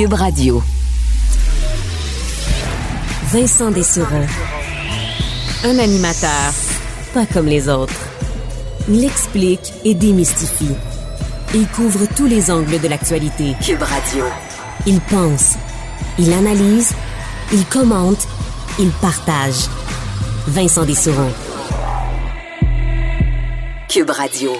Cube Radio. Vincent Dessureau. Un animateur pas comme les autres. Il explique et démystifie. Il couvre tous les angles de l'actualité. Cube Radio. Il pense, il analyse, il commente, il partage. Vincent Dessureau. Cube Radio.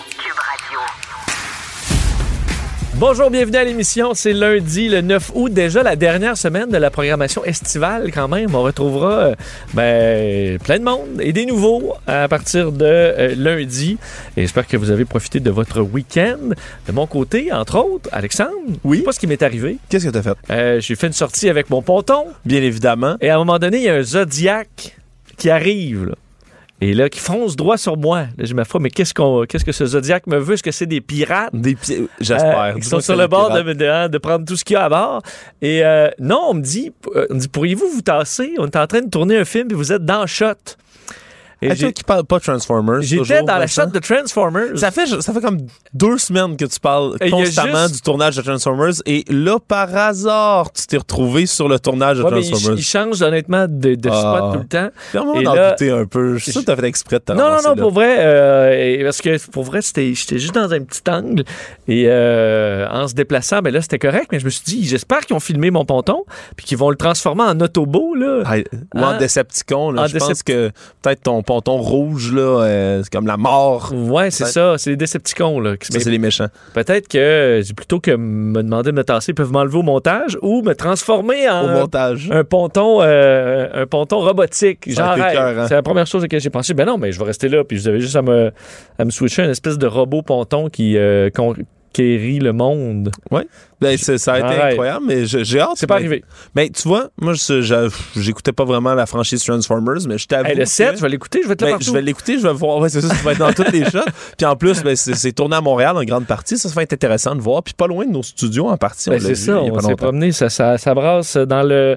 Bonjour, bienvenue à l'émission. C'est lundi, le 9 août, déjà la dernière semaine de la programmation estivale quand même. On retrouvera euh, ben, plein de monde et des nouveaux à partir de euh, lundi. Et j'espère que vous avez profité de votre week-end. De mon côté, entre autres, Alexandre, Oui. je sais pas ce qui m'est arrivé. Qu'est-ce que t'as fait? Euh, J'ai fait une sortie avec mon ponton Bien évidemment. et à un moment donné, il y a un Zodiac qui arrive. là. Et là, qui fonce droit sur moi. Là, je me dis, mais qu'est-ce, qu'on, qu'est-ce que ce Zodiac me veut? Est-ce que c'est des pirates? Des pieds. J'espère. Euh, ils sont sur le bord de, de- hein, de prendre tout ce qu'il y a à bord. Et euh, non, on me dit, euh, on me dit pourriez-vous vous tasser? On est en train de tourner un film et vous êtes dans Shot. Et toi qui parle pas Transformers. J'étais dans la shot de Transformers. Ça fait, ça fait comme deux semaines que tu parles Et constamment juste- du tournage de Transformers et là, par hasard, tu t'es retrouvé sur le tournage de Ouais, mais il, Transformers. il change honnêtement de, de Ah. spot tout le temps. Puis à un moment, et on en là- doutait un peu. Je suis sûr que t'as fait exprès de Non, non, non, là. pour vrai, euh, parce que pour vrai, j'étais juste dans un petit angle et euh, en se déplaçant, ben là, c'était correct, mais je me suis dit, j'espère qu'ils ont filmé mon ponton puis qu'ils vont le transformer en autobo, là. Ah, Ou Hein? en Decepticon, là. En je pense Decep- que peut-être ton ponton rouge, là, euh, c'est comme la mort. Ouais, c'est Ouais. ça, c'est les Decepticons, là. Ça, c'est les méchants. Peut-être que, c'est plutôt que me demander de me tasser, ils peuvent m'enlever au montage ou me transformer en Au montage. un ponton, euh, un ponton robotique. Genre, écœurant. c'est la première chose à laquelle j'ai pensé. Ben non, mais je vais rester là. Puis vous avez juste à me, à me switcher une espèce de robot ponton qui euh, conquérit le monde. Ben, ça a été Arrête. incroyable, mais j'ai hâte. C'est pas mais- arrivé. Mais tu vois, moi, j'écoutais pas vraiment la franchise Transformers, mais je t'avoue. Hey, le que- 7, je vais l'écouter, je vais là Ben, je vais l'écouter, je vais voir. Ouais, c'est ça, tu vas être dans toutes les shots. Puis en plus, ben, c'est tourné à Montréal en grande partie. Ça, ça va être intéressant de voir. Puis pas loin de nos studios en partie. Ben, c'est ça, on s'est promené, ça, ça, ça brasse dans le,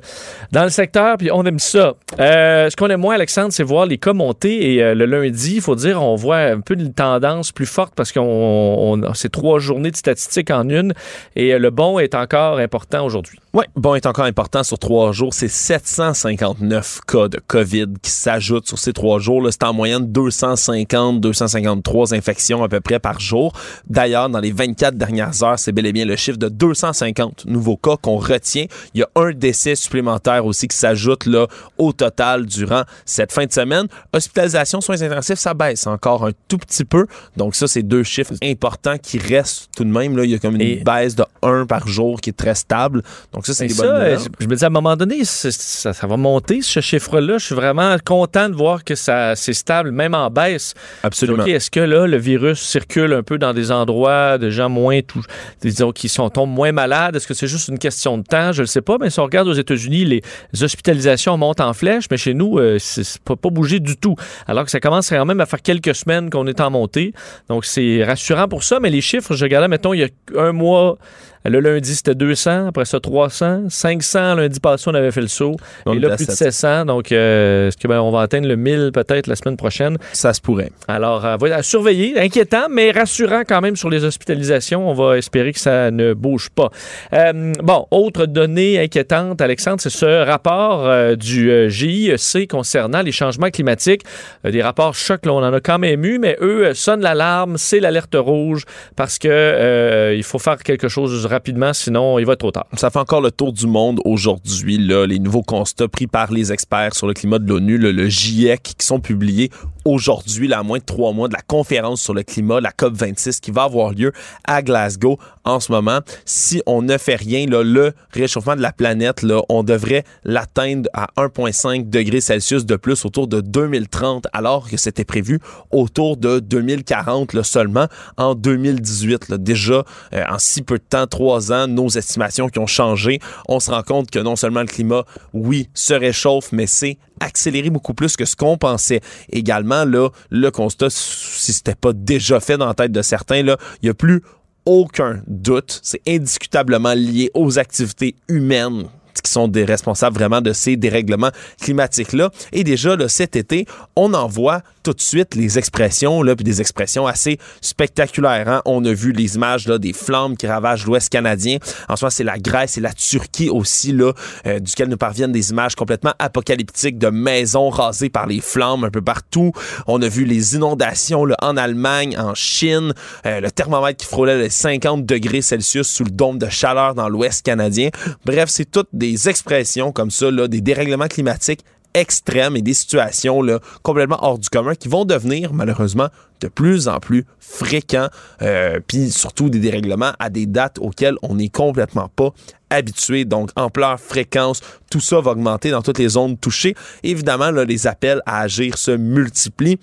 dans le secteur, puis on aime ça. Euh, ce qu'on aime moins, Alexandre, c'est voir les cas monter. Et euh, le lundi, il faut dire, on voit un peu une tendance plus forte parce qu'on on- c'est trois journées de statistiques en une. Et euh, le bon est encore important aujourd'hui? Oui, bon, est encore important sur trois jours. C'est 759 cas de COVID qui s'ajoutent sur ces trois jours. C'est en moyenne 250, 253 infections à peu près par jour. D'ailleurs, dans les 24 dernières heures, c'est bel et bien le chiffre de 250 nouveaux cas qu'on retient. Il y a un décès supplémentaire aussi qui s'ajoute là au total durant cette fin de semaine. Hospitalisation, soins intensifs, ça baisse encore un tout petit peu. Donc ça, c'est deux chiffres importants qui restent tout de même. Là. Il y a comme une Et- baisse de 1 par jour qui est très stable. Donc ça, c'est des ça, bonnes je me dis à un moment donné, ça, ça va monter ce chiffre-là. Je suis vraiment content de voir que ça c'est stable, même en baisse. Absolument. Est-ce que là, le virus circule un peu dans des endroits de gens moins tout, disons, qui sont tombent moins malades? Est-ce que c'est juste une question de temps? Je ne sais pas, mais si on regarde aux États-Unis, les hospitalisations montent en flèche, mais chez nous, euh, c'est c'est pas, pas bougé du tout. Alors que ça commence quand même à faire quelques semaines qu'on est en montée. Donc, c'est rassurant pour ça, mais les chiffres, je regardais, mettons, il y a un mois, le lundi, c'était 200, après ça, 300, 500, lundi passé, on avait fait le saut. Et là, plus de 700. 700. Donc, euh, est-ce que ben, on va atteindre le 1000 peut-être la semaine prochaine? Ça se pourrait. Alors, euh, voilà, à surveiller. Inquiétant, mais rassurant quand même sur les hospitalisations. On va espérer que ça ne bouge pas. Euh, bon, autre donnée inquiétante, Alexandre, c'est ce rapport du GIEC concernant les changements climatiques. Des rapports chocs, là, on en a quand même eu, mais eux sonnent l'alarme, c'est l'alerte rouge parce que il faut faire quelque chose rapidement, sinon il va être trop tard. Ça fait encore le tour du monde aujourd'hui, les nouveaux constats pris par les experts sur le climat de l'ONU, le, GIEC, qui sont publiés aujourd'hui, à moins de trois mois de la conférence sur le climat, la COP26, qui va avoir lieu à Glasgow en ce moment. Si on ne fait rien, là, le réchauffement de la planète, là, on devrait l'atteindre à 1,5 degrés Celsius de plus autour de 2030, alors que c'était prévu autour de 2040 là, seulement en 2018. Là. Déjà, euh, en si peu de temps, ans, nos estimations qui ont changé, on se rend compte que non seulement le climat, oui, se réchauffe, mais c'est accéléré beaucoup plus que ce qu'on pensait. Également, là, le constat, si c'était pas déjà fait dans la tête de certains, là, il y a plus aucun doute, c'est indiscutablement lié aux activités humaines qui sont des responsables vraiment de ces dérèglements climatiques-là. Et déjà, là, cet été, on en voit tout de suite les expressions, là, puis des expressions assez spectaculaires. Hein. On a vu les images là, des flammes qui ravagent l'Ouest canadien. En soi, c'est la Grèce et la Turquie aussi, là, euh, duquel nous parviennent des images complètement apocalyptiques de maisons rasées par les flammes un peu partout. On a vu les inondations là, en Allemagne, en Chine, euh, le thermomètre qui frôlait les 50 degrés Celsius sous le dôme de chaleur dans l'Ouest canadien. Bref, c'est toutes des expressions comme ça, des dérèglements climatiques extrêmes et des situations là, complètement hors du commun qui vont devenir malheureusement de plus en plus fréquents, euh, puis surtout des dérèglements à des dates auxquelles on n'est complètement pas habitué. Donc, ampleur, fréquence, tout ça va augmenter dans toutes les zones touchées. Évidemment, là, les appels à agir se multiplient.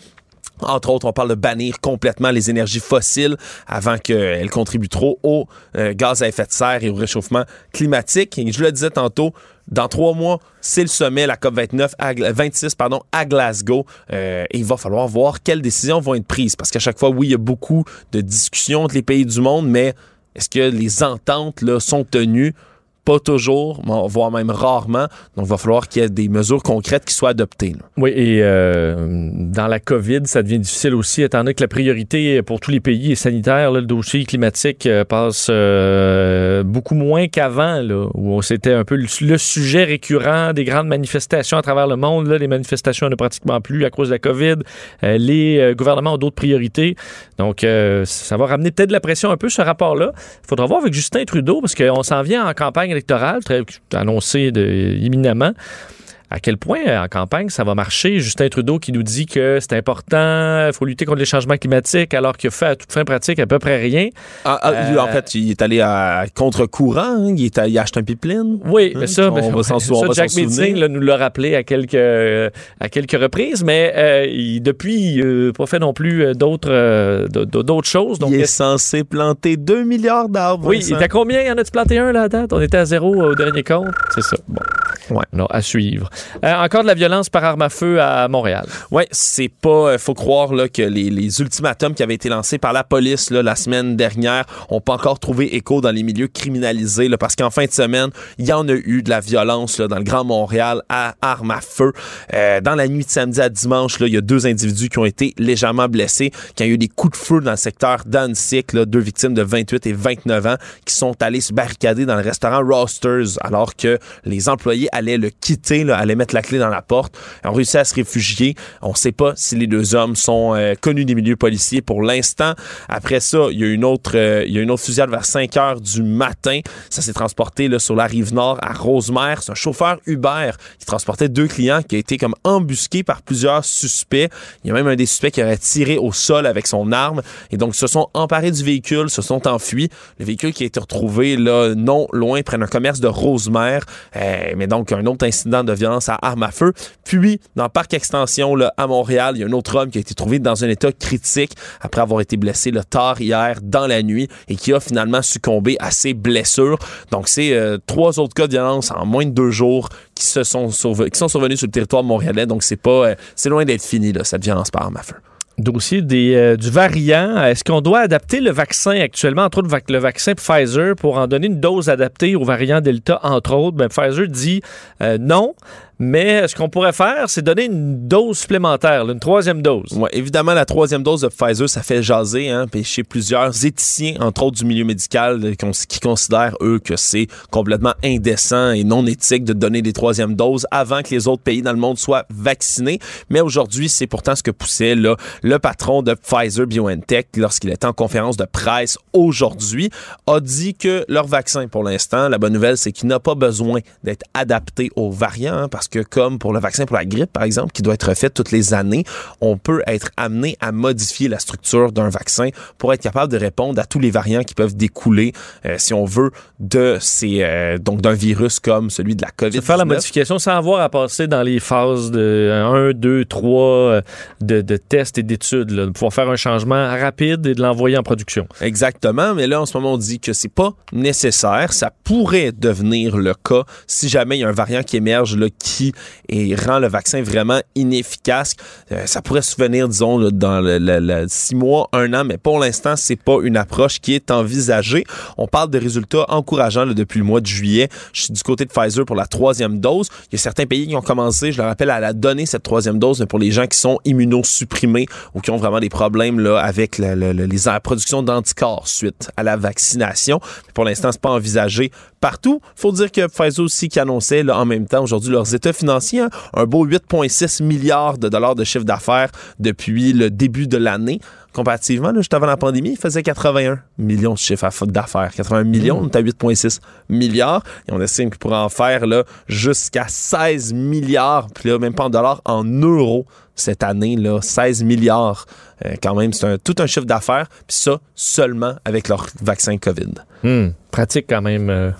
Entre autres, on parle de bannir complètement les énergies fossiles avant qu'elles contribuent trop au euh, gaz à effet de serre et au réchauffement climatique. Et je le disais tantôt, dans trois mois, c'est le sommet, la COP 29 à, 26 pardon, à Glasgow. Euh, il va falloir voir quelles décisions vont être prises. Parce qu'à chaque fois, oui, il y a beaucoup de discussions entre les pays du monde, mais est-ce que les ententes là, sont tenues? Pas toujours, voire même rarement. Donc, il va falloir qu'il y ait des mesures concrètes qui soient adoptées. Oui, et euh, dans la COVID, ça devient difficile aussi, étant donné que la priorité pour tous les pays est sanitaire. le dossier climatique euh, passe euh, beaucoup moins qu'avant, où c'était un peu le, sujet récurrent des grandes manifestations à travers le monde. Les manifestations ne pratiquement plus à cause de la COVID. les gouvernements ont d'autres priorités. Donc, ça va ramener peut-être de la pression un peu, ce rapport-là. Il faudra voir avec Justin Trudeau, parce qu'on s'en vient en campagne très annoncé de, imminemment à quel point euh, en campagne ça va marcher? Justin Trudeau qui nous dit que c'est important, il faut lutter contre les changements climatiques, alors qu'il a fait à toute fin pratique à peu près rien. Ah, ah, en euh, fait, il est allé à contre-courant, hein. il, il, a acheté un pipeline. Oui, mais ça, on va s'en souvenir. Jack Meeting nous l'a rappelé à quelques, à quelques reprises, mais euh, il, depuis, il pas fait non plus d'autres d'autres choses. Donc, il est censé planter 2 milliards d'arbres. Oui, il était combien? Il en a-tu planté un là, à date? On était à zéro au dernier compte. C'est ça. Bon. Ouais. Alors, à suivre. Euh, encore de la violence par arme à feu à Montréal. Oui, c'est pas. Euh, faut croire là, que les, ultimatums qui avaient été lancés par la police la semaine dernière ont pas encore trouvé écho dans les milieux criminalisés. Parce qu'en fin de semaine, il y en a eu de la violence dans le Grand Montréal à arme à feu. Euh, dans la nuit de samedi à dimanche, il y a deux individus qui ont été légèrement blessés, qui ont eu des coups de feu dans le secteur d'Annecyc, deux victimes de 28 et 29 ans qui sont allés se barricader dans le restaurant Rosters alors que les employés allaient le quitter, mettre la clé dans la porte. Ont réussi à se réfugier. On ne sait pas si les deux hommes sont euh, connus des milieux policiers pour l'instant. Après ça, il y a une autre, euh, il y a une autre fusillade vers 5 heures du matin. Ça s'est transporté là, sur la rive nord à Rosemère. C'est un chauffeur Uber qui transportait deux clients qui a été comme embusqué par plusieurs suspects. Il y a même un des suspects qui aurait tiré au sol avec son arme. Et donc, se sont emparés du véhicule, se sont enfuis. Le véhicule qui a été retrouvé là, non loin, près d'un commerce de Rosemère. Euh, mais donc, un autre incident de violence à arme à feu. Puis, dans le parc extension là, à Montréal, il y a un autre homme qui a été trouvé dans un état critique après avoir été blessé le tard hier dans la nuit et qui a finalement succombé à ses blessures. Donc, c'est euh, trois autres cas de violence en moins de deux jours qui se sont, qui sont survenus sur le territoire montréalais. Donc, c'est pas, euh, c'est loin d'être fini, là, cette violence par arme à feu dossier des, euh, du variant. Est-ce qu'on doit adapter le vaccin actuellement, entre autres le vaccin Pfizer, pour en donner une dose adaptée au variant Delta, entre autres? Ben, Pfizer dit non. Mais ce qu'on pourrait faire, c'est donner une dose supplémentaire, une troisième dose. Ouais, évidemment, la troisième dose de Pfizer, ça fait jaser, hein, chez plusieurs éthiciens, entre autres du milieu médical, euh, qui considèrent, eux, que c'est complètement indécent et non éthique de donner des troisièmes doses avant que les autres pays dans le monde soient vaccinés. Mais aujourd'hui, c'est pourtant ce que poussait là, le patron de Pfizer BioNTech lorsqu'il était en conférence de presse aujourd'hui, a dit que leur vaccin, pour l'instant, la bonne nouvelle, c'est qu'il n'a pas besoin d'être adapté aux variants, hein, parce que comme pour le vaccin pour la grippe, par exemple, qui doit être fait toutes les années, on peut être amené à modifier la structure d'un vaccin pour être capable de répondre à tous les variants qui peuvent découler, euh, si on veut, de ces euh, donc d'un virus comme celui de la COVID. Faire la modification sans avoir à passer dans les phases de 1, 2, 3 de, de tests et d'études, de pouvoir faire un changement rapide et de l'envoyer en production. Exactement, mais là en ce moment on dit que c'est pas nécessaire, ça pourrait devenir le cas si jamais il y a un variant qui émerge là, qui et rend le vaccin vraiment inefficace. Euh, ça pourrait se venir, disons, dans six mois, un an, mais pour l'instant, c'est pas une approche qui est envisagée. On parle de résultats encourageants depuis le mois de juillet. Je suis du côté de Pfizer pour la troisième dose. Il y a certains pays qui ont commencé, je le rappelle, à la donner cette troisième dose, mais pour les gens qui sont immunosupprimés ou qui ont vraiment des problèmes avec la, la production d'anticorps suite à la vaccination. Pour l'instant, c'est pas envisagé partout. Faut dire que Pfizer aussi qui annonçait en même temps aujourd'hui leurs états financiers, hein, un beau 8,6 milliards de dollars de chiffre d'affaires depuis le début de l'année. Comparativement, juste avant la pandémie, il faisait 81 millions de chiffres d'affaires. 81 millions, on est à 8,6 milliards. Et on estime qu'il pourrait en faire jusqu'à 16 milliards, puis là, même pas en dollars, en euros cette année, là, 16 milliards. Euh, quand même, c'est tout un chiffre d'affaires. Puis ça, seulement avec leur vaccin COVID. Mmh. pratique quand même. Euh.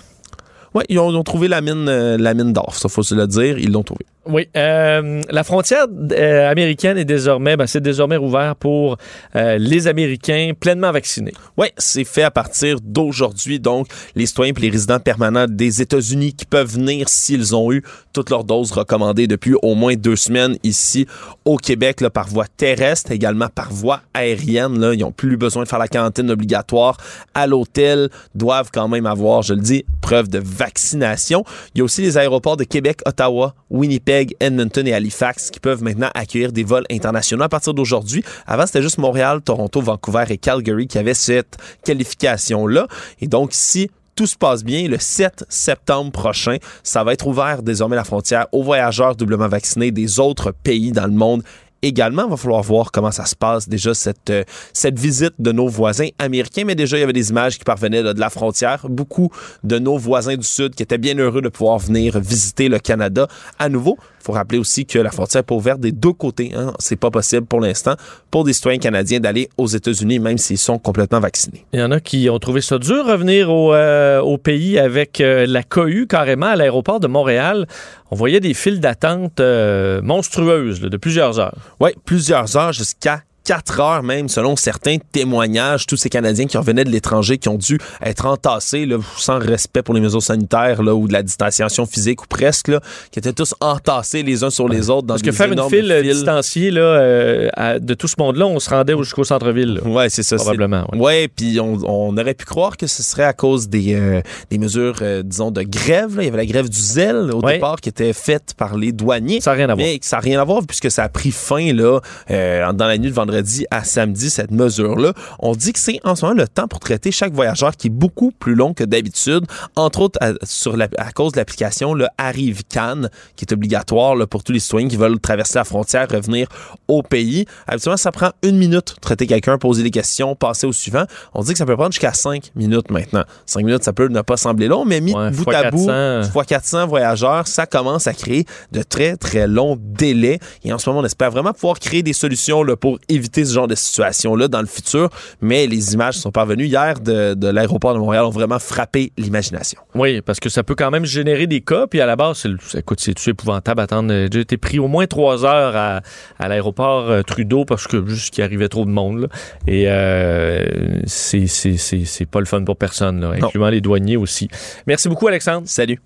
Oui, ils ont, trouvé la mine, euh, la mine d'or, ça faut se le dire, ils l'ont trouvé. Oui, euh, la frontière euh, américaine est désormais, ben, c'est désormais ouvert pour euh, les Américains pleinement vaccinés. Oui, c'est fait à partir d'aujourd'hui. Donc, les citoyens et les résidents permanents des États-Unis qui peuvent venir s'ils ont eu toutes leurs doses recommandées depuis au moins deux semaines ici au Québec, là, par voie terrestre, également par voie aérienne. Là, ils n'ont plus besoin de faire la quarantaine obligatoire à l'hôtel, doivent quand même avoir, je le dis, preuve de vaccination. Il y a aussi les aéroports de Québec, Ottawa, Winnipeg Edmonton et Halifax qui peuvent maintenant accueillir des vols internationaux à partir d'aujourd'hui. Avant, c'était juste Montréal, Toronto, Vancouver et Calgary qui avaient cette qualification-là. Et donc, si tout se passe bien, le 7 septembre prochain, ça va être ouvert désormais la frontière aux voyageurs doublement vaccinés des autres pays dans le monde également. Il va falloir voir comment ça se passe déjà cette, euh, cette visite de nos voisins américains. Mais déjà, il y avait des images qui parvenaient de la frontière. Beaucoup de nos voisins du Sud qui étaient bien heureux de pouvoir venir visiter le Canada à nouveau. Il faut rappeler aussi que la frontière n'est pas ouverte des deux côtés. Hein. C'est pas possible pour l'instant pour des citoyens canadiens d'aller aux États-Unis, même s'ils sont complètement vaccinés. Il y en a qui ont trouvé ça dur revenir au, euh, au pays avec euh, la cohue carrément à l'aéroport de Montréal. On voyait des files d'attente euh, monstrueuses de plusieurs heures. Oui, plusieurs heures jusqu'à quatre heures même, selon certains témoignages, tous ces Canadiens qui revenaient de l'étranger, qui ont dû être entassés, là, sans respect pour les mesures sanitaires là, ou de la distanciation physique ou presque, là, qui étaient tous entassés les uns sur les autres dans Parce que faire une file distanciée là, euh, de tout ce monde-là, on se rendait jusqu'au centre-ville. Oui, c'est ça. Probablement. Oui, ouais, puis on, on, aurait pu croire que ce serait à cause des, euh, des mesures, euh, disons, de grève. Il y avait la grève du zèle au départ qui était faite par les douaniers. Ça n'a rien à voir. Mais ça n'a rien à voir puisque ça a pris fin là, dans la nuit de vendredi vendredi à samedi, cette mesure-là. On dit que c'est en ce moment le temps pour traiter chaque voyageur qui est beaucoup plus long que d'habitude, entre autres à, sur la, à cause de l'application le ArriveCan, qui est obligatoire là, pour tous les citoyens qui veulent traverser la frontière, revenir au pays. Habituellement, ça prend une minute traiter quelqu'un, poser des questions, passer au suivant. On dit que ça peut prendre jusqu'à cinq minutes maintenant. Cinq minutes, ça peut ne pas sembler long, mais mis bout à bout, fois 400 voyageurs, ça commence à créer de très, très longs délais. Et en ce moment, on espère vraiment pouvoir créer des solutions là, pour éviter éviter ce genre de situation-là dans le futur, mais les images sont parvenues hier de, l'aéroport de Montréal ont vraiment frappé l'imagination. Oui, parce que ça peut quand même générer des cas, puis à la base, c'est, écoute, c'est épouvantable attendre. J'ai été pris au moins trois heures à, l'aéroport euh, Trudeau parce que juste qu'il arrivait trop de monde. Et euh, c'est, c'est, pas le fun pour personne, là, incluant les douaniers aussi. Merci beaucoup, Alexandre. Salut.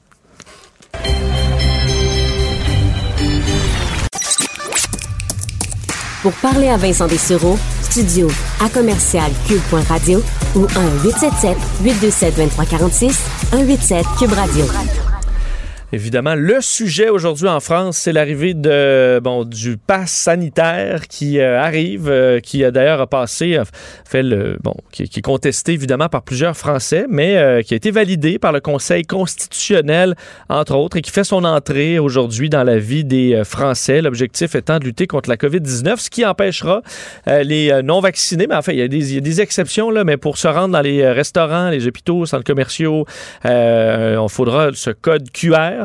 Pour parler à Vincent Dessureau, studio à commercial cube.radio ou 1-877-827-2346, 187 Cube Radio. Évidemment, le sujet aujourd'hui en France, c'est l'arrivée de bon du pass sanitaire qui euh, arrive, euh, qui a d'ailleurs passé, fait le bon, qui, est contesté évidemment par plusieurs Français, mais euh, qui a été validé par le Conseil constitutionnel entre autres et qui fait son entrée aujourd'hui dans la vie des Français. L'objectif étant de lutter contre la COVID-19, ce qui empêchera les non vaccinés, mais enfin il y, a des, il y, a des, exceptions là, mais pour se rendre dans les restaurants, les hôpitaux, centres commerciaux, on faudra ce code QR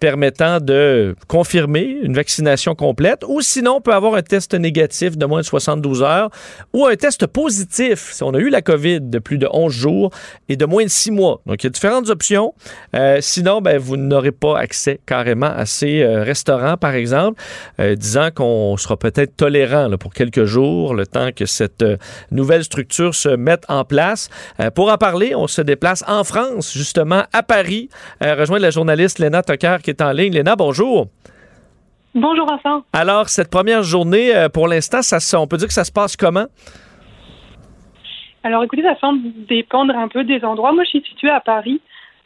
permettant de confirmer une vaccination complète ou sinon on peut avoir un test négatif de moins de 72 heures ou un test positif si on a eu la COVID de plus de 11 jours et de moins de 6 mois. Donc il y a différentes options. Euh, sinon, ben, vous n'aurez pas accès carrément à ces euh, restaurants, par exemple, euh, disant qu'on sera peut-être tolérant pour quelques jours, le temps que cette nouvelle structure se mette en place. pour en parler, on se déplace en France, justement, à Paris, rejoindre la journaliste Léna Tocker qui qui est en ligne. Léna, bonjour. Bonjour Vincent. Alors, cette première journée, pour l'instant, ça, on peut dire que ça se passe comment? Alors écoutez, ça semble dépendre un peu des endroits. Moi, je suis située à Paris.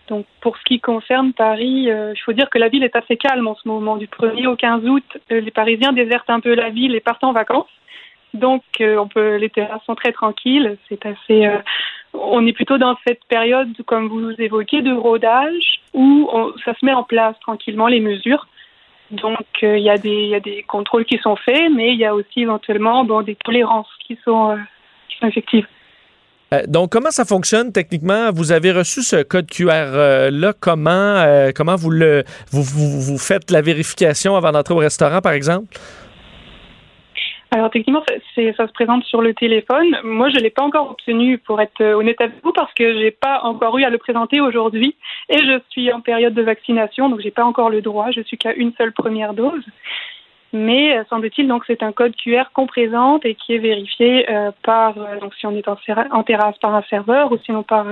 Donc pour ce qui concerne Paris, euh, il faut dire que la ville est assez calme en ce moment. Du 1er au 15 août, euh, les Parisiens désertent un peu la ville et partent en vacances. Donc euh, on peut, les terrasses sont très tranquilles. C'est assez. On est plutôt dans cette période, comme vous évoquez, de rodage où ça se met en place tranquillement les mesures. Donc il y, a des, contrôles qui sont faits, mais il y a aussi éventuellement des tolérances qui sont, sont effectives. Euh, donc, comment ça fonctionne techniquement? Vous avez reçu ce code QR-là. comment euh, comment vous, vous, faites la vérification avant d'entrer au restaurant, par exemple? Alors, techniquement, ça se présente sur le téléphone. Moi, je ne l'ai pas encore obtenu, pour être euh, honnête avec vous, parce que je n'ai pas encore eu à le présenter aujourd'hui. Et je suis en période de vaccination, donc je n'ai pas encore le droit. Je suis qu'à une seule première dose mais euh, semble-t-il donc c'est un code QR qu'on présente et qui est vérifié euh, par donc si on est en, terrasse par un serveur ou sinon par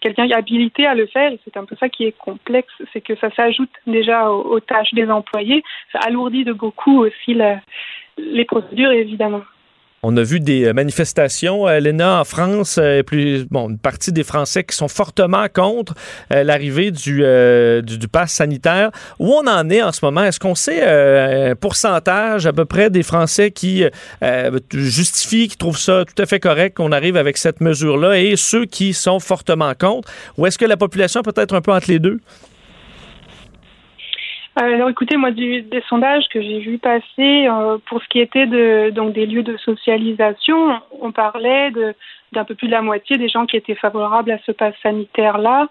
quelqu'un habilité à le faire c'est un peu ça qui est complexe c'est que ça s'ajoute déjà aux, tâches des employés ça alourdit de beaucoup aussi les procédures évidemment. On a vu des euh, manifestations, euh, Léna, en France, euh, plus, une partie des Français qui sont fortement contre l'arrivée du, du, du, pass sanitaire. Où on en est en ce moment? Est-ce qu'on sait un pourcentage à peu près des Français qui justifient, qui trouvent ça tout à fait correct qu'on arrive avec cette mesure-là et ceux qui sont fortement contre? Ou est-ce que la population peut être un peu entre les deux? Alors écoutez, moi des sondages que j'ai vu passer euh, pour ce qui était de donc des lieux de socialisation, on parlait d'un peu plus de la moitié des gens qui étaient favorables à ce pass sanitaire là.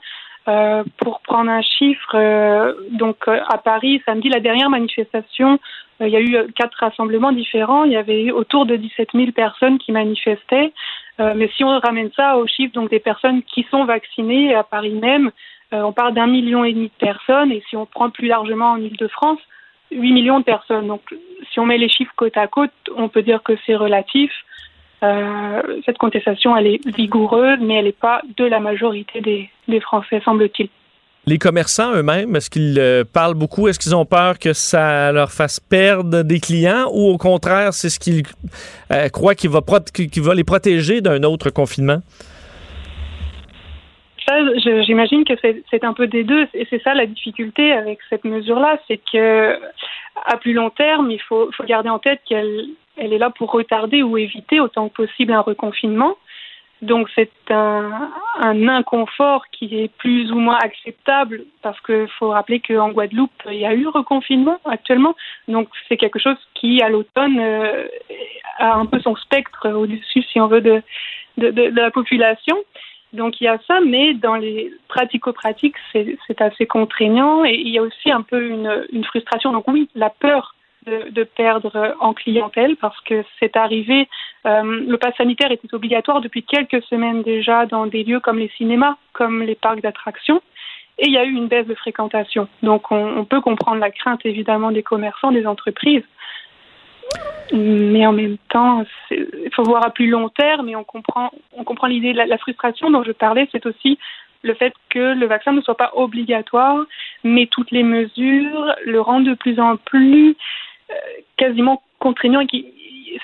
Euh, pour prendre un chiffre, euh, donc à Paris samedi la dernière manifestation, il y a eu quatre rassemblements différents. Il y avait autour de 17 000 personnes qui manifestaient. mais si on ramène ça au chiffre donc des personnes qui sont vaccinées à Paris même, euh, on parle d'un million et demi de personnes, et si on prend plus largement en Ile-de-France, 8 millions de personnes. Donc, si on met les chiffres côte à côte, on peut dire que c'est relatif. Euh, cette contestation, elle est vigoureuse, mais elle n'est pas de la majorité des, Français, semble-t-il. Les commerçants eux-mêmes, est-ce qu'ils euh, parlent beaucoup? Est-ce qu'ils ont peur que ça leur fasse perdre des clients? Ou au contraire, c'est ce qu'ils croient qui va, va les protéger d'un autre confinement? J'imagine que c'est un peu des deux, et c'est ça la difficulté avec cette mesure-là, c'est que à plus long terme, il faut, garder en tête qu'elle elle est là pour retarder ou éviter autant que possible un reconfinement. Donc c'est un, inconfort qui est plus ou moins acceptable parce qu'il faut rappeler qu'en Guadeloupe, il y a eu reconfinement actuellement. Donc c'est quelque chose qui, à l'automne, euh, a un peu son spectre au-dessus, si on veut, de la population. Donc il y a ça, mais dans les pratico-pratiques, c'est assez contraignant et il y a aussi un peu une, frustration. Donc oui, la peur de, perdre en clientèle parce que c'est arrivé. Euh, le pass sanitaire était obligatoire depuis quelques semaines déjà dans des lieux comme les cinémas, comme les parcs d'attractions. Et il y a eu une baisse de fréquentation. Donc on, on peut comprendre la crainte évidemment des commerçants, des entreprises. Mais en même temps, il faut voir à plus long terme et on comprend, on comprend l'idée de la, frustration dont je parlais, c'est aussi le fait que le vaccin ne soit pas obligatoire, mais toutes les mesures le rendent de plus en plus euh, quasiment contraignant et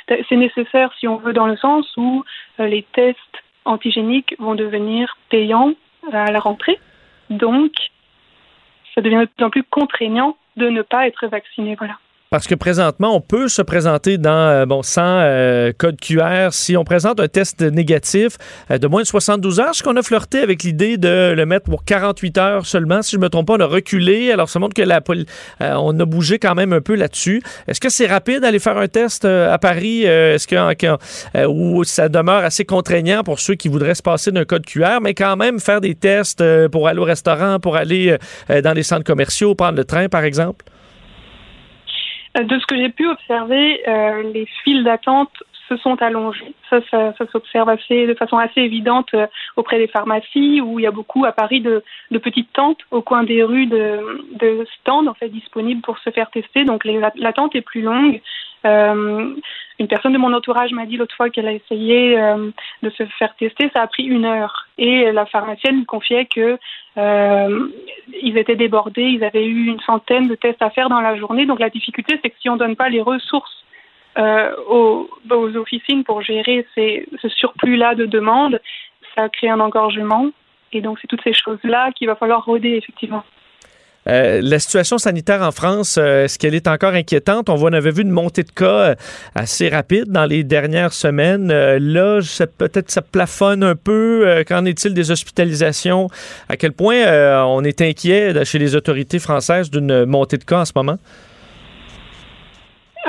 c'est nécessaire si on veut dans le sens où euh, les tests antigéniques vont devenir payants à la rentrée. Donc, ça devient de plus en plus contraignant de ne pas être vacciné. Voilà. Parce que présentement, on peut se présenter dans, euh, bon, sans euh, code QR si on présente un test négatif euh, de moins de 72 heures. Ce qu'on a flirté avec l'idée de le mettre pour 48 heures seulement. Si je ne me trompe pas, on a reculé. Alors, ça montre que la, on a bougé quand même un peu là-dessus. Est-ce que c'est rapide d'aller faire un test à Paris? Est-ce que, ou ça demeure assez contraignant pour ceux qui voudraient se passer d'un code QR, mais quand même faire des tests pour aller au restaurant, pour aller dans les centres commerciaux, prendre le train, par exemple? De ce que j'ai pu observer, euh, les files d'attente se sont allongées. Ça, ça, ça s'observe assez, de façon assez évidente euh, auprès des pharmacies, où il y a beaucoup à Paris de, petites tentes au coin des rues de, de, stands en fait disponibles pour se faire tester. Donc l'attente est plus longue. Euh, une personne de mon entourage m'a dit l'autre fois qu'elle a essayé euh, de se faire tester, ça a pris une heure. Et la pharmacienne lui confiait que Euh, ils étaient débordés, ils avaient eu une centaine de tests à faire dans la journée. Donc la difficulté, c'est que si on ne donne pas les ressources aux, aux, officines pour gérer ces, ce surplus-là de demandes, ça crée un engorgement. Et donc c'est toutes ces choses-là qu'il va falloir roder effectivement. Euh, la situation sanitaire en France, euh, est-ce qu'elle est encore inquiétante? On, voit, avait vu une montée de cas euh, assez rapide dans les dernières semaines. là, peut-être ça plafonne un peu. Qu'en est-il des hospitalisations? À quel point on est inquiet chez les autorités françaises d'une montée de cas en ce moment?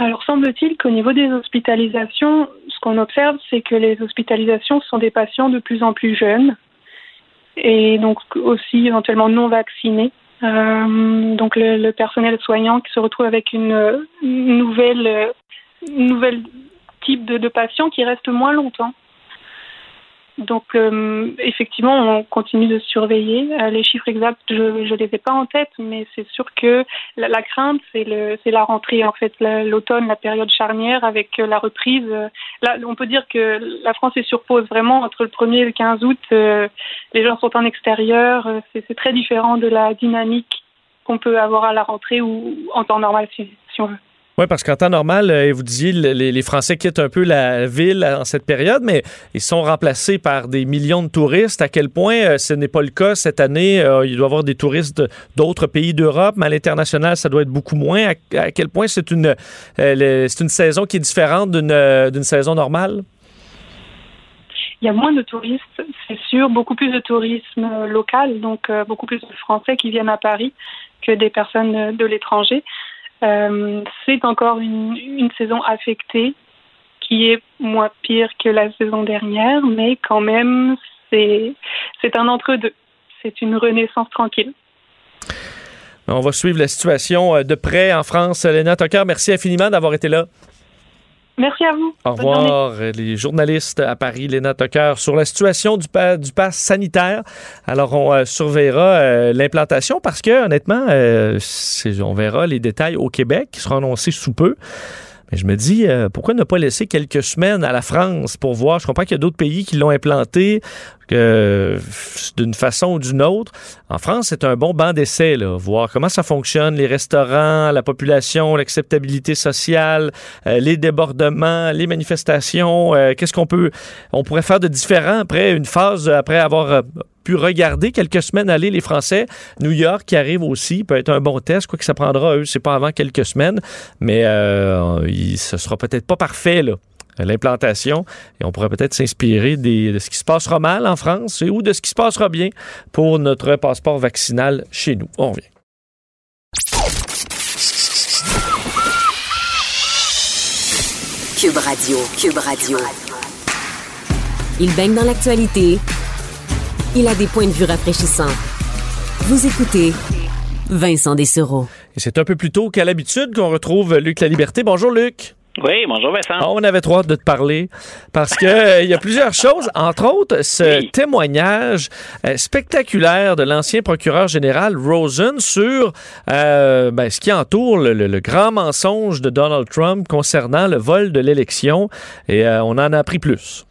Alors, semble-t-il qu'au niveau des hospitalisations, ce qu'on observe, c'est que les hospitalisations sont des patients de plus en plus jeunes et donc aussi éventuellement non vaccinés. Euh, donc le, personnel soignant qui se retrouve avec une, nouvelle, nouvelle type de patient qui reste moins longtemps. Donc, euh, effectivement, on continue de surveiller. Euh, les chiffres exacts, je ne les ai pas en tête, mais c'est sûr que la, la crainte, c'est la rentrée, en fait, l'automne, la, période charnière avec la reprise. là, on peut dire que la France est sur pause vraiment entre le 1er et le 15 août. Euh, les gens sont en extérieur. c'est très différent de la dynamique qu'on peut avoir à la rentrée ou en temps normal, si, si on veut. Oui, parce qu'en temps normal, euh, vous disiez, les, Français quittent un peu la ville en cette période, mais ils sont remplacés par des millions de touristes. À quel point euh, ce n'est pas le cas cette année? Euh, il doit y avoir des touristes d'autres pays d'Europe, mais à l'international, ça doit être beaucoup moins. À, quel point c'est une, c'est une saison qui est différente d'une saison normale? Il y a moins de touristes, c'est sûr, beaucoup plus de tourisme local, donc beaucoup plus de Français qui viennent à Paris que des personnes de l'étranger. Euh, c'est encore une, saison affectée qui est moins pire que la saison dernière, mais quand même, c'est, c'est un entre-deux. C'est une renaissance tranquille. On va suivre la situation euh, de près en France. Léna Tucker, merci infiniment d'avoir été là. Merci à vous. Au revoir, les journalistes à Paris, Léna Tucker, sur la situation du, du pass sanitaire. Alors, on euh, surveillera euh, l'implantation parce que, honnêtement, euh, on verra les détails au Québec qui seront annoncés sous peu. Je me dis, pourquoi ne pas laisser quelques semaines à la France pour voir? Je comprends qu'il y a d'autres pays qui l'ont implanté d'une façon ou d'une autre. En France, c'est un bon banc d'essai, voir comment ça fonctionne, les restaurants, la population, l'acceptabilité sociale, euh, les débordements, les manifestations. Euh, qu'est-ce qu'on peut, on pourrait faire de différent après une phase, après avoir euh, pu regarder quelques semaines aller les Français. New York qui arrive aussi peut être un bon test, quoi que ça prendra eux, c'est pas avant quelques semaines, mais euh, ce sera peut-être pas parfait là l'implantation. Et on pourrait peut-être s'inspirer de ce qui se passera mal en France ou de ce qui se passera bien pour notre passeport vaccinal chez nous. On revient. Cube Radio, Cube Radio. Il baigne dans l'actualité. Il a des points de vue rafraîchissants. Vous écoutez Vincent Dessereau. Et c'est un peu plus tôt qu'à l'habitude qu'on retrouve Luc La Liberté. Bonjour Luc. Oui, bonjour Vincent. On avait trop de te parler parce que euh, il y a plusieurs choses, entre autres ce témoignage euh, spectaculaire de l'ancien procureur général Rosen sur euh, ben, ce qui entoure le, grand mensonge de Donald Trump concernant le vol de l'élection et on en a appris plus.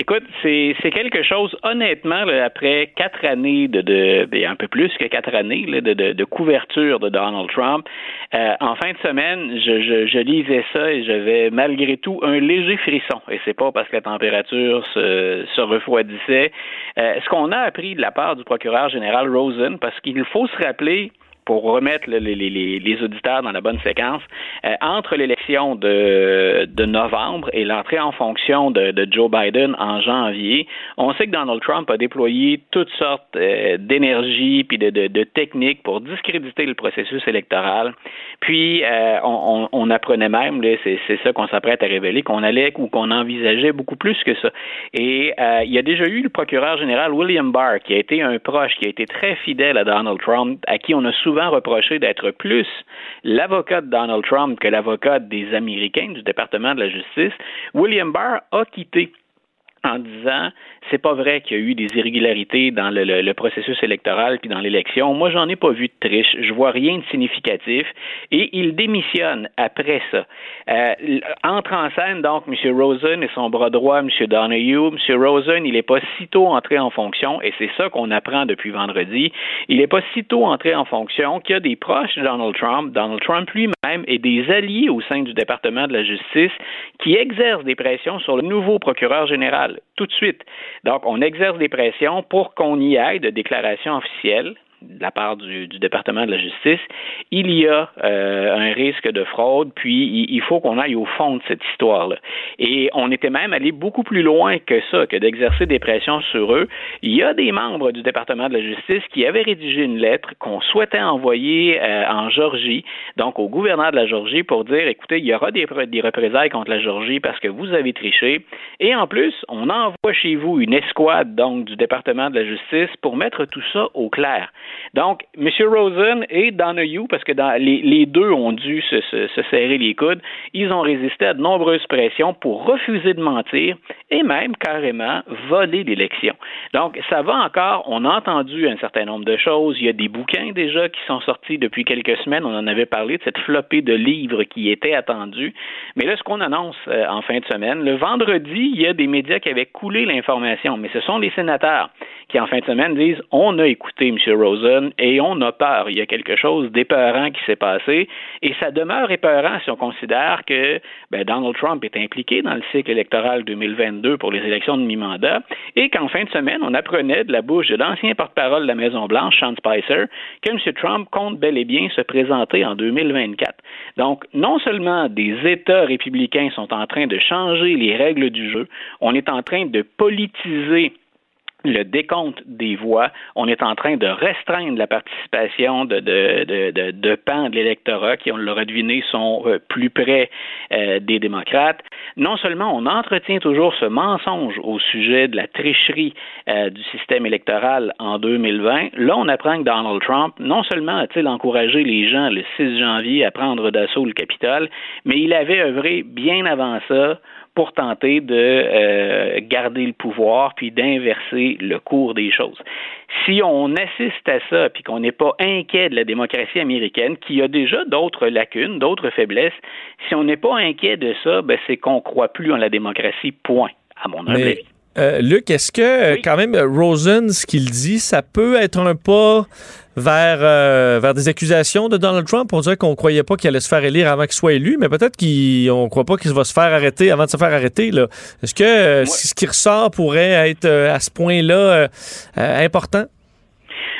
Écoute, c'est quelque chose, honnêtement, après quatre années de, de ben, un peu plus que quatre années de, de, de, couverture de Donald Trump, euh, en fin de semaine, je, je, je, lisais ça et j'avais malgré tout un léger frisson. Et c'est pas parce que la température se, se refroidissait. Euh, ce qu'on a appris de la part du procureur général Rosen, parce qu'il faut se rappeler pour remettre les, auditeurs dans la bonne séquence, euh, entre l'élection de, novembre et l'entrée en fonction de, Joe Biden en janvier, on sait que Donald Trump a déployé toutes sortes euh, d'énergie puis de, techniques pour discréditer le processus électoral. Puis euh, on, on, apprenait même, c'est ça qu'on s'apprête à révéler, qu'on allait ou qu'on envisageait beaucoup plus que ça. Et il y a déjà eu le procureur général William Barr, qui a été un proche, qui a été très fidèle à Donald Trump, à qui on a souvent reproché d'être plus l'avocat de Donald Trump que l'avocat des Américains du département de la justice, William Barr a quitté en disant c'est pas vrai qu'il y a eu des irrégularités dans le, processus électoral puis dans l'élection. Moi, j'en ai pas vu de triche. Je vois rien de significatif. Et il démissionne après ça. Euh, entre en scène, donc, M. Rosen et son bras droit, M. Donahue. M. Rosen, il n'est pas sitôt entré en fonction, et c'est ça qu'on apprend depuis vendredi. Il n'est pas sitôt entré en fonction qu'il y a des proches de Donald Trump, Donald Trump lui-même, et des alliés au sein du département de la justice qui exercent des pressions sur le nouveau procureur général tout de suite. Donc, on exerce des pressions pour qu'on y aille de déclaration officielle de la part du, département de la justice, il y a euh, un risque de fraude, puis il, faut qu'on aille au fond de cette histoire-là. Et on était même allé beaucoup plus loin que ça, que d'exercer des pressions sur eux. Il y a des membres du département de la justice qui avaient rédigé une lettre qu'on souhaitait envoyer euh, en Georgie, donc au gouverneur de la Georgie, pour dire, écoutez, il y aura des, des représailles contre la Georgie parce que vous avez triché. Et en plus, on envoie chez vous une escouade, donc, du département de la justice pour mettre tout ça au clair. Donc, M. Rosen et Donahue, parce que les, deux ont dû se, serrer les coudes, ils ont résisté à de nombreuses pressions pour refuser de mentir et même carrément voler l'élection. Donc, ça va encore. On a entendu un certain nombre de choses. Il y a des bouquins déjà qui sont sortis depuis quelques semaines. On en avait parlé de cette flopée de livres qui était attendue. Mais là, ce qu'on annonce euh, en fin de semaine, le vendredi, il y a des médias qui avaient coulé l'information, mais ce sont les sénateurs qui, en fin de semaine, disent on a écouté M. Rosen et on a peur. Il y a quelque chose d'épeurant qui s'est passé et ça demeure épeurant si on considère que ben, Donald Trump est impliqué dans le cycle électoral 2022 pour les élections de mi-mandat et qu'en fin de semaine, on apprenait de la bouche de l'ancien porte-parole de la Maison-Blanche, Sean Spicer, que M. Trump compte bel et bien se présenter en 2024. Donc, non seulement des États républicains sont en train de changer les règles du jeu, on est en train de politiser le décompte des voix, on est en train de restreindre la participation de, de, de, de, pans de l'électorat qui, on l'a deviné, sont euh, plus près euh, des démocrates. Non seulement on entretient toujours ce mensonge au sujet de la tricherie euh, du système électoral en 2020, là on apprend que Donald Trump, non seulement a-t-il encouragé les gens le 6 janvier à prendre d'assaut le Capitole, mais il avait œuvré bien avant ça pour tenter de euh, garder le pouvoir puis d'inverser le cours des choses. Si on assiste à ça puis qu'on n'est pas inquiet de la démocratie américaine, qui a déjà d'autres lacunes, d'autres faiblesses, si on n'est pas inquiet de ça, ben c'est qu'on croit plus en la démocratie. Point, à mon avis. Euh, Luc, est-ce que quand même Rosen, ce qu'il dit, ça peut être un pas vers, euh, vers des accusations de Donald Trump pour dire qu'on croyait pas qu'il allait se faire élire avant qu'il soit élu, mais peut-être qu'on ne croit pas qu'il va se faire arrêter avant de se faire arrêter. Est-ce que ce qui ressort pourrait être à ce point-là important?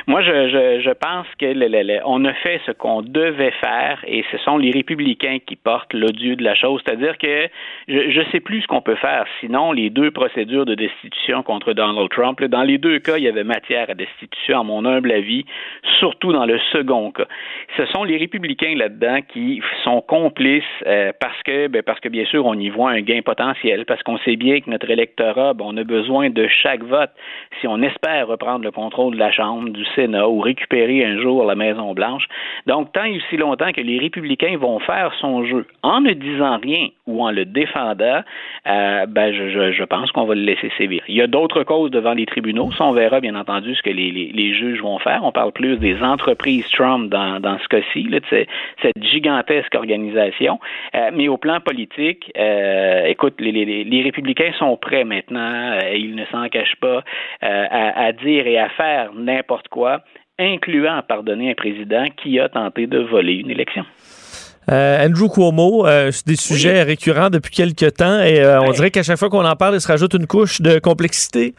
Moi, je, je, je pense que le, on a fait ce qu'on devait faire et ce sont les républicains qui portent l'odieux de la chose. C'est-à-dire que je ne sais plus ce qu'on peut faire. Sinon, les deux procédures de destitution contre Donald Trump, dans les deux cas, il y avait matière à destitution, à mon humble avis, surtout dans le second cas. Ce sont les républicains là-dedans qui sont complices euh, parce que, ben, parce que bien sûr, on y voit un gain potentiel, parce qu'on sait bien que notre électorat, ben, on a besoin de chaque vote si on espère reprendre le contrôle de la Chambre, du Sénat ou récupérer un jour la Maison-Blanche. Donc, tant et aussi longtemps que les républicains vont faire son jeu en ne disant rien ou en le défendant, euh, ben, je, pense qu'on va le laisser sévir. Il y a d'autres causes devant les tribunaux. Ça, on verra, bien entendu, ce que les, juges vont faire. On parle plus des entreprises Trump dans, ce cas-ci, cette gigantesque organisation. Euh, mais au plan politique, euh, écoute, les, républicains sont prêts maintenant, ils ne s'en cachent pas, à dire et à faire n'importe quoi incluant à pardonner un président qui a tenté de voler une élection. Euh, Andrew Cuomo, euh, c'est des sujets récurrents depuis quelques temps et euh, on dirait qu'à chaque fois qu'on en parle, il se rajoute une couche de complexité.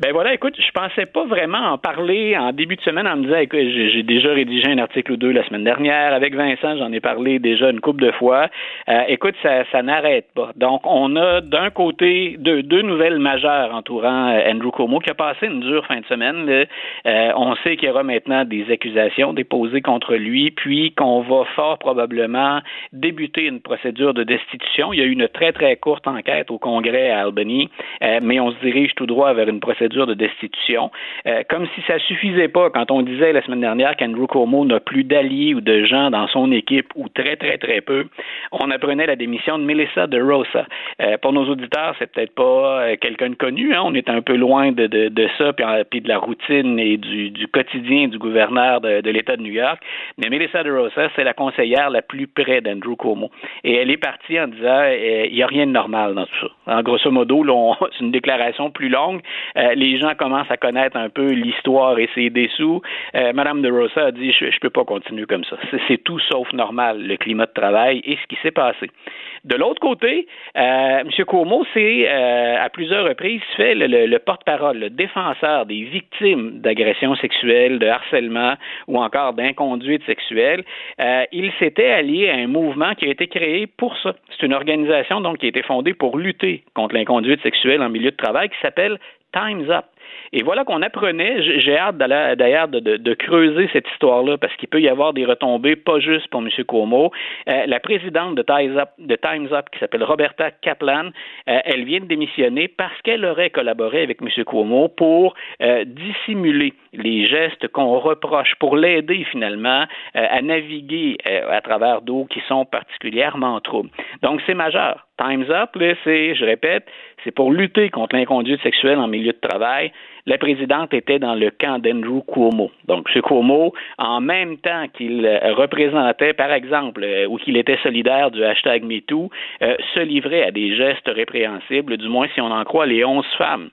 Ben voilà, écoute, je pensais pas vraiment en parler en début de semaine en me disant, écoute, j'ai déjà rédigé un article ou deux la semaine dernière. Avec Vincent, j'en ai parlé déjà une couple de fois. Euh, écoute, ça, ça n'arrête pas. Donc, on a d'un côté deux, deux nouvelles majeures entourant euh, Andrew Cuomo qui a passé une dure fin de semaine. Euh, on sait qu'il y aura maintenant des accusations déposées contre lui, puis qu'on va fort probablement débuter une procédure de destitution. Il y a eu une très, très courte enquête au Congrès à Albany, mais on se dirige tout droit vers une procédure procédure de destitution. Euh, comme si ça suffisait pas quand on disait la semaine dernière qu'Andrew Cuomo n'a plus d'alliés ou de gens dans son équipe ou très très très peu, on apprenait la démission de Melissa de Rosa. Euh, pour nos auditeurs, c'est peut-être pas euh, quelqu'un de connu. Hein? On est un peu loin de, de, ça puis, de la routine et du, quotidien du gouverneur de, de l'État de New York. Mais Melissa de Rosa, c'est la conseillère la plus près d'Andrew Cuomo. Et elle est partie en disant il n'y a rien de normal dans tout ça. En grosso modo, c'est une déclaration plus longue. Les gens commencent à connaître un peu l'histoire et ses dessous. Madame de Rosa a dit je, je peux pas continuer comme ça. C'est tout sauf normal le climat de travail et ce qui s'est passé. De l'autre côté, euh, M. Cuomo s'est euh, à plusieurs reprises fait le, porte-parole, le défenseur des victimes d'agressions sexuelles, de harcèlement ou encore d'inconduite sexuelle. Euh, il s'était allié à un mouvement qui a été créé pour ça. C'est une organisation donc qui a été fondée pour lutter contre l'inconduite sexuelle en milieu de travail qui s'appelle Time's Up. Et voilà qu'on apprenait, j'ai hâte d'ailleurs de, creuser cette histoire-là, parce qu'il peut y avoir des retombées, pas juste pour M. Cuomo. Euh, la présidente de Time's Up, de qui s'appelle Roberta Kaplan, euh, elle vient de démissionner parce qu'elle aurait collaboré avec M. Cuomo pour euh, dissimuler les gestes qu'on reproche, pour l'aider finalement à naviguer à travers d'eau qui sont particulièrement troubles. Donc c'est majeur. Time's Up, c'est, je répète, c'est pour lutter contre l'inconduite sexuelle en milieu de travail. La présidente était dans le camp d'Andrew Cuomo. Donc, M. Cuomo, en même temps qu'il représentait, par exemple, euh, ou qu'il était solidaire du hashtag MeToo, euh, se livrait à des gestes répréhensibles, du moins si on en croit les onze femmes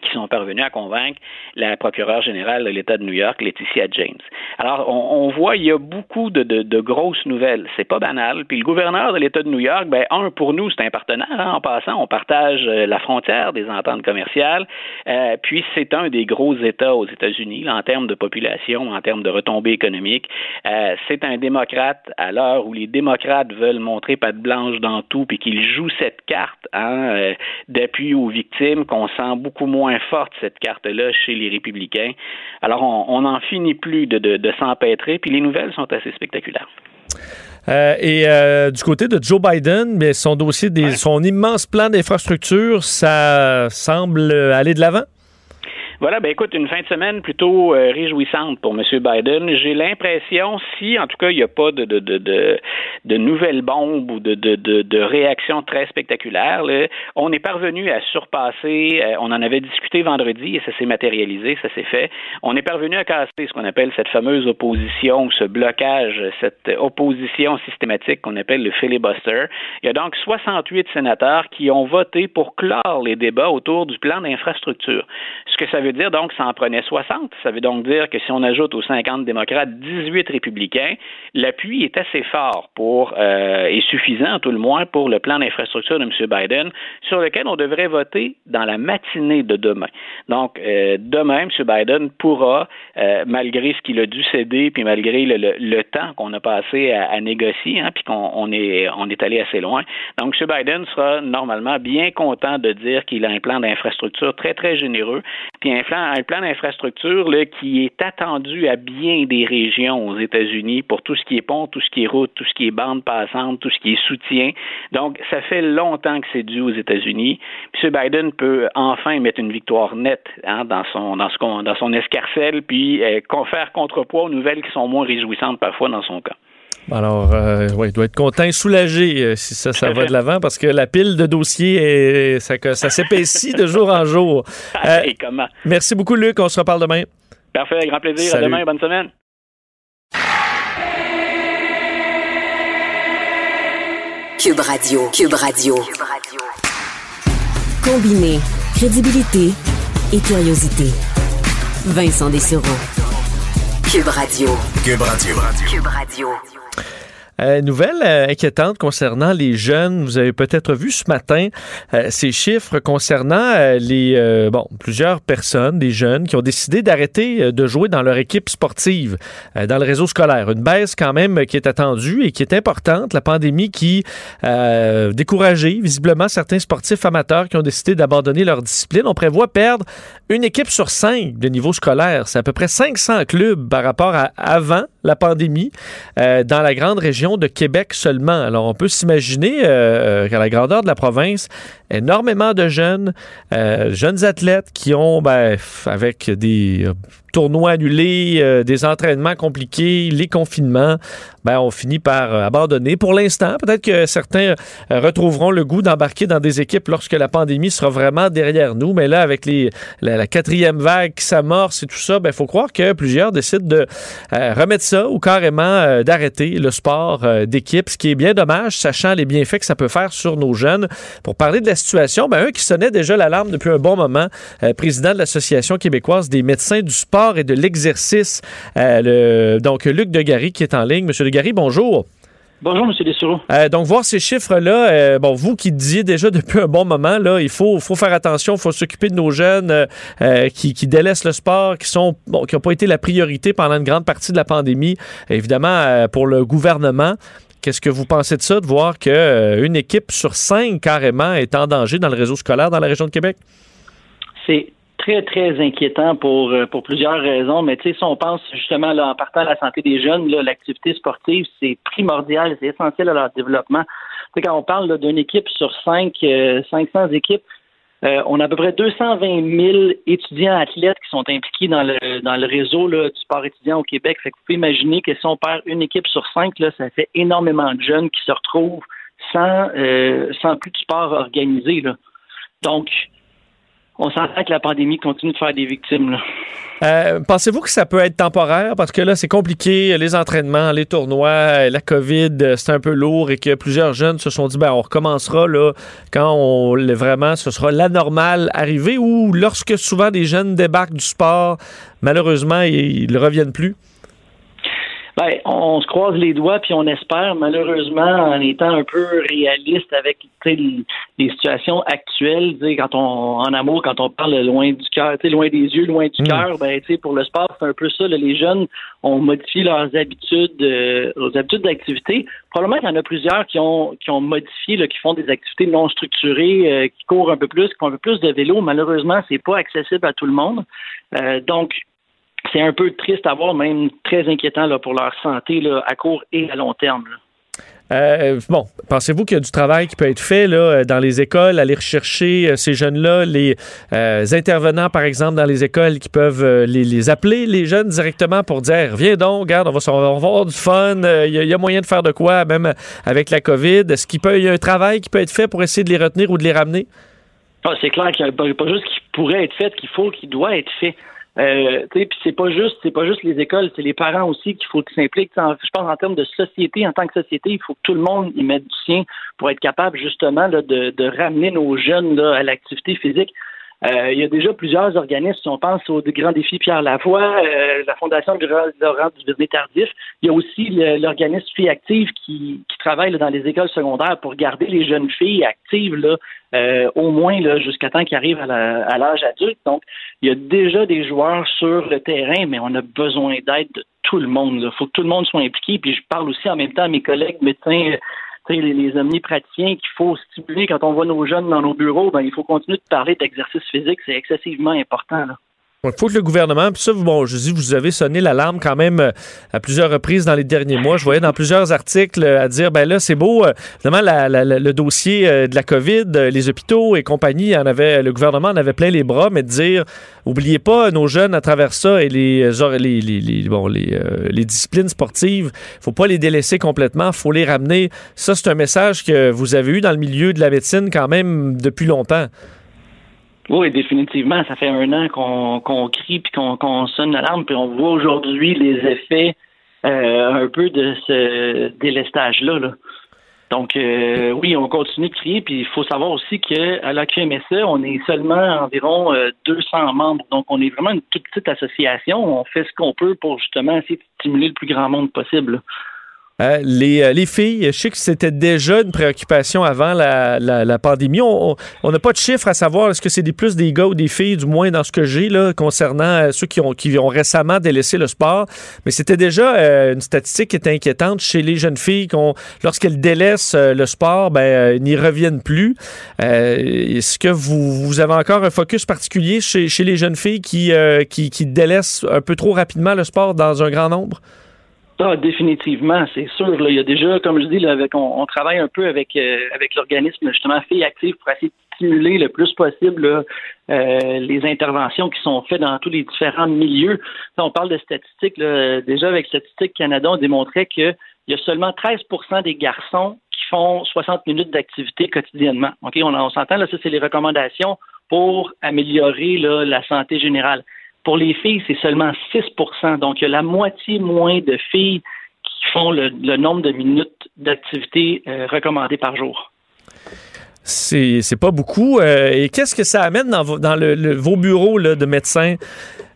qui sont parvenus à convaincre la procureure générale de l'État de New York, Laetitia James. Alors, on, voit, il y a beaucoup de, grosses nouvelles. C'est pas banal. Puis le gouverneur de l'État de New York, ben, un, pour nous, c'est un partenaire. Hein, en passant, on partage euh, la frontière des ententes commerciales. Euh, puis c'est un des gros États aux États-Unis, en termes de population, en termes de retombées économiques. Euh, c'est un démocrate à l'heure où les démocrates veulent montrer patte blanche dans tout, puis qu'ils jouent cette carte hein, d'appui aux victimes qu'on sent beaucoup moins moins forte, cette carte-là, chez les républicains. Alors, on n'en finit plus de, de, s'empêtrer, puis les nouvelles sont assez spectaculaires. Euh, et euh, du côté de Joe Biden, mais son dossier, des, son immense plan d'infrastructure, ça semble aller de l'avant? Voilà, ben écoute, une fin de semaine plutôt euh, réjouissante pour M. Biden. J'ai l'impression, si en tout cas il n'y a pas de, de, de, de, nouvelles bombes ou de, de, de, réactions très spectaculaires, on est parvenu à surpasser, euh, on en avait discuté vendredi et ça s'est matérialisé, ça s'est fait. On est parvenu à casser ce qu'on appelle cette fameuse opposition, ce blocage, cette opposition systématique qu'on appelle le filibuster. Il y a donc 68 sénateurs qui ont voté pour clore les débats autour du plan d'infrastructure. Ce que ça veut dire donc ça en prenait 60. Ça veut donc dire que si on ajoute aux 50 démocrates 18 républicains, l'appui est assez fort pour euh, et suffisant tout le moins pour le plan d'infrastructure de M. Biden, sur lequel on devrait voter dans la matinée de demain. Donc euh, demain, M. Biden pourra, euh, malgré ce qu'il a dû céder, puis malgré le, temps qu'on a passé à, négocier, hein, puis qu'on est on est allé assez loin. Donc M. Biden sera normalement bien content de dire qu'il a un plan d'infrastructure très très généreux, puis un un plan, d'infrastructure qui est attendu à bien des régions aux États-Unis pour tout ce qui est pont, tout ce qui est route, tout ce qui est bande passante, tout ce qui est soutien. Donc, ça fait longtemps que c'est dû aux États-Unis. M. Biden peut enfin mettre une victoire nette hein, dans son dans, dans son escarcelle, puis euh, faire contrepoids aux nouvelles qui sont moins réjouissantes parfois dans son cas. Alors, euh, ouais, il doit être content et soulagé euh, si ça, ça va de l'avant parce que la pile de dossiers, ça, ça s'épaissit de jour en jour. Euh, et comment? Merci beaucoup, Luc. On se reparle demain. Parfait, grand plaisir. À demain, bonne semaine. Cube Radio. Cube Radio. Cube Radio. Combiner crédibilité et curiosité. Vincent Dessereau. Cube Radio. Cube Radio. Cube Radio. Euh, nouvelle euh, inquiétante concernant les jeunes. Vous avez peut-être vu ce matin euh, ces chiffres concernant les bon plusieurs personnes, des jeunes qui ont décidé d'arrêter de jouer dans leur équipe sportive dans le réseau scolaire. Une baisse quand même qui est attendue et qui est importante. La pandémie qui a découragé visiblement certains sportifs amateurs qui ont décidé d'abandonner leur discipline. On prévoit perdre une équipe sur cinq de niveau scolaire. C'est à peu près 500 clubs par rapport à avant la pandémie euh, dans la grande région de Québec seulement. Alors, on peut s'imaginer euh, qu'à la grandeur de la province, énormément de jeunes, jeunes athlètes qui ont, ben, avec des tournois annulés, des entraînements compliqués, les confinements, ben, on finit par abandonner. Pour l'instant, peut-être que certains retrouveront le goût d'embarquer dans des équipes lorsque la pandémie sera vraiment derrière nous. Mais là, avec la, quatrième vague qui s'amorce et tout ça, il ben, faut croire que plusieurs décident de remettre ça ou carrément euh, d'arrêter le sport euh, d'équipe, ce qui est bien dommage, sachant les bienfaits que ça peut faire sur nos jeunes. Pour parler de situation, ben, un qui sonnait déjà l'alarme depuis un bon moment, euh, président de l'Association québécoise des médecins du sport et de l'exercice, donc Luc Degary qui est en ligne. Monsieur Degary, bonjour. Bonjour, M. Dessureau. Euh, donc, voir ces chiffres-là, euh, bon, vous qui disiez déjà depuis un bon moment, là, il faut, faut faire attention, il faut s'occuper de nos jeunes euh, qui, qui, délaissent le sport, qui sont bon, qui n'ont pas été la priorité pendant une grande partie de la pandémie, évidemment, pour le gouvernement. Qu'est-ce que vous pensez de ça, de voir qu'une équipe sur cinq, carrément, est en danger dans le réseau scolaire dans la région de Québec? C'est très, très inquiétant pour, euh, pour plusieurs raisons. Mais si on pense justement là, en partant à la santé des jeunes, l'activité sportive, c'est primordial, c'est essentiel à leur développement. Quand on parle d'une équipe sur cinq, 500 euh, équipes, euh, on a à peu près 220 000 étudiants athlètes qui sont impliqués dans le dans le réseau là, du sport étudiant au Québec. Fait que vous pouvez imaginer que si on perd une équipe sur cinq, là, ça fait énormément de jeunes qui se retrouvent sans sans plus de sport organisé. Là. Donc, on s'entend que la pandémie continue de faire des victimes. Euh, pensez-vous que ça peut être temporaire? Parce que là, c'est compliqué, les entraînements, les tournois, la COVID, c'est un peu lourd et que plusieurs jeunes se sont dit, ben, on recommencera là, quand on, vraiment ce sera la normale arrivée ou lorsque souvent des jeunes débarquent du sport, malheureusement, ils ne reviennent plus? Ben, on se croise les doigts puis on espère, malheureusement, en étant un peu réaliste avec les, les, situations actuelles, quand on en amour, quand on parle loin du cœur, loin des yeux, loin du mm. cœur, ben, pour le sport, c'est un peu ça. les jeunes ont modifié leurs habitudes, euh, leurs habitudes d'activité. Probablement qu'il y en a plusieurs qui ont qui ont modifié, là, qui font des activités non structurées, euh, qui courent un peu plus, qui font un peu plus de vélo. Malheureusement, c'est pas accessible à tout le monde. Euh, donc, c'est un peu triste à voir, même très inquiétant là, pour leur santé là, à court et à long terme. Euh, bon, pensez-vous qu'il y a du travail qui peut être fait là, dans les écoles, aller rechercher euh, ces jeunes-là, les euh, intervenants, par exemple, dans les écoles qui peuvent les, appeler, les jeunes, directement pour dire Viens donc, regarde, on va, on va avoir du fun, il y, a moyen de faire de quoi, même avec la COVID. Est-ce qu'il peut, y a un travail qui peut être fait pour essayer de les retenir ou de les ramener? Ah, c'est clair qu'il n'y a pas juste qui pourrait être fait, qu'il faut, qu'il doit être fait. Euh, puis c'est pas juste, c'est pas juste les écoles, c'est les parents aussi qu'il faut qu'ils s'impliquent. Je pense en termes de société, en tant que société, il faut que tout le monde y mette du sien pour être capable justement de, de, ramener nos jeunes là, à l'activité physique. Euh, il y a déjà plusieurs organismes, si on pense au Grand Défi Pierre Lavoie, euh, la Fondation Laurent du Tardif. Il y a aussi l'organisme Filles Actives qui, qui travaille dans les écoles secondaires pour garder les jeunes filles actives là, euh, au moins jusqu'à temps qu'ils arrivent à l'âge adulte. Donc, il y a déjà des joueurs sur le terrain, mais on a besoin d'aide de tout le monde. Il faut que tout le monde soit impliqué. Puis je parle aussi en même temps à mes collègues médecins les, les omnipraticiens qu'il faut stimuler quand on voit nos jeunes dans nos bureaux, ben, il faut continuer de parler d'exercice physique, c'est excessivement important. Là. Il faut que le gouvernement, puis ça, bon, je dis, vous avez sonné l'alarme quand même euh, à plusieurs reprises dans les derniers mois. Je voyais dans plusieurs articles euh, à dire, ben là, c'est beau, euh, évidemment, le dossier de la COVID, les hôpitaux et compagnie, en avait, le gouvernement en avait plein les bras, mais de dire, oubliez pas nos jeunes à travers ça et les, les, les, bon, les, les disciplines sportives, faut pas les délaisser complètement, faut les ramener. Ça, c'est un message que vous avez eu dans le milieu de la médecine quand même depuis longtemps. Oui, définitivement. Ça fait un an qu'on crie puis qu'on sonne l'alarme, puis on voit aujourd'hui les effets euh, un peu de ce délestage-là. Donc, euh, oui, on continue de crier, puis il faut savoir aussi qu'à la QMSE, on est seulement environ 200 euh, membres. Donc, on est vraiment une toute petite association. On fait ce qu'on peut pour justement essayer de stimuler le plus grand monde possible. Euh, les, euh, les, filles, je sais que c'était déjà une préoccupation avant la, pandémie. On n'a pas de chiffres à savoir est-ce que c'est des plus des gars ou des filles, du moins dans ce que j'ai concernant euh, ceux qui ont, récemment délaissé le sport? Mais c'était déjà une statistique qui était inquiétante chez les jeunes filles lorsqu'elles délaissent le sport, ben, n'y reviennent plus. est-ce que vous, avez encore un focus particulier chez, les jeunes filles qui délaissent un peu trop rapidement le sport dans un grand nombre? Ah, définitivement, c'est sûr. il y a déjà, comme je dis, on, travaille un peu avec, euh, l'organisme justement Filles Actives pour essayer de stimuler le plus possible euh, les interventions qui sont faites dans tous les différents milieux. on parle de statistiques. déjà, avec Statistique Canada, on démontrait qu'il y a seulement 13% des garçons qui font 60 minutes d'activité quotidiennement. OK, on, on s'entend, là, ça, c'est les recommandations pour améliorer la santé générale. Pour les filles, c'est seulement 6% Donc, il y a la moitié moins de filles qui font le, nombre de minutes d'activité euh, recommandées par jour. C'est pas beaucoup. Euh, et qu'est-ce que ça amène dans, vos bureaux de médecins?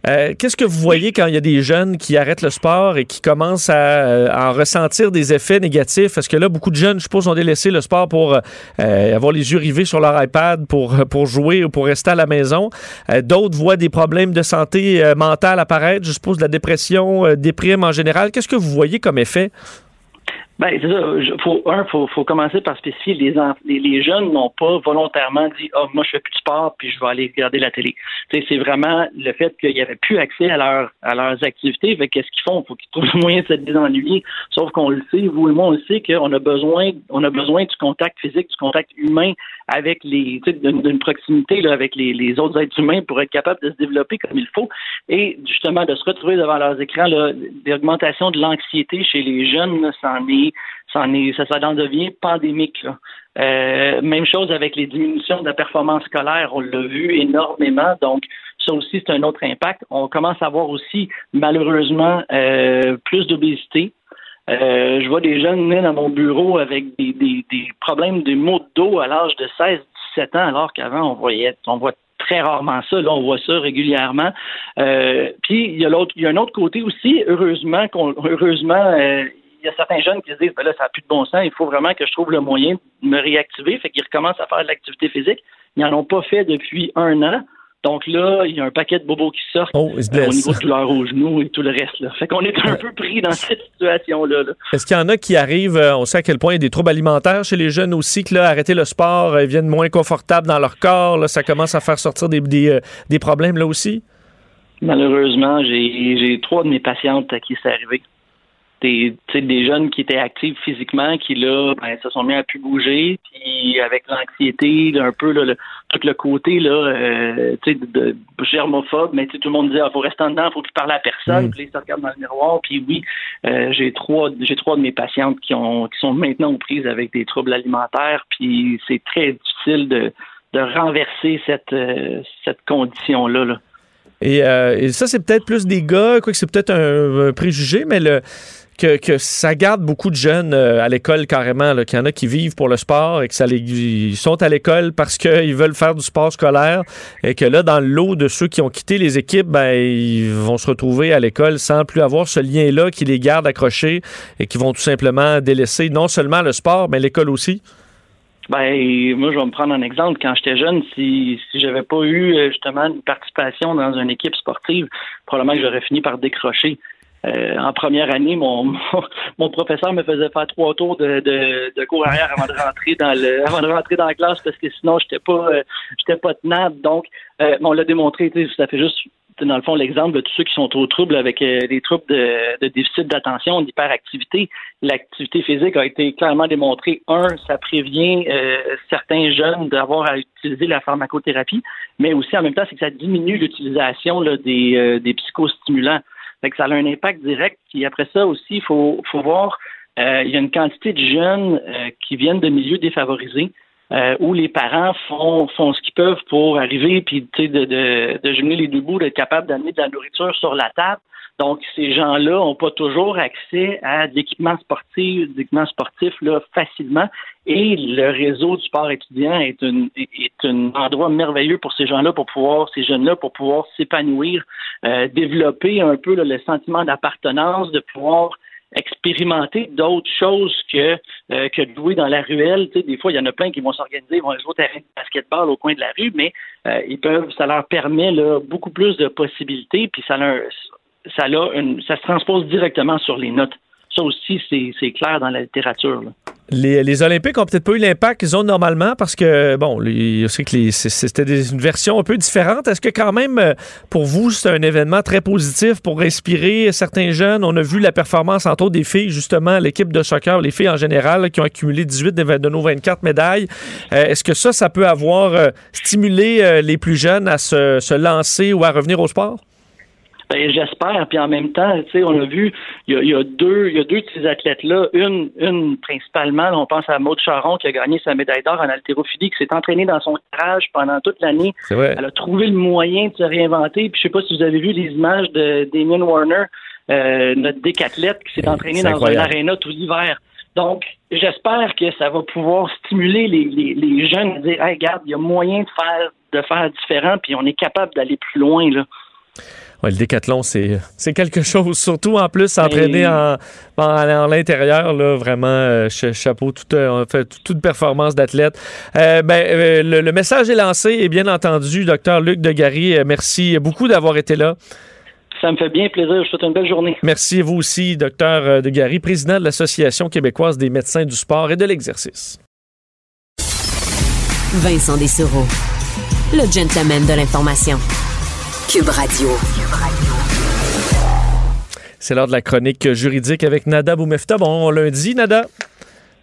Euh, qu'est-ce que vous voyez quand il y a des jeunes qui arrêtent le sport et qui commencent à, euh, en ressentir des effets négatifs? Parce que là, beaucoup de jeunes, je suppose, ont délaissé le sport pour euh, avoir les yeux rivés sur leur iPad, pour, pour jouer ou pour rester à la maison? D'autres voient des problèmes de santé mentale apparaître, je suppose de la dépression, déprime en général. Qu'est-ce que vous voyez comme effet? Ben, c'est ça. Faut, un, faut, faut commencer par spécifier les, les, les jeunes n'ont pas volontairement dit oh, moi je fais plus de sport puis je vais aller regarder la télé. c'est vraiment le fait qu'il n'y avait plus accès à, leur, à leurs activités. Qu'est-ce qu'ils font? Faut qu'ils trouvent le moyen de se désennuyer. Sauf qu'on le sait, vous et moi, on le sait qu'on a besoin on a besoin du contact physique, du contact humain avec les d'une proximité là, avec les, autres êtres humains pour être capable de se développer comme il faut. Et justement de se retrouver devant leurs écrans, l'augmentation de l'anxiété chez les jeunes, ça ça, en devient pandémique. Euh, même chose avec les diminutions de la performance scolaire, on l'a vu énormément. Donc, ça aussi, c'est un autre impact. On commence à voir aussi, malheureusement, euh, plus d'obésité. Euh, je vois des jeunes nés dans mon bureau avec des, problèmes de maux de dos à l'âge de 16-17 ans, alors qu'avant, on voyait, on voit très rarement ça. Là, on voit ça régulièrement. puis il y a l'autre, il y a un autre côté aussi. Heureusement, qu'on, y a certains jeunes qui se disent ben là, ça n'a plus de bon sens, il faut vraiment que je trouve le moyen de me réactiver. Fait qu'ils recommencent à faire de l'activité physique. Ils n'en ont pas fait depuis un an. Donc là, il y a un paquet de bobos qui sortent oh, euh, au niveau de douleur aux genoux et tout le reste. Là. Fait qu'on est un peu pris dans cette situation-là. Est-ce qu'il y en a qui arrivent, euh, on sait à quel point il y a des troubles alimentaires chez les jeunes aussi, que là, arrêter le sport, euh, ils viennent moins confortables dans leur corps, là, ça commence à faire sortir des, des, des problèmes là aussi? Malheureusement, j'ai trois de mes patientes à qui c'est arrivé des, des jeunes qui étaient actifs physiquement, qui là, ben, se sont mis à plus bouger, puis avec l'anxiété, un peu le, tout le côté là, euh, de, de, germophobe, mais tout le monde disait, il ah, faut rester en dedans, faut plus parler à personne, mm. puis ils se regardent dans le miroir, puis oui, euh, j'ai trois, j'ai trois de mes patientes qui ont, qui sont maintenant aux prises avec des troubles alimentaires, puis c'est très difficile de, de renverser cette, euh, cette condition là. là. Et, et, ça, c'est peut-être plus des gars, quoi que c'est peut-être un, préjugé, mais le, que, ça garde beaucoup de jeunes euh, à l'école carrément, qu'il y en a qui vivent pour le sport et que ça les, sont à l'école parce qu'ils veulent faire du sport scolaire et que là, dans le lot de ceux qui ont quitté les équipes, ben, ils vont se retrouver à l'école sans plus avoir ce lien-là qui les garde accrochés et qui vont tout simplement délaisser non seulement le sport, mais l'école aussi. Ben, moi, je vais me prendre un exemple. Quand j'étais jeune, si, si j'avais pas eu euh, justement une participation dans une équipe sportive, probablement que j'aurais fini par décrocher. Euh, en première année, mon, mon, professeur me faisait faire trois tours de, de, cours arrière avant de rentrer dans le avant de rentrer dans la classe parce que sinon j'étais pas euh, j'étais pas tenable. Donc euh, on l'a démontré, ça fait juste dans le fond l'exemple de tous ceux qui sont au trouble avec des troubles de, de déficit d'attention, d'hyperactivité. L'activité physique a été clairement démontrée. Un, ça prévient certains jeunes d'avoir à utiliser la pharmacothérapie, mais aussi en même temps, c'est que ça diminue l'utilisation des, des psychostimulants. Que ça a un impact direct. Puis après ça aussi, il faut, faut voir, euh, il y a une quantité de jeunes euh, qui viennent de milieux défavorisés. Euh, où les parents font, font ce qu'ils peuvent pour arriver puis de, de, de jumeler les deux bouts, d'être capable d'amener de la nourriture sur la table. Donc, ces gens-là n'ont pas toujours accès à de l'équipement sportif, d'équipements sportifs là, facilement. Et le réseau du sport étudiant est, un est un endroit merveilleux pour ces gens-là, pour pouvoir, ces jeunes-là, pour pouvoir s'épanouir, euh, développer un peu le sentiment d'appartenance, de pouvoir expérimenter d'autres choses que, euh, que de jouer dans la ruelle. Tu sais, des fois, il y en a plein qui vont s'organiser, vont jouer au terrain de basketball au coin de la rue, mais euh, ils peuvent, ça leur permet là, beaucoup plus de possibilités, puis ça, leur, ça, se transpose directement sur les notes. Ça aussi, c'est clair dans la littérature. Les, Olympiques ont peut-être pas eu l'impact qu'ils ont normalement parce que, bon, que c'était une version un peu différente. Est-ce que quand même, euh, pour vous, c'est un événement très positif pour inspirer certains jeunes? On a vu la performance, entre autres, des filles, justement, l'équipe de soccer, les filles en général, qui ont accumulé 18 de nos 24 médailles. Euh, est-ce que ça, ça peut avoir euh, stimulé les plus jeunes à se lancer ou à revenir au sport? Ben, j'espère. Puis en même temps, tu sais, on a vu, il y a, deux, il y a deux de ces athlètes-là. Une, une principalement, on pense à Maud Charon qui a gagné sa médaille d'or en haltérophilie, qui s'est entraînée dans son garage pendant toute l'année. Elle a trouvé le moyen de se réinventer. Puis je sais pas si vous avez vu les images de Damien Warner, euh, notre décathlète, qui s'est entraîné dans un aréna tout l'hiver. Donc, j'espère que ça va pouvoir stimuler les, les, les jeunes à dire, hey, regarde, il y a moyen de faire, de faire différent, puis on est capable d'aller plus loin, là le décathlon, c'est, c'est quelque chose, surtout en plus entraîné en, en, l'intérieur, là, vraiment, euh, chapeau, toute, euh, fait, toute performance d'athlète. Euh, ben, le, message est lancé et bien entendu, docteur Luc Degary, merci beaucoup d'avoir été là. Ça me fait bien plaisir. Je vous souhaite une belle journée. Merci à vous aussi, docteur Degary, président de l'Association québécoise des médecins du sport et de l'exercice. Vincent Dessereau, le gentleman de l'information. Cube Radio. C'est l'heure de la chronique juridique avec Nada Boumefta. Bon lundi, Nada.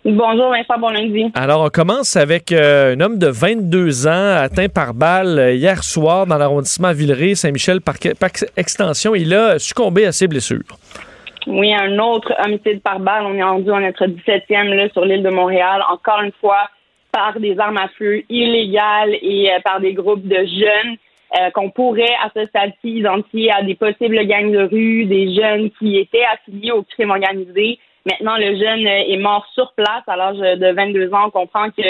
Bonjour Vincent, bon lundi. Alors, on commence avec euh, un homme de 22 ans atteint par balle euh, hier soir dans l'arrondissement Villeray, Saint-Michel, par, extension. Il a succombé à ses blessures. Oui, un autre homicide par balle. On est rendu à notre 17e sur l'île de Montréal. Encore une fois, par des armes à feu illégales et euh, par des groupes de jeunes. Euh, qu'on pourrait à ce stade-ci identifier à des possibles gangs de rue, des jeunes qui étaient affiliés au crime organisé. Maintenant, le jeune euh, est mort sur place à l'âge de 22 ans. On comprend que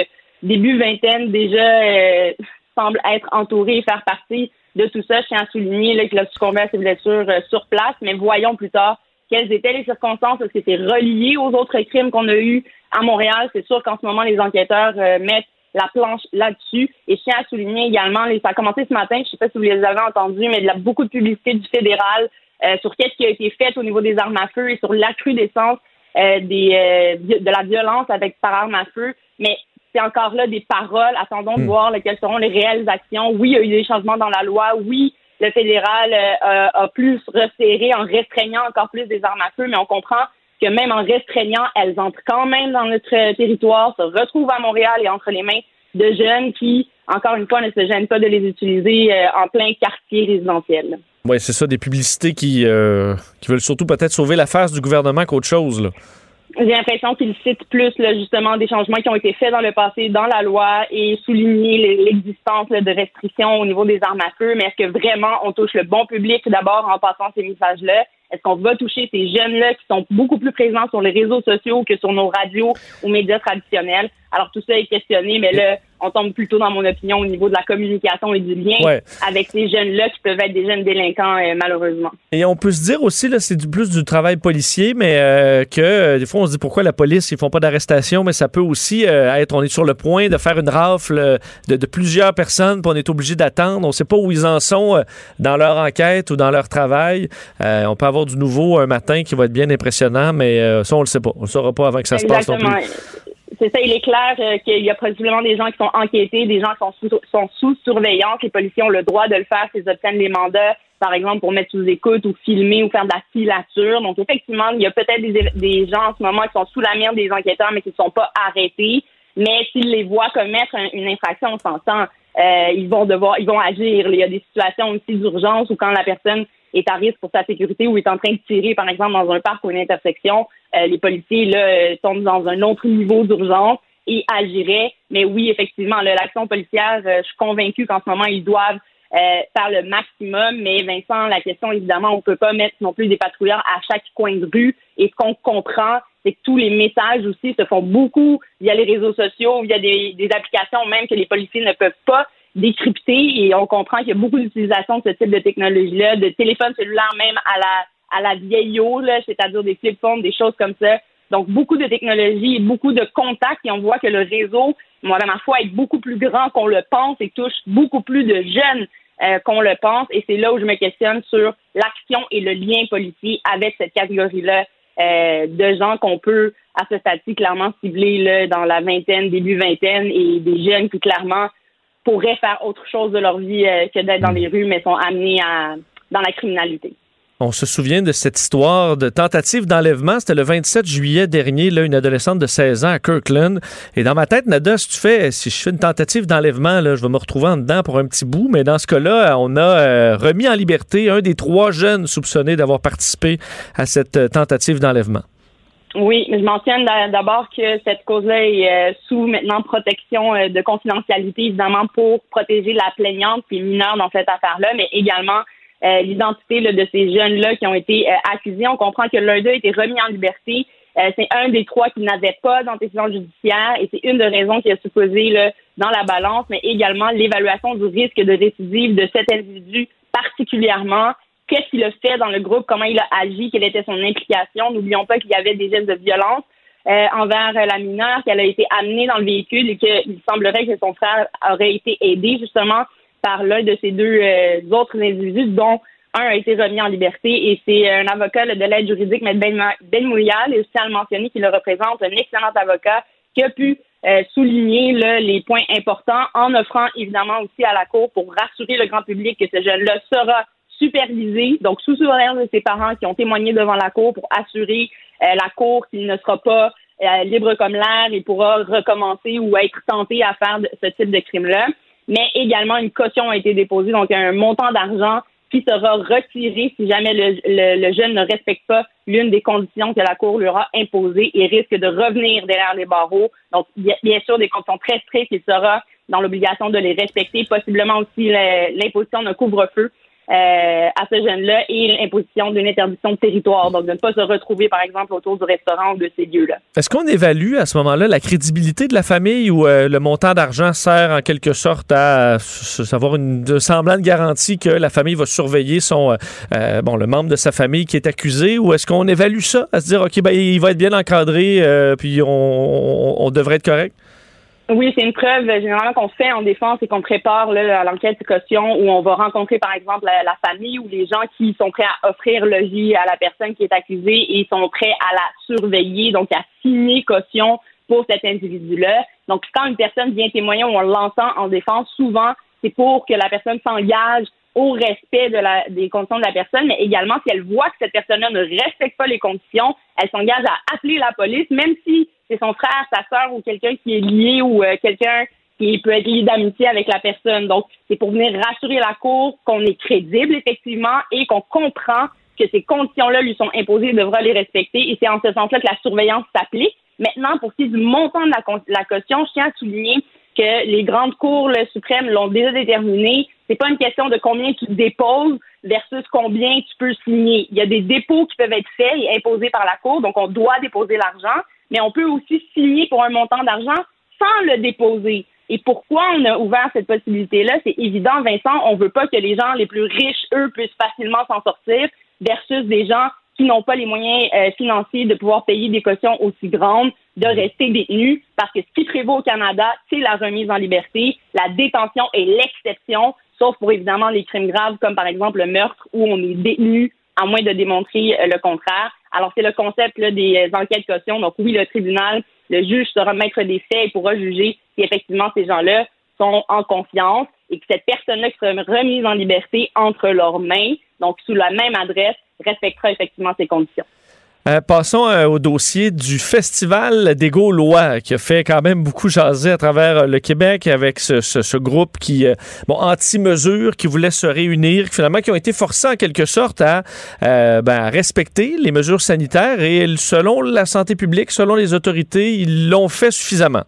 début vingtaine déjà euh, semble être entouré et faire partie de tout ça. Je tiens à souligner qu'il a succombé à ses blessures sur place, mais voyons plus tard quelles étaient les circonstances. Est-ce que c'est relié aux autres crimes qu'on a eus à Montréal? C'est sûr qu'en ce moment, les enquêteurs mettent la planche là-dessus. Et je tiens à souligner également, ça a commencé ce matin, je ne sais pas si vous les avez entendus, mais il y a beaucoup de publicité du fédéral euh, sur qu'est-ce qui a été fait au niveau des armes à feu et sur l'accrudescence euh, des, euh, de la violence avec par armes à feu. Mais c'est encore là des paroles. Attendons de hmm. voir quelles seront les réelles actions. Oui, il y a eu des changements dans la loi. Oui, le fédéral a plus resserré en restreignant encore plus des armes à feu, mais on comprend que même en restreignant, elles entrent quand même dans notre territoire, se retrouvent à Montréal et entre les mains de jeunes qui, encore une fois, ne se gênent pas de les utiliser euh, en plein quartier résidentiel. Oui, c'est ça, des publicités qui, euh, qui veulent surtout peut-être sauver la face du gouvernement qu'autre chose. Là. J'ai l'impression qu'ils citent plus justement des changements qui ont été faits dans le passé dans la loi et souligner l'existence de restrictions au niveau des armes à feu. Mais est-ce que vraiment on touche le bon public d'abord en passant ces messages-là? Est-ce qu'on va toucher ces jeunes-là qui sont beaucoup plus présents sur les réseaux sociaux que sur nos radios ou médias traditionnels? Alors tout ça est questionné, mais là, on tombe plutôt, dans mon opinion, au niveau de la communication et du lien avec ces jeunes-là qui peuvent être des jeunes délinquants, euh, malheureusement. Et on peut se dire aussi, là, c'est plus du travail policier, mais euh, que euh, des fois, on se dit pourquoi la police, ils font pas d'arrestation, mais ça peut aussi être, on est sur le point de faire une rafle de, plusieurs personnes, puis on est obligé d'attendre. On sait pas où ils en sont dans leur enquête ou dans leur travail. on peut avoir du nouveau un matin qui va être bien impressionnant, mais ça, on le sait pas. On le saura pas avant que ça se passe non plus c'est ça, il est clair euh, qu'il y a possiblement des gens qui sont enquêtés, des gens qui sont sous, sont sous surveillance. Les policiers ont le droit de le faire s'ils obtiennent des mandats, par exemple, pour mettre sous écoute ou filmer ou faire de la filature. Donc, effectivement, il y a peut-être des, gens en ce moment qui sont sous la mire des enquêteurs, mais qui ne sont pas arrêtés. Mais s'ils les voient commettre une infraction, on s'entend, euh, ils vont devoir, ils vont agir. Il y a des situations aussi d'urgence où quand la personne est à risque pour sa sécurité ou est en train de tirer, par exemple, dans un parc ou une intersection, euh, les policiers là, euh, tombent dans un autre niveau d'urgence et agiraient. Mais oui, effectivement, l'action policière, euh, je suis convaincue qu'en ce moment, ils doivent faire le maximum. Mais Vincent, la question, évidemment, on ne peut pas mettre non plus des patrouilleurs à chaque coin de rue. Et ce qu'on comprend, c'est que tous les messages aussi se font beaucoup via les réseaux sociaux, via des, des applications même que les policiers ne peuvent pas décrypter. Et on comprend qu'il y a beaucoup d'utilisation de ce type de technologie-là, de téléphones cellulaires même à la à la vieille eau, c'est-à-dire des flip phones, des choses comme ça. Donc, beaucoup de technologies, beaucoup de contacts et on voit que le réseau, moi, ma foi, est beaucoup plus grand qu'on le pense et touche beaucoup plus de jeunes euh, qu'on le pense. Et c'est là où je me questionne sur l'action et le lien policier avec cette catégorie-là de gens qu'on peut, à ce stade clairement cibler là, dans la vingtaine, début vingtaine, et des jeunes qui, clairement, pourraient faire autre chose de leur vie que d'être dans mm. les rues, mais sont amenés à, dans la criminalité. On se souvient de cette histoire de tentative d'enlèvement. C'était le 27 juillet dernier, là, une adolescente de 16 ans à Kirkland. Et dans ma tête, Nada, si tu fais, si je fais une tentative d'enlèvement, là, je vais me retrouver en dedans pour un petit bout. Mais dans ce cas-là, on a euh, remis en liberté un des trois jeunes soupçonnés d'avoir participé à cette euh, tentative d'enlèvement. Oui, je mentionne d'abord que cette cause-là est euh, sous maintenant protection de confidentialité, évidemment, pour protéger la plaignante qui est mineure dans cette affaire-là, mais également euh, l'identité de ces jeunes-là qui ont été euh, accusés. On comprend que l'un d'eux a été remis en liberté. Euh, c'est un des trois qui n'avait pas d'antécédent judiciaire et c'est une des raisons qui a supposé là, dans la balance, mais également l'évaluation du risque de récidive de cet individu particulièrement. Qu'est-ce qu'il a fait dans le groupe, comment il a agi, quelle était son implication. N'oublions pas qu'il y avait des gestes de violence envers la mineure, qu'elle a été amenée dans le véhicule et qu'il semblerait que son frère aurait été aidé justement par l'un de ces deux euh, autres individus, dont un a été remis en liberté et c'est un avocat de l'aide juridique, M. Ben, Mouyal, et aussi à le mentionner qu'il le représente, un excellent avocat qui a pu euh, souligner les points importants en offrant évidemment aussi à la Cour pour rassurer le grand public que ce jeune-là sera supervisé, donc sous surveillance de ses parents qui ont témoigné devant la Cour pour assurer euh, la Cour qu'il ne sera pas libre comme l'air et pourra recommencer ou être tenté à faire ce type de crime-là. Mais également une caution a été déposée, donc un montant d'argent qui sera retiré si jamais le, jeune ne respecte pas l'une des conditions que la Cour lui aura imposées et risque de revenir derrière les barreaux. Donc, bien sûr, des conditions très strictes, il sera dans l'obligation de les respecter, possiblement aussi l'imposition d'un couvre-feu euh, à ce jeune-là et l'imposition d'une interdiction de territoire, donc de ne pas se retrouver, par exemple, autour du restaurant ou de ces lieux-là. Est-ce qu'on évalue à ce moment-là la crédibilité de la famille ou euh, le montant d'argent sert en quelque sorte à, savoir une de semblant de garantie que la famille va surveiller son euh, bon le membre de sa famille qui est accusé? Ou est-ce qu'on évalue ça à se dire ok ben il va être bien encadré puis on devrait être correct? Oui, c'est une preuve euh, généralement qu'on fait en défense et qu'on prépare là, l'enquête de caution où on va rencontrer par exemple la, famille ou les gens qui sont prêts à offrir logis à la personne qui est accusée et sont prêts à la surveiller, donc à signer caution pour cet individu-là. Donc quand une personne vient témoigner ou on l'entend en défense, souvent c'est pour que la personne s'engage au respect de la, des conditions de la personne, mais également si elle voit que cette personne-là ne respecte pas les conditions, elle s'engage à appeler la police, même si c'est son frère, sa sœur ou quelqu'un qui est lié ou euh, quelqu'un qui peut être lié d'amitié avec la personne. Donc, c'est pour venir rassurer la Cour qu'on est crédible, effectivement, et qu'on comprend que ces conditions-là lui sont imposées et devra les respecter. Et c'est en ce sens-là que la surveillance s'applique. Maintenant, pour ce qui est du montant de la, la caution, je tiens à souligner que les grandes cours suprêmes l'ont déjà déterminé. C'est pas une question de combien tu déposes versus combien tu peux signer. Il y a des dépôts qui peuvent être faits et imposés par la Cour, donc on doit déposer l'argent, mais on peut aussi signer pour un montant d'argent sans le déposer. Et pourquoi on a ouvert cette possibilité-là? C'est évident, Vincent, on veut pas que les gens les plus riches, eux, puissent facilement s'en sortir versus des gens qui n'ont pas les moyens euh, financiers de pouvoir payer des cautions aussi grandes, de rester détenus, parce que ce qui prévaut au Canada, c'est la remise en liberté. La détention est l'exception, sauf pour évidemment les crimes graves, comme par exemple le meurtre, où on est détenu à moins de démontrer euh, le contraire. Alors, c'est le concept des euh, enquêtes caution. Donc, oui, le tribunal, le juge sera maître des faits et pourra juger si effectivement ces gens-là sont en confiance et que cette personne-là sera remise en liberté entre leurs mains, donc sous la même adresse, respectera effectivement ces conditions. Euh, passons euh, au dossier du Festival des Gaulois, qui a fait quand même beaucoup jaser à travers euh, le Québec avec ce, groupe qui, bon, anti-mesures, qui voulait se réunir, finalement, qui ont été forcés en quelque sorte à, ben, à respecter les mesures sanitaires et selon la santé publique, selon les autorités, ils l'ont fait suffisamment.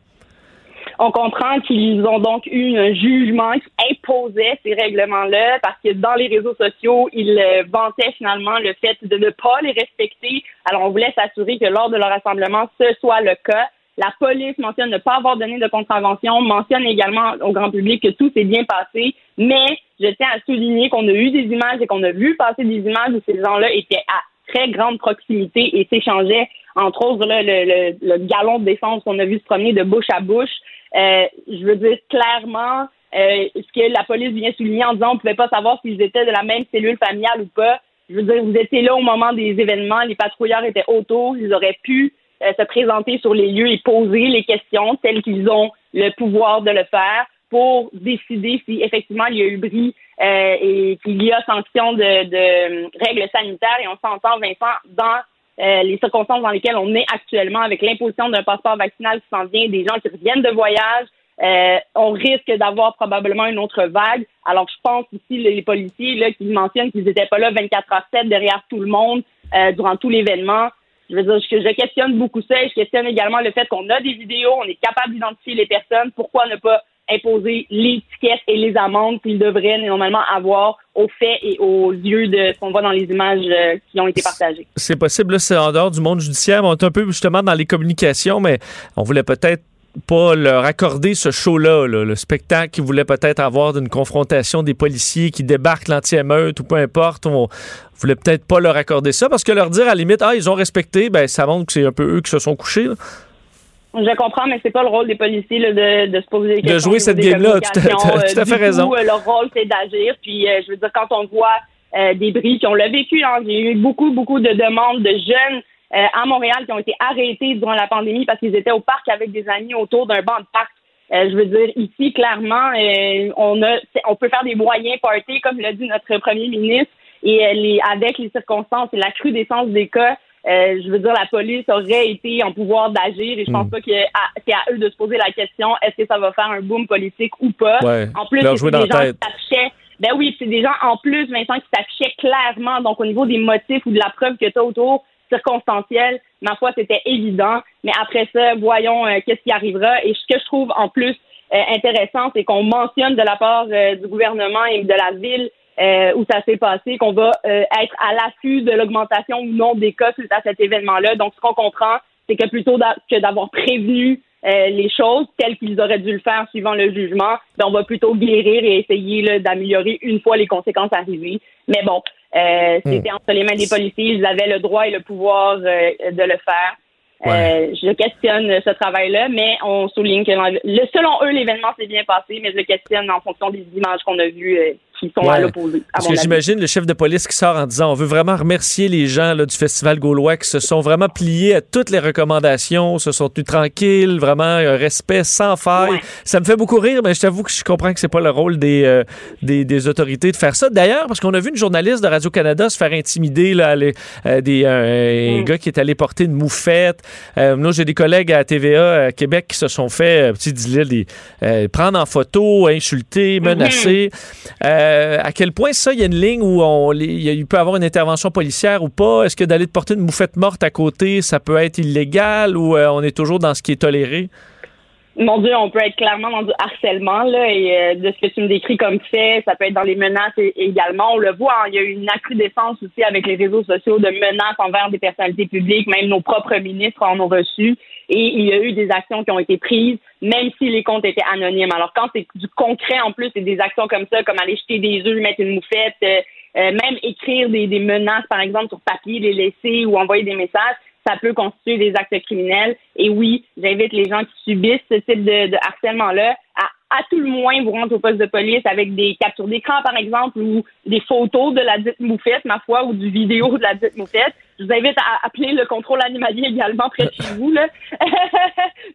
On comprend qu'ils ont donc eu un jugement qui imposait ces règlements-là parce que dans les réseaux sociaux, ils euh, vantaient finalement le fait de ne pas les respecter. Alors, on voulait s'assurer que lors de leur rassemblement, ce soit le cas. La police mentionne ne pas avoir donné de contravention, mentionne également au grand public que tout s'est bien passé, mais je tiens à souligner qu'on a eu des images et qu'on a vu passer des images où ces gens-là étaient à très grande proximité et s'échangeaient, entre autres, le, le, le, galon de défense qu'on a vu se promener de bouche à bouche. Euh, je veux dire clairement euh, ce que la police vient souligner en disant on ne pouvait pas savoir s'ils étaient de la même cellule familiale ou pas. Je veux dire, vous étiez là au moment des événements, les patrouilleurs étaient autour, ils auraient pu euh, se présenter sur les lieux et poser les questions telles qu'ils ont le pouvoir de le faire pour décider si effectivement il y a eu bris euh, et qu'il y a sanction de, de, règles sanitaires. Et on s'entend, Vincent, dans euh, les circonstances dans lesquelles on est actuellement avec l'imposition d'un passeport vaccinal qui s'en vient, des gens qui reviennent de voyage, euh, on risque d'avoir probablement une autre vague. Alors, je pense ici, les policiers là, qui mentionnent qu'ils n'étaient pas là 24 heures 7 derrière tout le monde euh, durant tout l'événement. Je veux dire, je, je, questionne beaucoup ça et je questionne également le fait qu'on a des vidéos, on est capable d'identifier les personnes. Pourquoi ne pas imposer tickets et les amendes qu'ils devraient normalement avoir aux faits et aux yeux de ce qu'on voit dans les images euh, qui ont été partagées. C'est possible, c'est en dehors du monde judiciaire. On est un peu justement dans les communications, mais on voulait peut-être pas leur accorder ce show-là, le spectacle qu'ils voulaient peut-être avoir d'une confrontation des policiers qui débarquent l'anti-émeute ou peu importe. On voulait peut-être pas leur accorder ça parce que leur dire à la limite, ah, ils ont respecté, ben ça montre que c'est un peu eux qui se sont couchés. Je comprends, mais c'est pas le rôle des policiers de, de, se poser des questions. De jouer cette game-là, tu as, fait raison. Euh, leur rôle, c'est d'agir. Puis, euh, je veux dire, quand on voit euh, des bris qui ont le vécu, hein, j'ai eu beaucoup, beaucoup de demandes de jeunes à Montréal qui ont été arrêtés durant la pandémie parce qu'ils étaient au parc avec des amis autour d'un banc de parc. je veux dire, ici, clairement, on a, on peut faire des moyens party, comme l'a dit notre premier ministre, et les, avec les circonstances et la crudescence des cas, euh, je veux dire, la police aurait été en pouvoir d'agir et je pense hmm. pas que c'est à eux de se poser la question est-ce que ça va faire un boom politique ou pas? en plus, c'est des gens qui s'affichaient. Ben oui, c'est des gens en plus, Vincent, qui s'affichaient clairement. Donc, au niveau des motifs ou de la preuve que tu as autour, circonstancielle, ma foi, c'était évident. Mais après ça, voyons euh, qu'est-ce qui arrivera. Et ce que je trouve en plus euh, intéressant, c'est qu'on mentionne de la part du gouvernement et de la ville euh, où ça s'est passé, qu'on va euh, être à l'affût de l'augmentation ou non des cas suite à cet événement-là. Donc, ce qu'on comprend, c'est que plutôt que d'avoir prévenu euh, les choses telles qu'ils auraient dû le faire suivant le jugement, ben, on va plutôt guérir et essayer d'améliorer une fois les conséquences arrivées. Mais bon, euh, hmm. c'était entre les mains des policiers, ils avaient le droit et le pouvoir de le faire. je questionne ce travail-là, mais on souligne que selon eux, l'événement s'est bien passé, mais je le questionne en fonction des images qu'on a vues qui sont à l'opposé. Parce que j'imagine le chef de police qui sort en disant on veut vraiment remercier les gens là, du Festival gaulois qui se sont vraiment pliés à toutes les recommandations, se sont tenus tranquilles, vraiment un respect sans faille. Ça me fait beaucoup rire, mais je t'avoue que je comprends que c'est pas le rôle des, euh, des, des, autorités de faire ça. D'ailleurs, parce qu'on a vu une journaliste de Radio-Canada se faire intimider, là, les, euh, des, un mm. gars qui est allé porter une moufette. Euh, nous, j'ai des collègues à TVA à Québec qui se sont fait, petit des, prendre en photo, insulter, mm-hmm. menacer. Euh, à quel point ça, il y a une ligne où on, il peut avoir une intervention policière ou pas? Est-ce que d'aller te porter une bouffette morte à côté, ça peut être illégal ou euh, on est toujours dans ce qui est toléré? Mon Dieu, on peut être clairement dans du harcèlement, là, et euh, de ce que tu me décris comme fait, ça peut être dans les menaces également. On le voit, hein, il y a eu une accrudescence aussi avec les réseaux sociaux de menaces envers des personnalités publiques, même nos propres ministres en ont reçu, et il y a eu des actions qui ont été prises, même si les comptes étaient anonymes. Alors quand c'est du concret en plus, c'est des actions comme ça, comme aller jeter des œufs, mettre une moufette, euh, euh, même écrire des, menaces, par exemple, sur papier, les laisser ou envoyer des messages, ça peut constituer des actes criminels. Et oui, j'invite les gens qui subissent ce type de, de harcèlement-là à à tout le moins vous rendre au poste de police avec des captures d'écran, par exemple, ou des photos de la dite moufette, ma foi, ou du vidéo de la dite moufette. Je vous invite à appeler le contrôle animalier également près de chez vous. Là.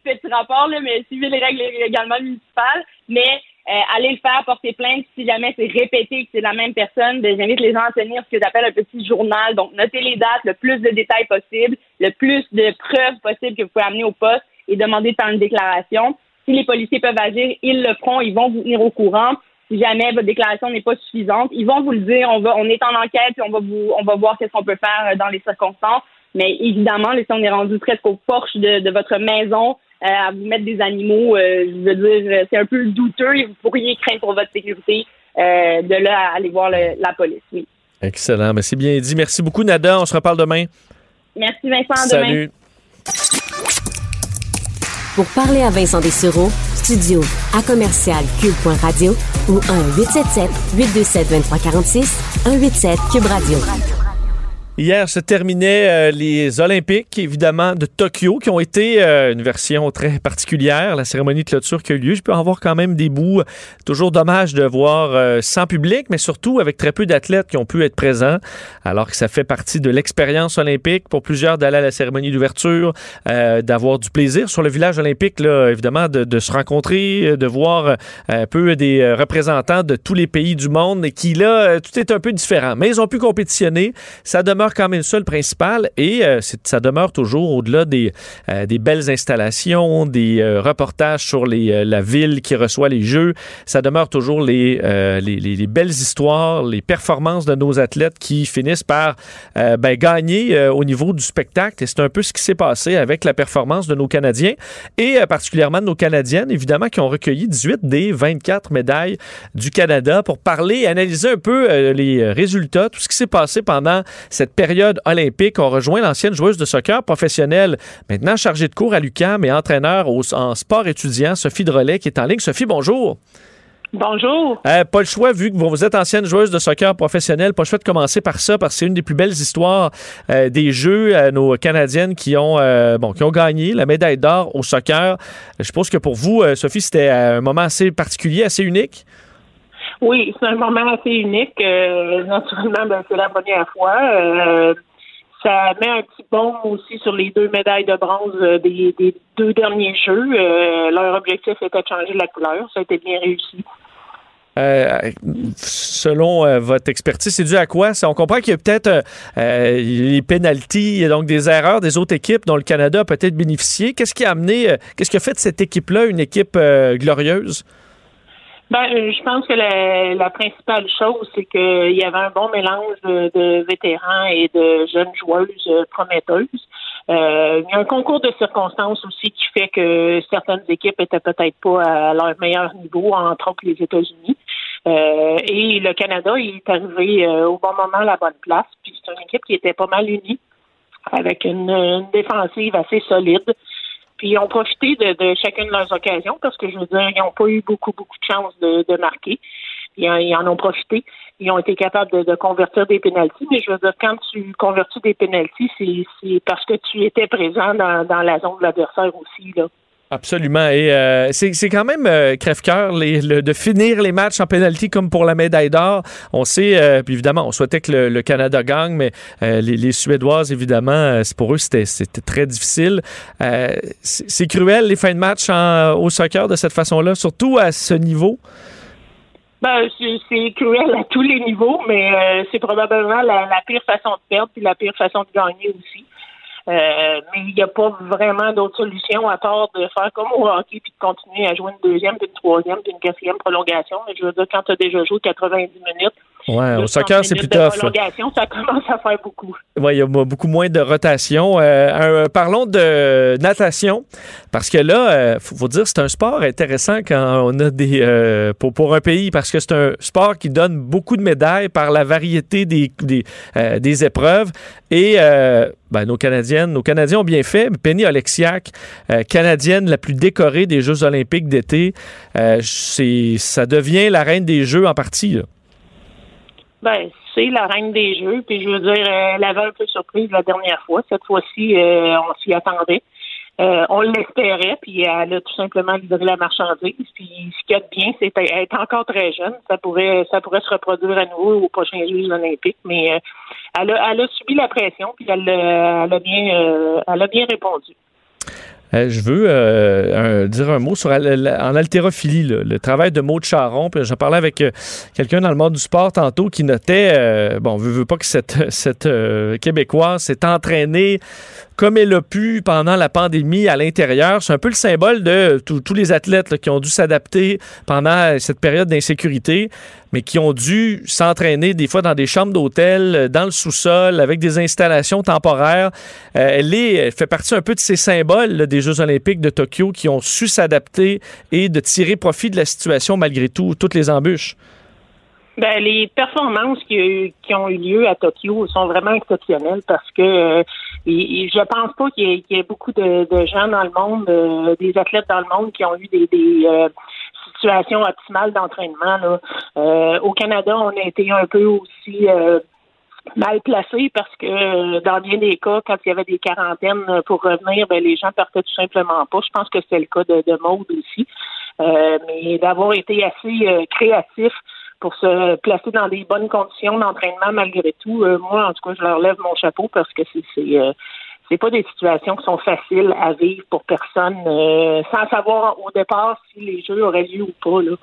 Petit rapport, là, mais suivez les règles également municipales. Mais euh, allez le faire, porter plainte. Si jamais c'est répété que c'est la même personne, ben, j'invite les gens à tenir ce que j'appelle un petit journal. Donc, notez les dates, le plus de détails possible, le plus de preuves possible que vous pouvez amener au poste et demander de faire une déclaration. Si les policiers peuvent agir, ils le feront, ils vont vous tenir au courant. Si jamais votre déclaration n'est pas suffisante, ils vont vous le dire. On va, on est en enquête, et on va vous, on va voir qu'est-ce qu'on peut faire euh, dans les circonstances. Mais évidemment, si on est rendu presque au porche de votre maison, euh, à vous mettre des animaux, euh, je veux dire, c'est un peu douteux et vous pourriez craindre pour votre sécurité euh, de là à aller voir la police, oui. Excellent, mais c'est bien dit. Merci beaucoup, Nada. On se reparle demain. Merci, Vincent. Salut. Pour parler à Vincent Dessureau, studio à commercial cube.radio ou 1 877 827 2346 187 cube radio. Hier se terminaient euh, les Olympiques, évidemment, de Tokyo, qui ont été euh, une version très particulière. La cérémonie de clôture qui a eu lieu. Je peux en voir quand même des bouts. Toujours dommage de voir euh, sans public, mais surtout avec très peu d'athlètes qui ont pu être présents, alors que ça fait partie de l'expérience olympique pour plusieurs d'aller à la cérémonie d'ouverture, d'avoir du plaisir sur le village olympique, là, évidemment, de, de se rencontrer, de voir un peu des représentants de tous les pays du monde et qui, là, tout est un peu différent. Mais ils ont pu compétitionner. Ça quand même ça le principal et euh, ça demeure toujours au-delà des, euh, des belles installations, des euh, reportages sur la ville qui reçoit les Jeux. Ça demeure toujours les, les, les, belles histoires, les performances de nos athlètes qui finissent par ben, gagner au niveau du spectacle. Et c'est un peu ce qui s'est passé avec la performance de nos Canadiens et particulièrement de nos Canadiennes, évidemment, qui ont recueilli 18 des 24 médailles du Canada pour parler analyser un peu les résultats, tout ce qui s'est passé pendant cette période olympique. On rejoint l'ancienne joueuse de soccer professionnelle, maintenant chargée de cours à l'UQAM et entraîneur en sport étudiant, Sophie Drolet, qui est en ligne. Sophie, bonjour. Bonjour. Euh, pas le choix, vu que vous êtes ancienne joueuse de soccer professionnelle, pas le choix de commencer par ça, parce que c'est une des plus belles histoires euh, des Jeux, euh, nos Canadiennes qui ont, bon, qui ont gagné la médaille d'or au soccer. Je suppose que pour vous, Sophie, c'était un moment assez particulier, assez unique? Oui, c'est un moment assez unique. Euh, naturellement, ben, c'est la première fois. Euh, ça met un petit bond aussi sur les deux médailles de bronze euh, des, deux derniers Jeux. leur objectif était de changer la couleur. Ça a été bien réussi. selon votre expertise, c'est dû à quoi? On comprend qu'il y a peut-être les pénalties, donc des erreurs des autres équipes dont le Canada a peut-être bénéficié. Qu'est-ce qui a amené, qu'est-ce qui a fait de cette équipe-là une équipe glorieuse? Ben, euh, je pense que la, la principale chose, c'est qu'il y avait un bon mélange de, vétérans et de jeunes joueuses euh, prometteuses. Euh, il y a un concours de circonstances aussi qui fait que certaines équipes étaient peut-être pas à leur meilleur niveau, entre autres les États-Unis. et le Canada il est arrivé au bon moment à la bonne place. Puis c'est une équipe qui était pas mal unie, avec une, une défensive assez solide. Puis ils ont profité de, chacune de leurs occasions parce que je veux dire, ils n'ont pas eu beaucoup, beaucoup de chance de, marquer. Ils, en ont profité. Ils ont été capables de, convertir des pénalties. Mais je veux dire, quand tu convertis des pénalties, c'est parce que tu étais présent dans, dans la zone de l'adversaire aussi. Là. Absolument. Et euh, c'est quand même euh, crève-cœur de finir les matchs en pénalty comme pour la médaille d'or. On sait, euh, puis évidemment, on souhaitait que le, Canada gagne, mais les, Suédoises, évidemment, pour eux, c'était très difficile. c'est cruel, les fins de match au soccer de cette façon-là, surtout à ce niveau? Ben, c'est cruel à tous les niveaux, mais c'est probablement la, la, pire façon de perdre puis la pire façon de gagner aussi. Euh, mais il n'y a pas vraiment d'autre solution à part de faire comme au hockey puis de continuer à jouer une deuxième, puis une troisième, puis une quatrième prolongation. Mais je veux dire, quand tu as déjà joué 90 minutes, Ouais, au soccer, c'est plus tough. Ça commence à faire beaucoup. Oui, il y a beaucoup moins de rotation. Euh, parlons de natation, parce que là, il euh, faut, dire, c'est un sport intéressant quand on a des. pour, pour un pays, parce que c'est un sport qui donne beaucoup de médailles par la variété des, des, des épreuves. Et ben, nos Canadiennes, nos Canadiens ont bien fait. Penny Oleksiak, euh, Canadienne la plus décorée des Jeux olympiques d'été, euh, c'est, ça devient la reine des Jeux en partie. Ben, c'est la reine des Jeux. Puis je veux dire, elle avait un peu surprise la dernière fois. Cette fois-ci, euh, on s'y attendait. Euh, on l'espérait, puis elle a tout simplement livré la marchandise. Puis ce qu'il y a de bien, c'est qu'elle est encore très jeune. Ça pourrait, ça pourrait se reproduire à nouveau aux prochains Jeux olympiques, mais euh, elle, a, elle a subi la pression, puis elle, elle a bien, euh, elle a bien répondu. Euh, je veux euh, dire un mot sur en haltérophilie, le travail de Maud Charon. J'en parlais avec euh, quelqu'un dans le monde du sport tantôt qui notait, bon, veut, veut pas que cette, cette Québécoise s'est entraînée comme elle a pu pendant la pandémie à l'intérieur. C'est un peu le symbole de tous les athlètes qui ont dû s'adapter pendant cette période d'insécurité, mais qui ont dû s'entraîner des fois dans des chambres d'hôtel, dans le sous-sol, avec des installations temporaires. elle, est, fait partie un peu de ces symboles des Jeux olympiques de Tokyo qui ont su s'adapter et de tirer profit de la situation malgré tout, toutes les embûches. Ben, les performances qui, ont eu lieu à Tokyo sont vraiment exceptionnelles parce que euh, je pense pas qu'il y, ait beaucoup de, gens dans le monde, euh, des athlètes dans le monde qui ont eu des, euh, situations optimales d'entraînement. au Canada, on a été un peu aussi mal placé parce que dans bien des cas, quand il y avait des quarantaines pour revenir, ben, les gens partaient tout simplement pas. Je pense que c'est le cas de, de Maude aussi. mais d'avoir été assez créatif pour se placer dans des bonnes conditions d'entraînement malgré tout. Euh, moi, en tout cas, je leur lève mon chapeau parce que c'est c'est euh, pas des situations qui sont faciles à vivre pour personne, euh, sans savoir au départ si les jeux auraient lieu ou pas. Là.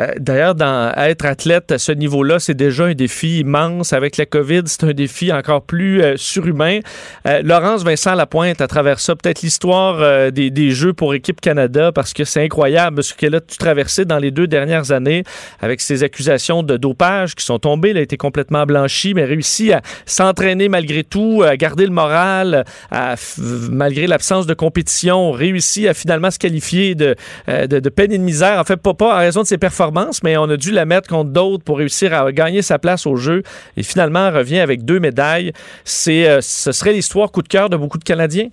Euh, d'ailleurs, dans être athlète à ce niveau-là, c'est déjà un défi immense. Avec la COVID, c'est un défi encore plus euh, surhumain. Euh, Laurence Vincent Lapointe, à travers ça, peut-être l'histoire des, des, Jeux pour Équipe Canada, parce que c'est incroyable ce qu'elle a tu traversé dans les deux dernières années avec ces accusations de dopage qui sont tombées. Elle a été complètement blanchie, mais réussi à s'entraîner malgré tout, à garder le moral, à, malgré l'absence de compétition, réussi à finalement se qualifier de, de, de peine et de misère. En fait, pas, pas raison de ses performances, mais on a dû la mettre contre d'autres pour réussir à gagner sa place au jeu. Et finalement, revient avec deux médailles. C'est, euh, ce serait l'histoire coup de cœur de beaucoup de Canadiens?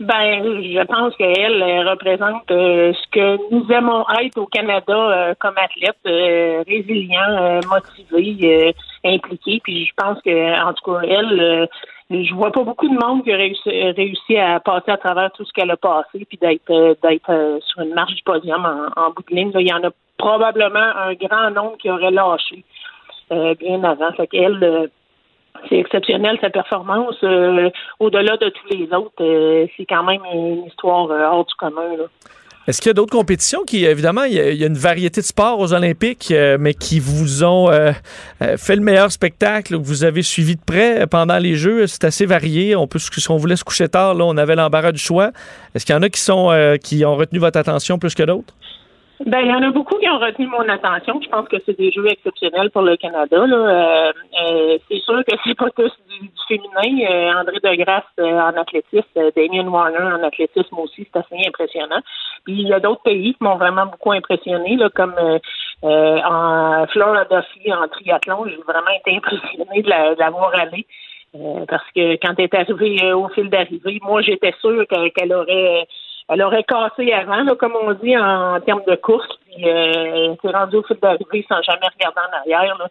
Ben, je pense qu'elle représente euh, ce que nous aimons être au Canada euh, comme athlète, résilient, motivé, impliqué. Puis je pense que, en tout cas, elle, je vois pas beaucoup de monde qui a réussi, à passer à travers tout ce qu'elle a passé, puis d'être euh, d'être euh, sur une marche du podium en, bout de ligne. il y en a probablement un grand nombre qui aurait lâché euh, bien avant. Fait c'est exceptionnel sa performance. Au-delà de tous les autres, c'est quand même une histoire hors du commun. Là. Est-ce qu'il y a d'autres compétitions qui, évidemment, il y, a, une variété de sports aux Olympiques, euh, mais qui vous ont euh, euh, fait le meilleur spectacle, que vous avez suivi de près pendant les Jeux? C'est assez varié. On peut, si on voulait se coucher tard, là, on avait l'embarras du choix. Est-ce qu'il y en a qui sont qui ont retenu votre attention plus que d'autres? Ben, il y en a beaucoup qui ont retenu mon attention. Je pense que c'est des jeux exceptionnels pour le Canada. Là. Euh, euh, c'est sûr que c'est pas tous du, féminin. Euh, André Degrasse en athlétisme, Damien Warner en athlétisme aussi, c'est assez impressionnant. Puis il y a d'autres pays qui m'ont vraiment beaucoup impressionné, là, comme en Florida Duffy en triathlon. J'ai vraiment été impressionné de la, l'avoir allé. parce que quand elle est arrivée au fil d'arrivée, moi j'étais sûre qu'elle aurait elle aurait cassé avant, comme on dit, en, termes de course. Puis euh, elle s'est rendue au fil d'arrivée sans jamais regarder en arrière.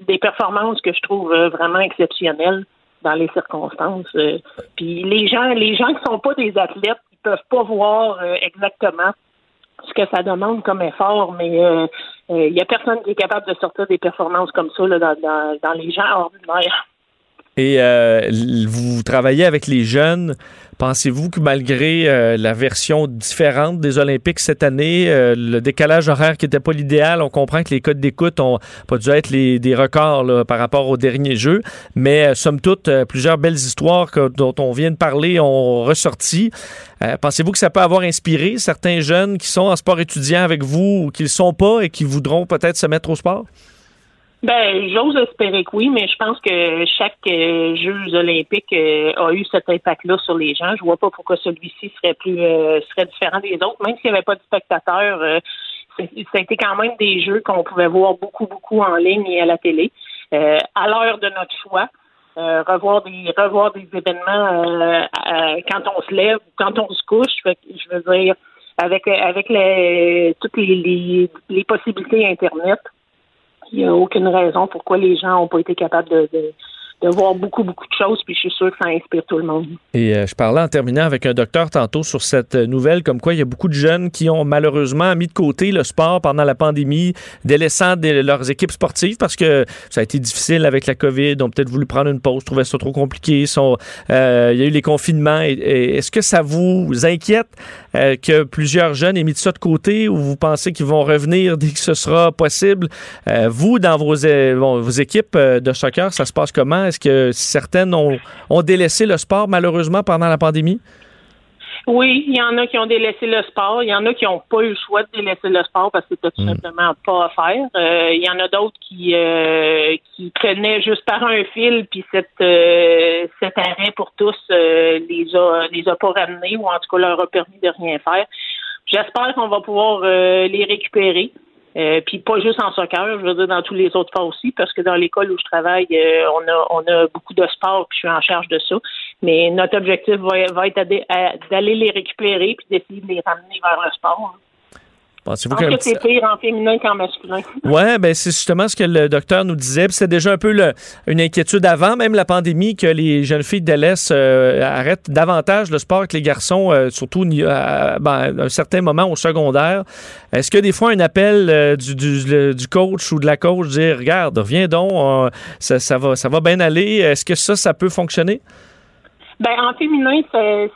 Des performances que je trouve euh, vraiment exceptionnelles dans les circonstances. Euh. puis les gens, les gens qui sont pas des athlètes, ils peuvent pas voir exactement ce que ça demande comme effort, mais il y a personne qui est capable de sortir des performances comme ça dans, dans, dans les gens ordinaires. Et vous travaillez avec les jeunes Pensez-vous que malgré euh, la version différente des Olympiques cette année, euh, le décalage horaire qui n'était pas l'idéal, on comprend que les codes d'écoute ont pas dû être les, des records par rapport aux derniers jeux, mais euh, somme toute, plusieurs belles histoires dont on vient de parler ont ressorti. Pensez-vous que ça peut avoir inspiré certains jeunes qui sont en sport étudiant avec vous ou qui ne le sont pas et qui voudront peut-être se mettre au sport? Ben, j'ose espérer que oui, mais je pense que chaque euh, Jeux olympiques euh, a eu cet impact-là sur les gens. Je vois pas pourquoi celui-ci serait plus euh, serait différent des autres, même s'il n'y avait pas de spectateurs. ça a été quand même des jeux qu'on pouvait voir beaucoup, beaucoup en ligne et à la télé. à l'heure de notre choix, revoir des revoir des événements quand on se lève, quand on se couche. Je veux dire, avec avec les, toutes les, les possibilités Internet il n'y a aucune raison pourquoi les gens n'ont pas été capables de, de voir beaucoup, beaucoup de choses, puis je suis sûr que ça inspire tout le monde. Et euh, je parlais en terminant avec un docteur tantôt sur cette nouvelle, comme quoi il y a beaucoup de jeunes qui ont malheureusement mis de côté le sport pendant la pandémie, délaissant leurs équipes sportives parce que ça a été difficile avec la COVID, ont peut-être voulu prendre une pause, trouvaient ça trop compliqué, euh, il y a eu les confinements. Est-ce que ça vous inquiète euh, que plusieurs jeunes aient mis de ça de côté ou vous pensez qu'ils vont revenir dès que ce sera possible? vous, dans vos, vos équipes de soccer, ça se passe comment? Est-ce que certaines ont, délaissé le sport malheureusement pendant la pandémie? Oui, il y en a qui ont délaissé le sport. Il y en a qui n'ont pas eu le choix de délaisser le sport parce que c'était tout hmm. simplement pas à faire. Euh, il y en a d'autres qui euh, qui tenaient juste par un fil, puis cette, euh, cet arrêt pour tous les a les a pas ramenés ou en tout cas leur a permis de rien faire. J'espère qu'on va pouvoir les récupérer. Euh, puis pas juste en soccer, je veux dire dans tous les autres sports aussi, parce que dans l'école où je travaille, euh, on a on a beaucoup de sports, puis je suis en charge de ça. Mais notre objectif va, va être d'aller les récupérer puis d'essayer de les ramener vers le sport. Pensez-vous que c'est pire en féminin qu'en masculin? Oui, ben c'est justement ce que le docteur nous disait. C'est déjà un peu une inquiétude avant même la pandémie que les jeunes filles l'Est euh, arrêtent davantage le sport que les garçons, euh, surtout ben, à un certain moment au secondaire. Est-ce que des fois un appel euh, du, du, coach ou de la coach dire regarde, reviens donc, ça, ça, va, ça va bien aller. Est-ce que ça, ça peut fonctionner? Ben, en féminin,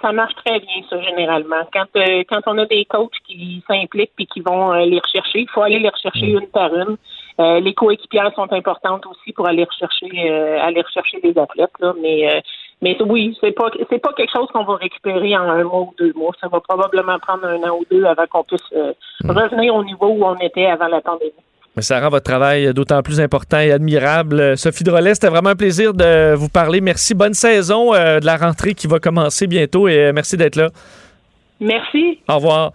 ça, marche très bien, ça, généralement. Quand, euh, quand on a des coachs qui s'impliquent puis qui vont euh, les rechercher, il faut aller les rechercher mm. une par une. Euh, les coéquipières sont importantes aussi pour aller rechercher aller rechercher les athlètes, là, mais mais oui, c'est pas c'est pas quelque chose qu'on va récupérer en un mois ou deux mois. Ça va probablement prendre un an ou deux avant qu'on puisse mm. revenir au niveau où on était avant la pandémie. Mais ça rend votre travail d'autant plus important et admirable. Sophie Drolet, c'était vraiment un plaisir de vous parler. Merci. Bonne saison euh, de la rentrée qui va commencer bientôt et euh, merci d'être là. Merci. Au revoir.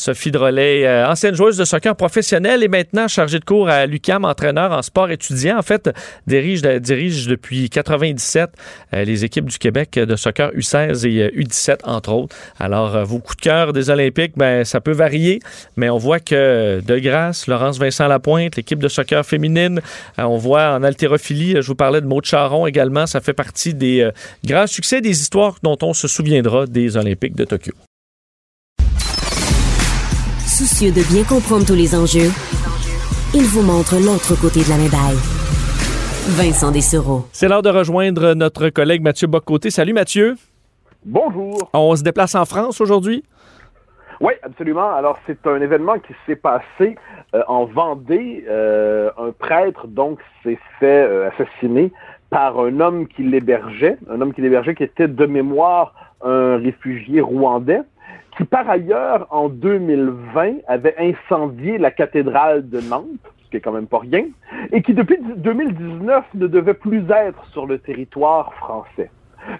Sophie Drolet, euh, ancienne joueuse de soccer professionnelle et maintenant chargée de cours à l'UCAM, entraîneur en sport étudiant. En fait, dirige, dirige depuis 97 euh, les équipes du Québec de soccer U16 et U17, euh, entre autres. Alors, vos coups de cœur des Olympiques, ben, ça peut varier, mais on voit que De Grasse, Laurence Vincent Lapointe, l'équipe de soccer féminine, on voit en haltérophilie, je vous parlais de Maud Charon également, ça fait partie des grands succès, des histoires dont on se souviendra des Olympiques de Tokyo soucieux de bien comprendre tous les enjeux, il vous montre l'autre côté de la médaille. Vincent Dessereau. C'est l'heure de rejoindre notre collègue Mathieu Boccoté. Salut Mathieu. Bonjour. On se déplace en France aujourd'hui? Oui, absolument. Alors, c'est un événement qui s'est passé euh, en Vendée. Euh, un prêtre, donc, s'est fait euh, assassiner par un homme qui l'hébergeait, un homme qui l'hébergeait qui était de mémoire un réfugié rwandais qui par ailleurs, en 2020, avait incendié la cathédrale de Nantes, ce qui est quand même pas rien, et qui depuis 2019 ne devait plus être sur le territoire français.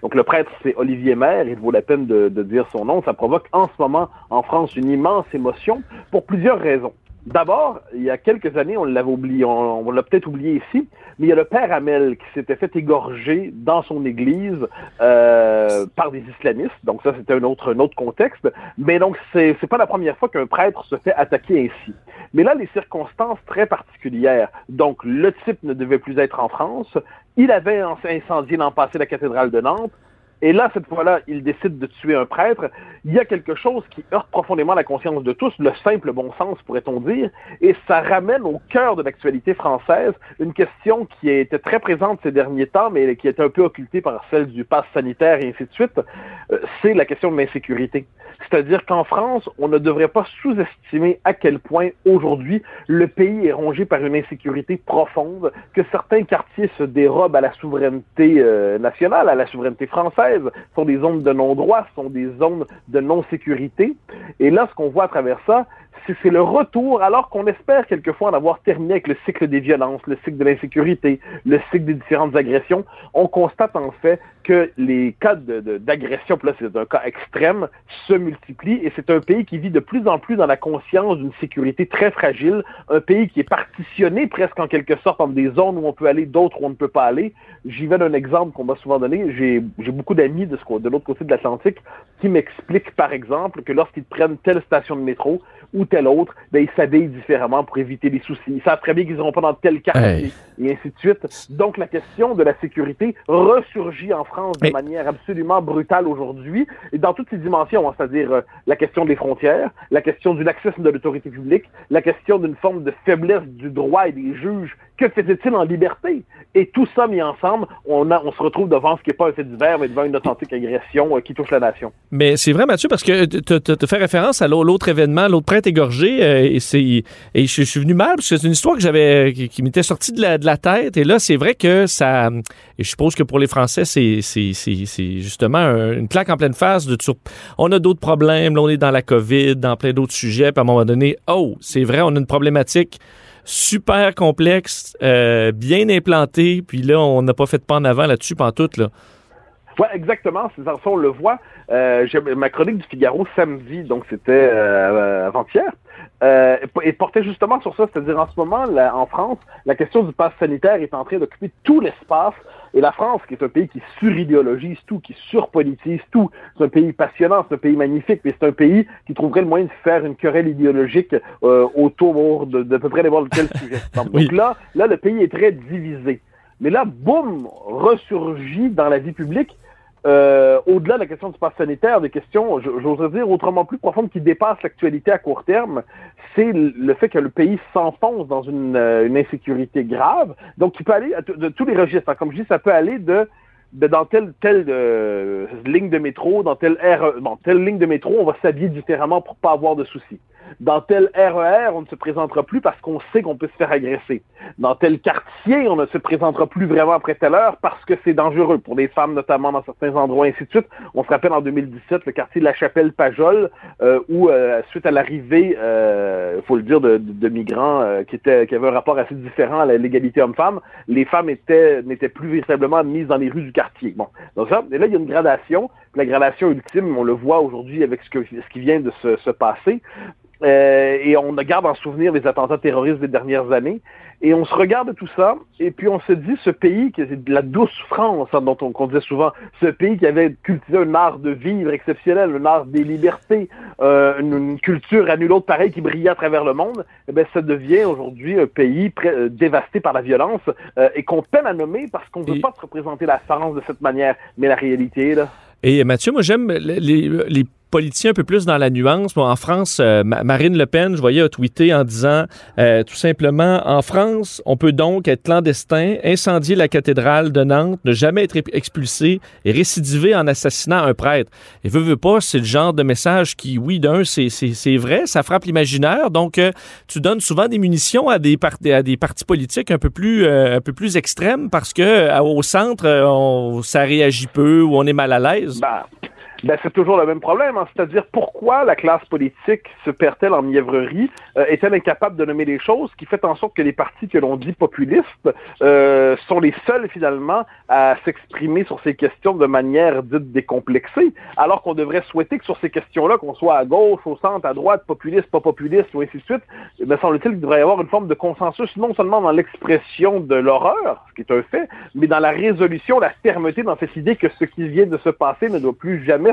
Donc le prêtre, c'est Olivier Maire, il vaut la peine de, de dire son nom. Ça provoque en ce moment en France une immense émotion pour plusieurs raisons. D'abord, il y a quelques années, on l'avait oublié, on, l'a peut-être oublié ici, mais il y a le père Hamel qui s'était fait égorger dans son église euh, par des islamistes. Donc ça, c'était un autre, contexte. Mais donc, c'est, c'est pas la première fois qu'un prêtre se fait attaquer ainsi. Mais là, les circonstances très particulières. Donc, le type ne devait plus être en France. Il avait incendié l'an passé la cathédrale de Nantes. Et là, cette fois-là, il décide de tuer un prêtre. Il y a quelque chose qui heurte profondément la conscience de tous, le simple bon sens, pourrait-on dire, et ça ramène au cœur de l'actualité française une question qui été très présente ces derniers temps, mais qui est un peu occultée par celle du pass sanitaire et ainsi de suite, euh, c'est la question de l'insécurité. C'est-à-dire qu'en France, on ne devrait pas sous-estimer à quel point aujourd'hui le pays est rongé par une insécurité profonde, que certains quartiers se dérobent à la souveraineté euh, nationale, à la souveraineté française, sont des zones de non-droit, sont des zones de non-sécurité. Et là, ce qu'on voit à travers ça, c'est le retour, alors qu'on espère quelquefois en avoir terminé avec le cycle des violences, le cycle de l'insécurité, le cycle des différentes agressions, on constate en fait que les cas d'agression, de, là c'est un cas extrême, se multiplient et c'est un pays qui vit de plus en plus dans la conscience d'une sécurité très fragile, un pays qui est partitionné presque en quelque sorte entre des zones où on peut aller, d'autres où on ne peut pas aller. J'y vais d'un exemple qu'on m'a souvent donné. J'ai beaucoup d'amis de, de l'autre côté de l'Atlantique qui m'expliquent par exemple que lorsqu'ils prennent telle station de métro, ou tel autre, ben, ils s'habillent différemment pour éviter les soucis. Ils savent très bien qu'ils n'iront pas dans tel quartier, et ainsi de suite. Donc, la question de la sécurité ressurgit en France de manière absolument brutale aujourd'hui, et dans toutes ses dimensions, hein, c'est-à-dire euh, la question des frontières, la question du laxisme de l'autorité publique, la question d'une forme de faiblesse du droit et des juges que faisait-il en liberté? Et tout ça mis ensemble, on, se retrouve devant ce qui n'est pas un fait divers, mais devant une authentique agression euh, qui touche la nation. Mais c'est vrai, Mathieu, parce que tu fais référence à l'autre événement, l'autre prêtre égorgé, euh, et, c'est, et je, suis venu mal, parce que c'est une histoire que j'avais, qui, m'était sortie de la, tête, et là, c'est vrai que ça, et je suppose que pour les Français, c'est, c'est, justement une claque en pleine face de on a d'autres problèmes, là, on est dans la COVID, dans plein d'autres sujets, puis à un moment donné, oh, c'est vrai, on a une problématique super complexe, euh, bien implanté, puis là, on n'a pas fait de pas en avant là-dessus, tout là. Ouais, exactement. C'est ça, on le voit. Euh, ma chronique du Figaro samedi, donc c'était euh, avant-hier, euh, et portait justement sur ça, c'est-à-dire en ce moment, en France, la question du pass sanitaire est en train d'occuper tout l'espace. Et la France, qui est un pays qui suridéologise tout, qui surpolitise tout, c'est un pays passionnant, c'est un pays magnifique, mais c'est un pays qui trouverait le moyen de faire une querelle idéologique euh, autour de, de, peu près n'importe quel sujet. Donc là, là, le pays est très divisé. Mais là, boum, ressurgit dans la vie publique euh, au-delà de la question du pass sanitaire, des questions, j'oserais dire, autrement plus profondes qui dépassent l'actualité à court terme, c'est le fait que le pays s'enfonce dans une, euh, insécurité grave. Donc, il peut aller de tous les registres. Comme je dis, ça peut aller de dans telle telle euh, ligne de métro, dans telle aire, bon, telle ligne de métro, on va s'habiller différemment pour pas avoir de soucis. Dans tel RER, on ne se présentera plus parce qu'on sait qu'on peut se faire agresser. Dans tel quartier, on ne se présentera plus vraiment après telle heure parce que c'est dangereux pour les femmes, notamment dans certains endroits, ainsi de suite. On se rappelle en 2017 le quartier de la Chapelle-Pajol, euh, où euh, suite à l'arrivée, il euh, faut le dire, de, de, migrants euh, qui étaient qui avaient un rapport assez différent à l'égalité homme-femme, les femmes étaient n'étaient plus véritablement mises dans les rues du quartier. Bon, donc ça, et là il y a une gradation. La gradation ultime, on le voit aujourd'hui avec ce, qui vient de se passer. Euh, et on garde en souvenir les attentats terroristes des dernières années. Et on se regarde tout ça, et puis on se dit, ce pays, qui est de la douce France, hein, dont on, disait souvent, ce pays qui avait cultivé un art de vivre exceptionnel, un art des libertés, euh, une, culture à nul autre pareil qui brillait à travers le monde, eh bien, ça devient aujourd'hui un pays euh, dévasté par la violence et qu'on peine à nommer parce qu'on ne veut pas se représenter la France de cette manière. Mais la réalité, là... Et Mathieu, moi j'aime les, les, politicien un peu plus dans la nuance. en France, euh, Marine Le Pen, je voyais, a tweeté en disant euh, tout simplement En France, on peut donc être clandestin, incendier la cathédrale de Nantes, ne jamais être expulsé et récidiver en assassinant un prêtre. Et veut, veut pas, c'est le genre de message qui, oui, d'un, c'est vrai, ça frappe l'imaginaire. Donc, euh, tu donnes souvent des munitions à des, à des partis politiques un peu plus, un peu plus extrêmes parce que au centre, on, ça réagit peu ou on est mal à l'aise. Bah, ben, c'est toujours le même problème, hein. c'est-à-dire pourquoi la classe politique se perd-elle en mièvrerie, euh, est-elle incapable de nommer les choses, qui fait en sorte que les partis que l'on dit populistes euh, sont les seuls finalement à s'exprimer sur ces questions de manière dite décomplexée, alors qu'on devrait souhaiter que sur ces questions-là, qu'on soit à gauche, au centre, à droite, populiste, pas populiste, ou ainsi de suite, me semble-t-il qu'il devrait y avoir une forme de consensus, non seulement dans l'expression de l'horreur, ce qui est un fait, mais dans la résolution, la fermeté dans cette idée que ce qui vient de se passer ne doit plus jamais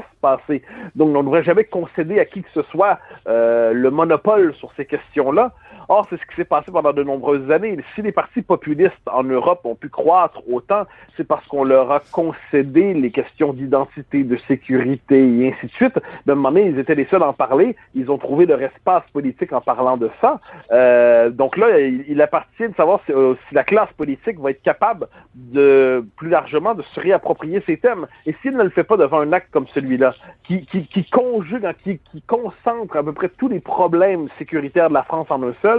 Donc, on ne devrait jamais concéder à qui que ce soit euh, le monopole sur ces questions-là. Or, c'est ce qui s'est passé pendant de nombreuses années. Si les partis populistes en Europe ont pu croître autant, c'est parce qu'on leur a concédé les questions d'identité, de sécurité et ainsi de suite. De un moment donné, ils étaient les seuls à en parler. Ils ont trouvé leur espace politique en parlant de ça. Euh, donc là, il, appartient de savoir euh, si, la classe politique va être capable de, plus largement, de se réapproprier ces thèmes. Et s'il ne le fait pas devant un acte comme celui-là, qui, qui, qui conjugue, qui, qui concentre à peu près tous les problèmes sécuritaires de la France en un seul,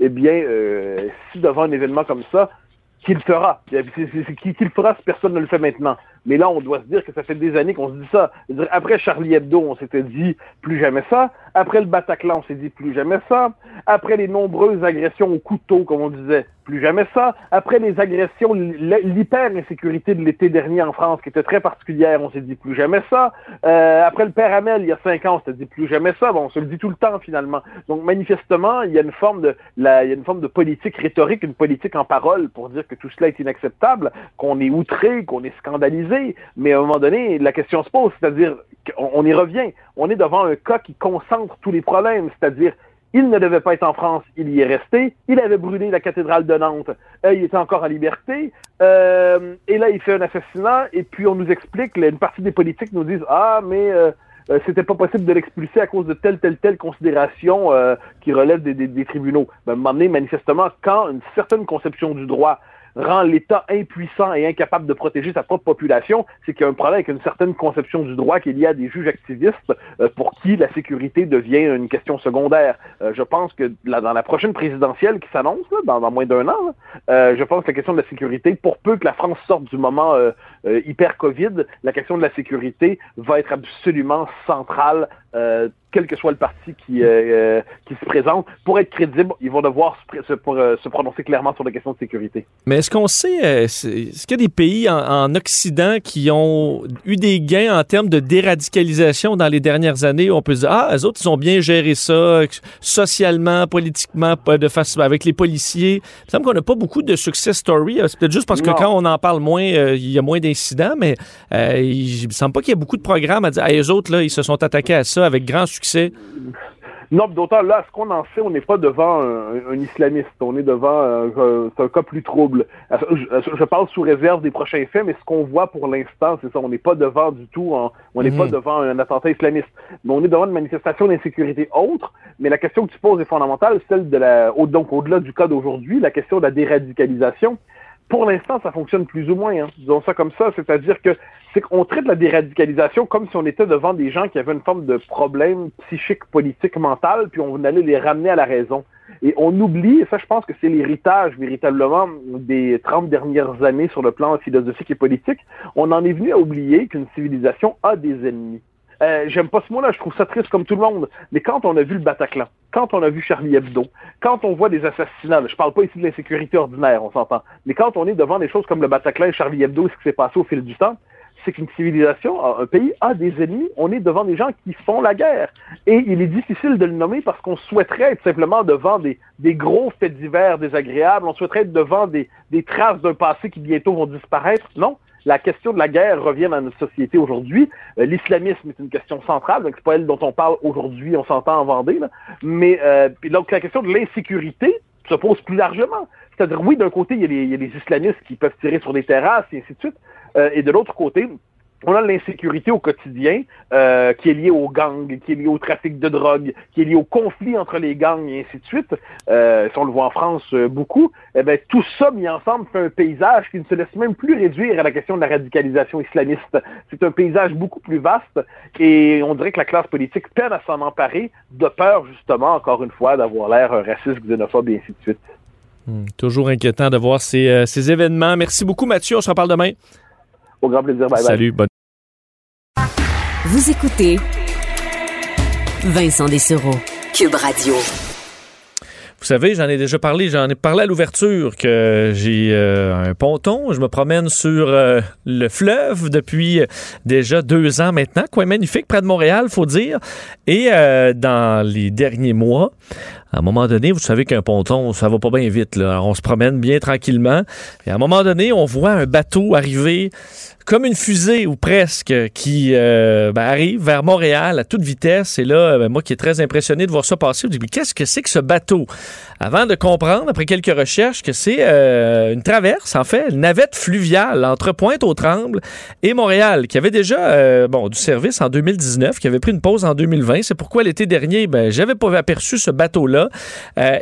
eh bien, euh, si devant un événement comme ça, qui le fera? Qui, qui le fera si personne ne le fait maintenant? Mais là, on doit se dire que ça fait des années qu'on se dit ça. Après Charlie Hebdo, on s'était dit plus jamais ça. Après le Bataclan, on s'est dit plus jamais ça. Après les nombreuses agressions au couteau, comme on disait, plus jamais ça. Après les agressions, l'hyper-insécurité de l'été dernier en France, qui était très particulière, on s'est dit plus jamais ça. Euh, après le père Hamel, il y a cinq ans, on s'est dit plus jamais ça. Bon, on se le dit tout le temps finalement. Donc manifestement, il y a une forme de, la, il y a une forme de politique rhétorique, une politique en parole pour dire que tout cela est inacceptable, qu'on est outré, qu'on est scandalisé mais à un moment donné, la question se pose, c'est-à-dire qu'on y revient. On est devant un cas qui concentre tous les problèmes, c'est-à-dire il ne devait pas être en France, il y est resté. Il avait brûlé la cathédrale de Nantes, euh, il était encore en liberté. Euh, et là, il fait un assassinat, et puis on nous explique, une partie des politiques nous disent ah mais euh, c'était pas possible de l'expulser à cause de telle telle telle considération qui relève des, tribunaux. Ben, à un moment donné, manifestement, quand une certaine conception du droit rend l'État impuissant et incapable de protéger sa propre population, c'est qu'il y a un problème avec une certaine conception du droit qu'il y a des juges activistes euh, pour qui la sécurité devient une question secondaire. Euh, je pense que dans la prochaine présidentielle qui s'annonce, dans, moins d'un an, euh, je pense que la question de la sécurité, pour peu que la France sorte du moment hyper Covid, la question de la sécurité va être absolument centrale quel que soit le parti qui, euh, qui se présente, pour être crédible, ils vont devoir se, se, prononcer clairement sur la question de sécurité. Mais est-ce qu'on sait, est-ce qu'il y a des pays en, Occident qui ont eu des gains en termes de déradicalisation dans les dernières années? Où on peut se dire, ah, les autres, ils ont bien géré ça, socialement, politiquement, de avec les policiers. Il me semble qu'on n'a pas beaucoup de success story. C'est peut-être juste parce que quand on en parle moins, il y a moins d'incidents, mais il me semble pas qu'il y ait beaucoup de programmes à dire, ah, les autres, là, ils se sont attaqués à ça avec grand succès. Non, d'autant là, ce qu'on en sait, on n'est pas devant un, islamiste. On est devant euh, un, cas plus trouble. Je, parle sous réserve des prochains faits, mais ce qu'on voit pour l'instant, c'est ça. On n'est pas devant du tout, on n'est pas mhm. devant un attentat islamiste. Mais on est devant une manifestation d'insécurité autre. Mais la question que tu poses est fondamentale, celle de la, donc au-delà du cas d'aujourd'hui, la question de la déradicalisation pour l'instant, ça fonctionne plus ou moins. Hein. Disons ça comme ça, c'est-à-dire que c'est qu'on traite la déradicalisation comme si on était devant des gens qui avaient une forme de problème psychique, politique, mental, puis on allait les ramener à la raison. Et on oublie, et ça je pense que c'est l'héritage véritablement des 30 dernières années sur le plan philosophique et politique, on en est venu à oublier qu'une civilisation a des ennemis. Euh, j'aime pas ce mot-là, je trouve ça triste comme tout le monde. Mais quand on a vu le Bataclan, quand on a vu Charlie Hebdo, quand on voit des assassinats, je parle pas ici de l'insécurité ordinaire, on s'entend, mais quand on est devant des choses comme le Bataclan et Charlie Hebdo, ce qui s'est passé au fil du temps, c'est qu'une civilisation, un pays a des ennemis. On est devant des gens qui font la guerre. Et il est difficile de le nommer parce qu'on souhaiterait être simplement devant des, des gros faits divers désagréables. On souhaiterait être devant des, des traces d'un passé qui bientôt vont disparaître. Non, la question de la guerre revient dans notre société aujourd'hui. Euh, l'islamisme est une question centrale, donc c'est pas elle dont on parle aujourd'hui, on s'entend en Vendée, mais euh, donc la question de l'insécurité se pose plus largement. C'est-à-dire, oui, d'un côté, il y, a les, islamistes qui peuvent tirer sur des terrasses et ainsi de suite, euh, et de l'autre côté, on a l'insécurité au quotidien euh, qui est liée aux gangs, qui est liée au trafic de drogue, qui est liée au conflit entre les gangs et ainsi de suite. Euh, si on le voit en France euh, beaucoup, eh ben, tout ça mis ensemble fait un paysage qui ne se laisse même plus réduire à la question de la radicalisation islamiste. C'est un paysage beaucoup plus vaste et on dirait que la classe politique peine à s'en emparer de peur justement, encore une fois, d'avoir l'air raciste, xénophobe et ainsi de suite. Hmm, toujours inquiétant de voir ces, euh, ces événements. Merci beaucoup Mathieu, on se reparle demain. Au grand plaisir. Bye Salut, bonne. Vous écoutez Vincent Dessereau, Cube Radio. Vous savez, j'en ai déjà parlé, j'en ai parlé à l'ouverture que j'ai euh, un ponton, je me promène sur euh, le fleuve depuis déjà deux ans maintenant, quoi magnifique près de Montréal, faut dire. Et euh, dans les derniers mois, à un moment donné, vous savez qu'un ponton, ça va pas bien vite. Là. On se promène bien tranquillement. Et à un moment donné, on voit un bateau arriver comme une fusée ou presque qui euh, ben, arrive vers Montréal à toute vitesse. Et là, ben, moi qui est très impressionné de voir ça passer, je me dis, qu'est-ce que c'est que ce bateau? Avant de comprendre, après quelques recherches, que c'est euh, une traverse, en fait, une navette fluviale entre Pointe-aux-Trembles et Montréal, qui avait déjà euh, bon, du service en 2019, qui avait pris une pause en 2020. C'est pourquoi l'été dernier, ben, j'avais pas aperçu ce bateau-là.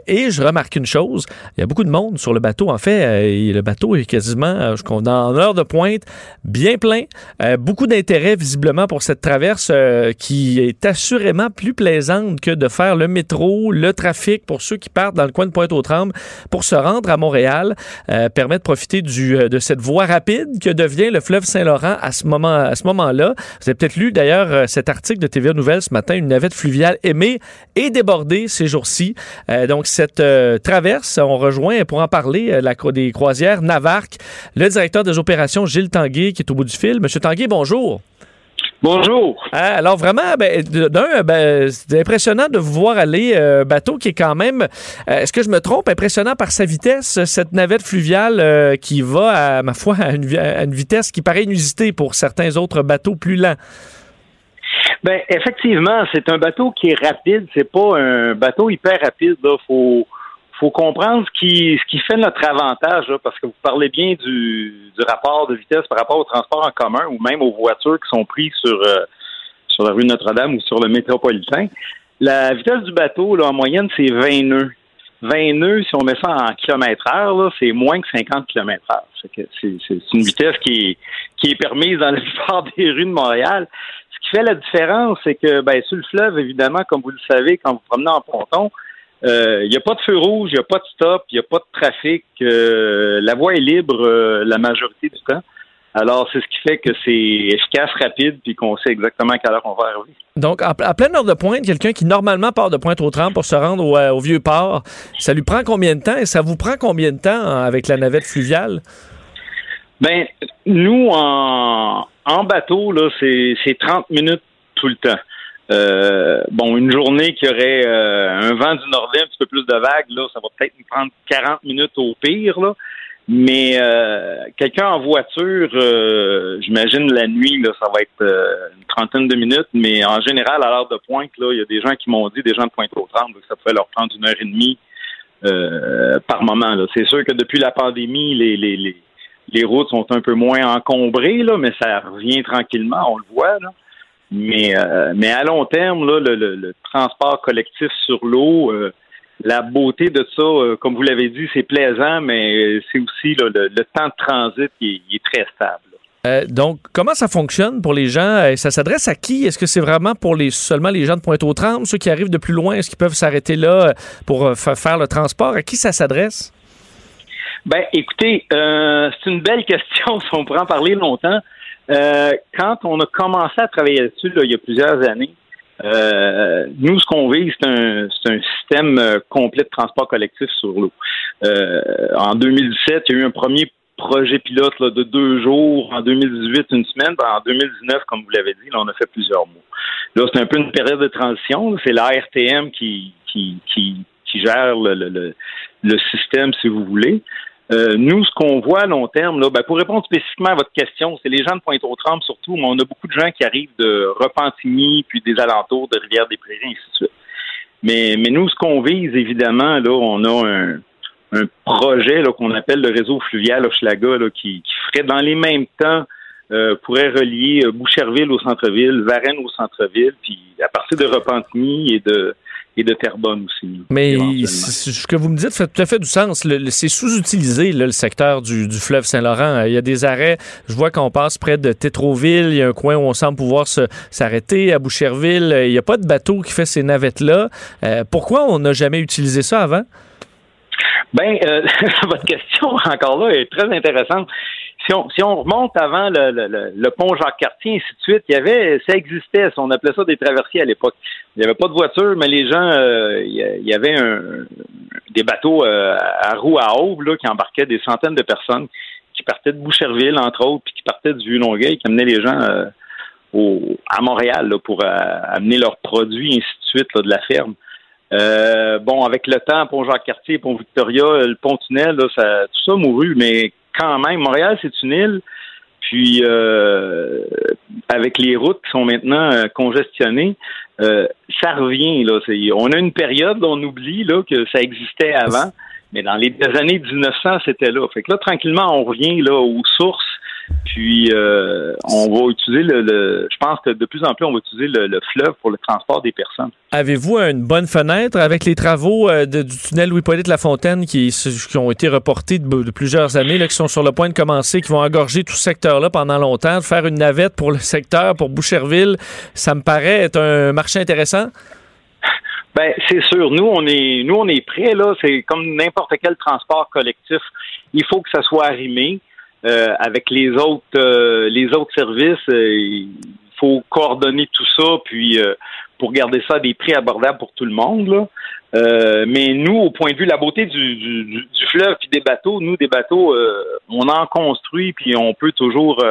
Et je remarque une chose, il y a beaucoup de monde sur le bateau. En fait, le bateau est quasiment, en heure de pointe, bien plein. Euh, beaucoup d'intérêt visiblement pour cette traverse euh, qui est assurément plus plaisante que de faire le métro, le trafic pour ceux qui partent dans le coin de Pointe-aux-Trembles pour se rendre à Montréal. Euh, permet de profiter de cette voie rapide que devient le fleuve Saint-Laurent à ce moment-là. Vous avez peut-être lu d'ailleurs cet article de TVA Nouvelles ce matin, une navette fluviale aimée et débordée ces jours-ci. Donc cette traverse, on rejoint pour en parler la, des croisières Navarque, le directeur des opérations Gilles Tanguay qui est au bout du fil. Monsieur Tanguay, bonjour. Bonjour. Ah, alors vraiment, ben, d'un, ben, c'est impressionnant de vous voir aller euh, bateau qui est quand même, euh, est-ce que je me trompe, impressionnant par sa vitesse, cette navette fluviale euh, qui va, à ma foi, à une, vitesse qui paraît inusitée pour certains autres bateaux plus lents? Ben effectivement, c'est un bateau qui est rapide. C'est pas un bateau hyper rapide. Là, faut faut comprendre ce qui, ce qui fait notre avantage, parce que vous parlez bien du, du, rapport de vitesse par rapport au transport en commun ou même aux voitures qui sont prises sur, euh, sur la rue Notre-Dame ou sur le métropolitain. La vitesse du bateau, là, en moyenne, c'est 20 nœuds. 20 nœuds, si on met ça en kilomètre heure, c'est moins que 50 km heure. C'est une vitesse qui est, qui est permise dans la plupart des rues de Montréal. Qui fait la différence, c'est que ben, sur le fleuve, évidemment, comme vous le savez, quand vous promenez en ponton, il euh, n'y a pas de feu rouge, il n'y a pas de stop, il n'y a pas de trafic. Euh, la voie est libre euh, la majorité du temps. Alors, c'est ce qui fait que c'est efficace, rapide, puis qu'on sait exactement à quelle heure on va arriver. Donc, à, pleine heure de pointe, quelqu'un qui normalement part de Pointe-aux-Trembles pour se rendre au, euh, vieux port, ça lui prend combien de temps et ça vous prend combien de temps hein, avec la navette fluviale? Ben, nous, en, en bateau, là, c'est 30 minutes tout le temps. Euh, bon, une journée qui aurait euh, un vent du nord un petit peu plus de vagues, là, ça va peut-être nous prendre 40 minutes au pire, là. Mais euh, quelqu'un en voiture, j'imagine la nuit, là, ça va être une trentaine de minutes, mais en général, à l'heure de pointe, là, il y a des gens qui m'ont dit, des gens de pointe au tremble, que ça pouvait leur prendre une heure et demie par moment. C'est sûr que depuis la pandémie, les, les, les, les routes sont un peu moins encombrées, mais ça revient tranquillement, on le voit. Euh, mais à long terme, le, transport collectif sur l'eau, euh, la beauté de ça, euh, comme vous l'avez dit, c'est plaisant, mais c'est aussi le, temps de transit qui est, très stable. donc, comment ça fonctionne pour les gens? Ça s'adresse à qui? Est-ce que c'est vraiment pour les seulement les gens de Pointe-aux-Trembles, ceux qui arrivent de plus loin? Est-ce qu'ils peuvent s'arrêter là pour faire le transport? À qui ça s'adresse? Ben, écoutez, c'est une belle question. on pourrait en parler longtemps. Euh, quand on a commencé à travailler là-dessus, il y a plusieurs années, euh, nous, ce qu'on vise, c'est un, un, système euh, complet de transport collectif sur l'eau. en 2017, il y a eu un premier projet pilote de deux jours. En 2018, une semaine. En 2019, comme vous l'avez dit, là, on a fait plusieurs mois. Là, c'est un peu une période de transition. C'est l'ARTM qui, qui, qui, qui gère le, le, le, système, si vous voulez. Euh, nous, ce qu'on voit à long terme, là, ben, pour répondre spécifiquement à votre question, c'est les gens de Pointe-aux-Trembles surtout, mais on a beaucoup de gens qui arrivent de Repentigny, puis des alentours de Rivière-des-Prairies, ainsi de suite. Mais, mais nous, ce qu'on vise, évidemment, là, on a un, un projet qu'on appelle le réseau fluvial Hochelaga, là, qui, qui ferait dans les mêmes temps euh, pourrait relier euh, Boucherville au centre-ville, Varennes au centre-ville, puis à partir de Repentigny et de et de Terrebonne aussi. Mais ce que vous me dites fait tout à fait du sens. C'est sous-utilisé, le secteur du, fleuve Saint-Laurent. Il y a des arrêts. Je vois qu'on passe près de Tétroville. Il y a un coin où on semble pouvoir s'arrêter. À Boucherville, il n'y a pas de bateau qui fait ces navettes-là. Euh, pourquoi on n'a jamais utilisé ça avant? Ben, euh, votre question encore là est très intéressante si on, remonte avant le, pont Jacques-Cartier, ainsi de suite, il y avait, ça existait, on appelait ça des traversiers à l'époque. Il n'y avait pas de voiture, mais les gens, euh, il y avait des bateaux euh, à roues à aube là, qui embarquaient des centaines de personnes qui partaient de Boucherville, entre autres, puis qui partaient du Vieux-Longueuil, qui amenaient les gens euh, à Montréal pour amener leurs produits, ainsi de suite, de la ferme. bon, avec le temps, pont Jacques-Cartier, pont Victoria, le pont-tunnel, ça, tout ça mourut, mais quand même, Montréal, c'est une île. Puis euh, avec les routes qui sont maintenant euh, congestionnées, euh, ça revient. Là. On a une période, on oublie là, que ça existait avant, mais dans les années 1900, c'était là. Fait que là, tranquillement, on revient là aux sources puis, euh, on va utiliser le, Je pense que de plus en plus, on va utiliser le, fleuve pour le transport des personnes. Avez-vous une bonne fenêtre avec les travaux euh, du tunnel Louis-Polyte Lafontaine qui, qui ont été reportés de, plusieurs années, là, qui sont sur le point de commencer, qui vont engorger tout ce secteur-là pendant longtemps, faire une navette pour le secteur, pour Boucherville, ça me paraît être un marché intéressant? Ben, c'est sûr. Nous, on est, nous, on est prêts, là. C'est comme n'importe quel transport collectif. Il faut que ça soit arrimé. Euh, avec les autres euh, les autres services, euh, il faut coordonner tout ça, puis pour garder ça à des prix abordables pour tout le monde. mais nous, au point de vue la beauté du, du, du fleuve puis des bateaux, nous, des bateaux, on en construit, puis on peut toujours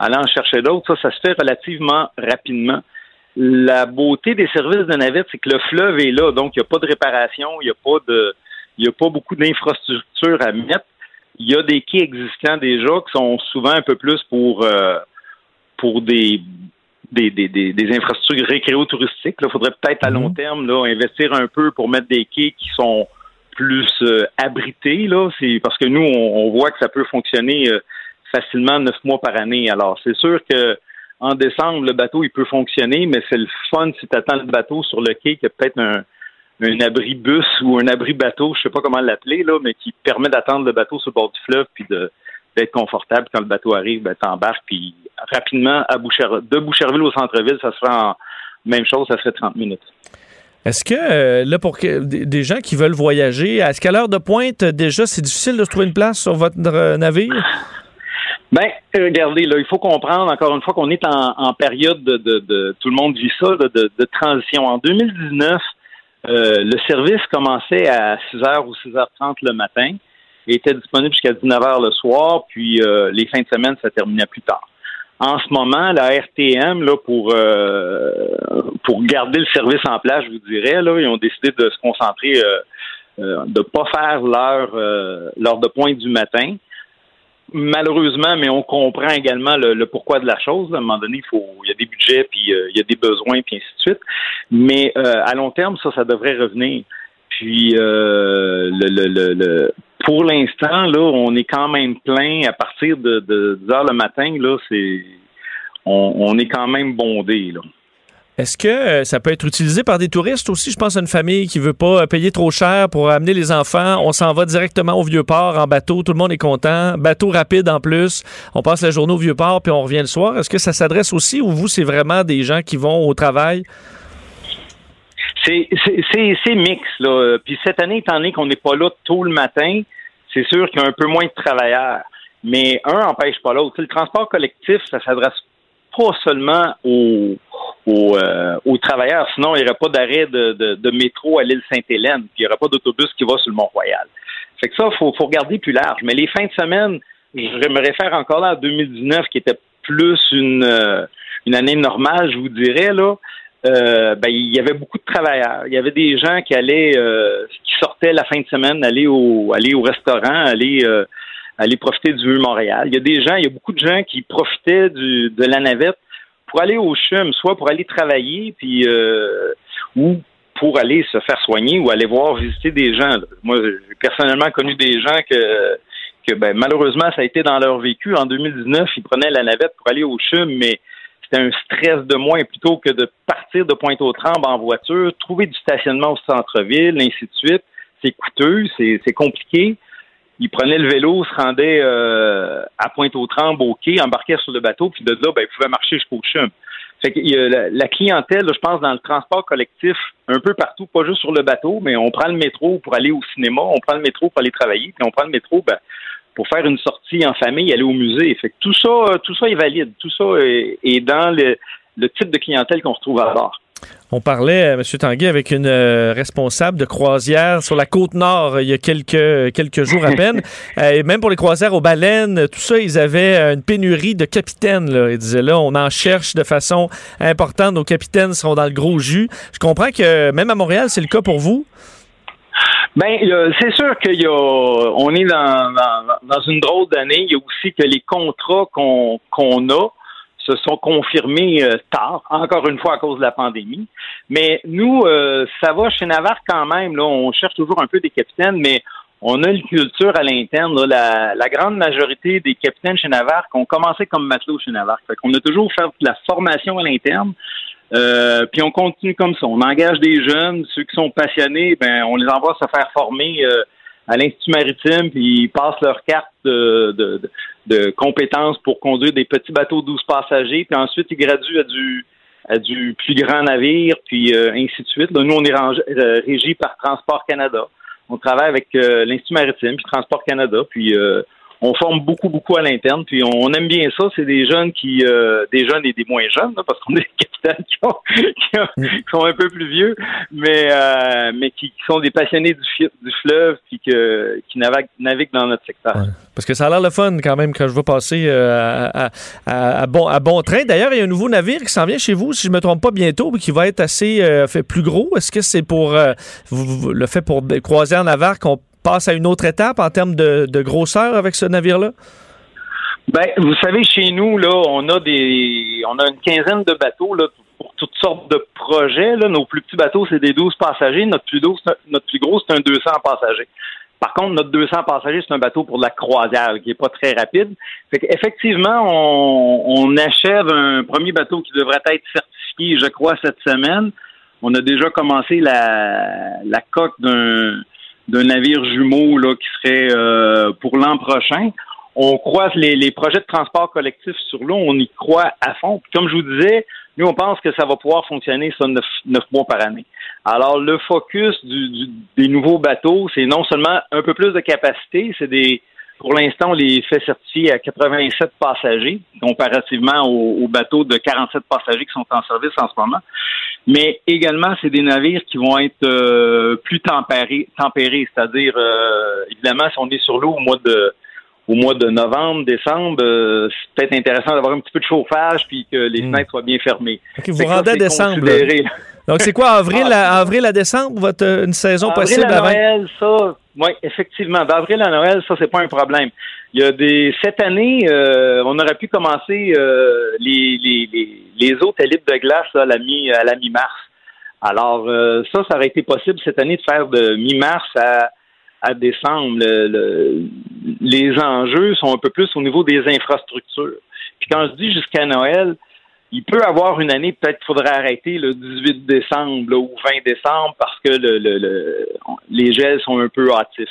aller en chercher d'autres. Ça, ça se fait relativement rapidement. La beauté des services de navette, c'est que le fleuve est là, donc il n'y a pas de réparation, il n'y a pas de il n'y a pas beaucoup d'infrastructures à mettre il y a des quais existants déjà qui sont souvent un peu plus pour euh, pour des des, des, des, infrastructures récréo-touristiques. Il faudrait peut-être à long mhm. terme là, investir un peu pour mettre des quais qui sont plus euh, abrités. Là. C'est parce que nous, on, voit que ça peut fonctionner euh, facilement neuf mois par année. Alors, c'est sûr que en décembre, le bateau, il peut fonctionner, mais c'est le fun si tu attends le bateau sur le quai, qu'il y a peut-être un, un abri bus ou un abri bateau, je sais pas comment l'appeler, là, mais qui permet d'attendre le bateau sur le bord du fleuve puis de d'être confortable. Quand le bateau arrive, ben, t'embarques, puis rapidement, à de Boucherville au centre-ville, ça serait en même chose, ça serait 30 minutes. Est-ce que, euh, là, pour que, des gens qui veulent voyager, est-ce qu'à l'heure de pointe, déjà, c'est difficile de se trouver une place sur votre euh, navire? Ben, regardez, là, il faut comprendre encore une fois qu'on est en, période de, de, tout le monde dit ça, de, de transition. En 2019, euh, le service commençait à 6h ou 6h30 le matin et était disponible jusqu'à 19h le soir, puis euh, les fins de semaine, ça terminait plus tard. En ce moment, la RTM, là, pour, euh, pour garder le service en place, je vous dirais, là, ils ont décidé de se concentrer, de ne pas faire l'heure, l'heure de pointe du matin malheureusement, mais on comprend également le, pourquoi de la chose. À un moment donné, il faut, il y a des budgets, puis euh, il y a des besoins, puis ainsi de suite. Mais euh, à long terme, ça, ça devrait revenir. Puis euh, le, le, le, pour l'instant, là, on est quand même plein à partir de, de 10 heures le matin. Là, c'est on, on est quand même bondé. Là. Est-ce que euh, ça peut être utilisé par des touristes aussi? Je pense à une famille qui veut pas payer trop cher pour amener les enfants. On s'en va directement au Vieux-Port en bateau. Tout le monde est content. Bateau rapide en plus. On passe la journée au Vieux-Port puis on revient le soir. Est-ce que ça s'adresse aussi ou vous, c'est vraiment des gens qui vont au travail? C'est mix. Là. Puis cette année, étant donné qu'on n'est pas là tôt le matin, c'est sûr qu'il y a un peu moins de travailleurs. Mais un n'empêche pas l'autre. Le transport collectif, ça s'adresse pas seulement aux euh, aux, travailleurs. Sinon, il n'y aurait pas d'arrêt de, métro à l'île Sainte-Hélène, puis il n'y aurait pas d'autobus qui va sur le Mont-Royal. Fait que ça, il faut, regarder plus large. Mais les fins de semaine, je me réfère encore là à 2019, qui était plus une, euh, une année normale, je vous dirais, là. Euh, ben, il y avait beaucoup de travailleurs. Il y avait des gens qui allaient, qui sortaient la fin de semaine, aller au, aller au restaurant, aller, aller profiter du Montréal. Il y a des gens, il y a beaucoup de gens qui profitaient de la navette pour aller au CHUM, soit pour aller travailler, euh, ou pour aller se faire soigner ou aller voir visiter des gens. Moi, j'ai personnellement connu des gens que, que ben, malheureusement, ça a été dans leur vécu. En 2019, ils prenaient la navette pour aller au CHUM, mais c'était un stress de moins plutôt que de partir de Pointe-aux-Trembles en voiture, trouver du stationnement au centre-ville, ainsi de suite. C'est coûteux, c'est compliqué il prenait le vélo, se rendait euh, à Pointe-aux-Trembles, au quai, embarquait sur le bateau, puis de là, ben, il pouvait marcher jusqu'au chum. Fait que la, la, clientèle, je pense, dans le transport collectif, un peu partout, pas juste sur le bateau, mais on prend le métro pour aller au cinéma, on prend le métro pour aller travailler, puis on prend le métro ben, pour faire une sortie en famille, aller au musée. Fait que tout ça, tout ça est valide, tout ça est, dans le, type de clientèle qu'on se trouve à bord. On parlait, euh, M. Tanguay, avec une euh, responsable de croisière sur la côte nord euh, il y a quelques, quelques jours à peine. et même pour les croisières aux baleines, tout ça, ils avaient une pénurie de capitaines. Là. Ils disaient là, on en cherche de façon importante. Nos capitaines seront dans le gros jus. Je comprends que même à Montréal, c'est le cas pour vous? Ben, c'est sûr qu'il y a, on est dans, dans, une drôle d'année. Il y a aussi que les contrats qu'on qu'on a se sont confirmés euh, tard, encore une fois à cause de la pandémie. Mais nous, euh, ça va chez Navarre quand même. Là, on cherche toujours un peu des capitaines, mais on a une culture à l'interne. La, la, grande majorité des capitaines chez Navarre ont commencé comme matelots chez Navarre. Fait a toujours fait de la formation à l'interne. Euh, puis on continue comme ça. On engage des jeunes, ceux qui sont passionnés, ben on les envoie se faire former à l'Institut maritime, puis ils passent leur carte de, de, compétences pour conduire des petits bateaux 12 passagers, puis ensuite ils graduent à du à du plus grand navire, puis euh, ainsi de suite. nous, on est euh, régi par Transport Canada. On travaille avec euh, l'Institut maritime, puis Transport Canada, puis on forme beaucoup, beaucoup à l'interne, puis on, aime bien ça. C'est des jeunes qui, euh, des jeunes et des moins jeunes, parce qu'on est des capitaines mm. qui, sont un peu plus vieux, mais euh, mais qui, sont des passionnés du, du fleuve, puis que, qui naviguent, dans notre secteur. Parce que ça a l'air le fun quand même quand je vais passer euh, à, à, bon, à bon train. D'ailleurs, il y a un nouveau navire qui s'en vient chez vous, si je ne me trompe pas, bientôt, qui va être assez fait plus gros. Est-ce que c'est pour le fait pour croiser en Navarre qu'on passe à une autre étape en termes de, grosseur avec ce navire-là? Ben, vous savez, chez nous, là, on a des, on a une quinzaine de bateaux là, pour toutes sortes de projets. Là. Nos plus petits bateaux, c'est des 12 passagers. Notre plus, notre plus gros, c'est un 200 passagers. Par contre, notre 200 passagers, c'est un bateau pour de la croisière qui est pas très rapide. Fait Effectivement, on, achève un premier bateau qui devrait être certifié, je crois, cette semaine. On a déjà commencé la coque d'un d'un navire jumeau là, qui serait euh, pour l'an prochain. On croise les, projets de transport collectif sur l'eau, on y croit à fond. comme je vous disais, nous, on pense que ça va pouvoir fonctionner ça neuf, mois par année. Alors, le focus des nouveaux bateaux, c'est non seulement un peu plus de capacité, c'est des Pour l'instant, on les fait certifier à 87 passagers, comparativement aux, bateaux de 47 passagers qui sont en service en ce moment. Mais également, c'est des navires qui vont être euh, plus tempérés, tempérés c'est-à-dire, euh, évidemment, si on est sur l'eau au mois de au mois de novembre, décembre, euh, c'est peut-être intéressant d'avoir un petit peu de chauffage puis que les hmm. fenêtres soient bien fermées. vous vous rendez à décembre. Donc, c'est quoi, avril, à, avril à décembre, votre, une saison possible à Noël, ça, oui, effectivement. D'avril à Noël, ça, c'est pas un problème. Il y a des cette année, euh, on aurait pu commencer euh, les, les, les, de glace à la mi à la mi-mars. Alors euh, ça, ça aurait été possible cette année de faire de mi-mars à, à décembre. les enjeux sont un peu plus au niveau des infrastructures. Puis quand je dis jusqu'à Noël, il peut avoir une année, peut-être qu'il faudrait arrêter le 18 décembre ou 20 décembre parce que le, les gels sont un peu hâtifs.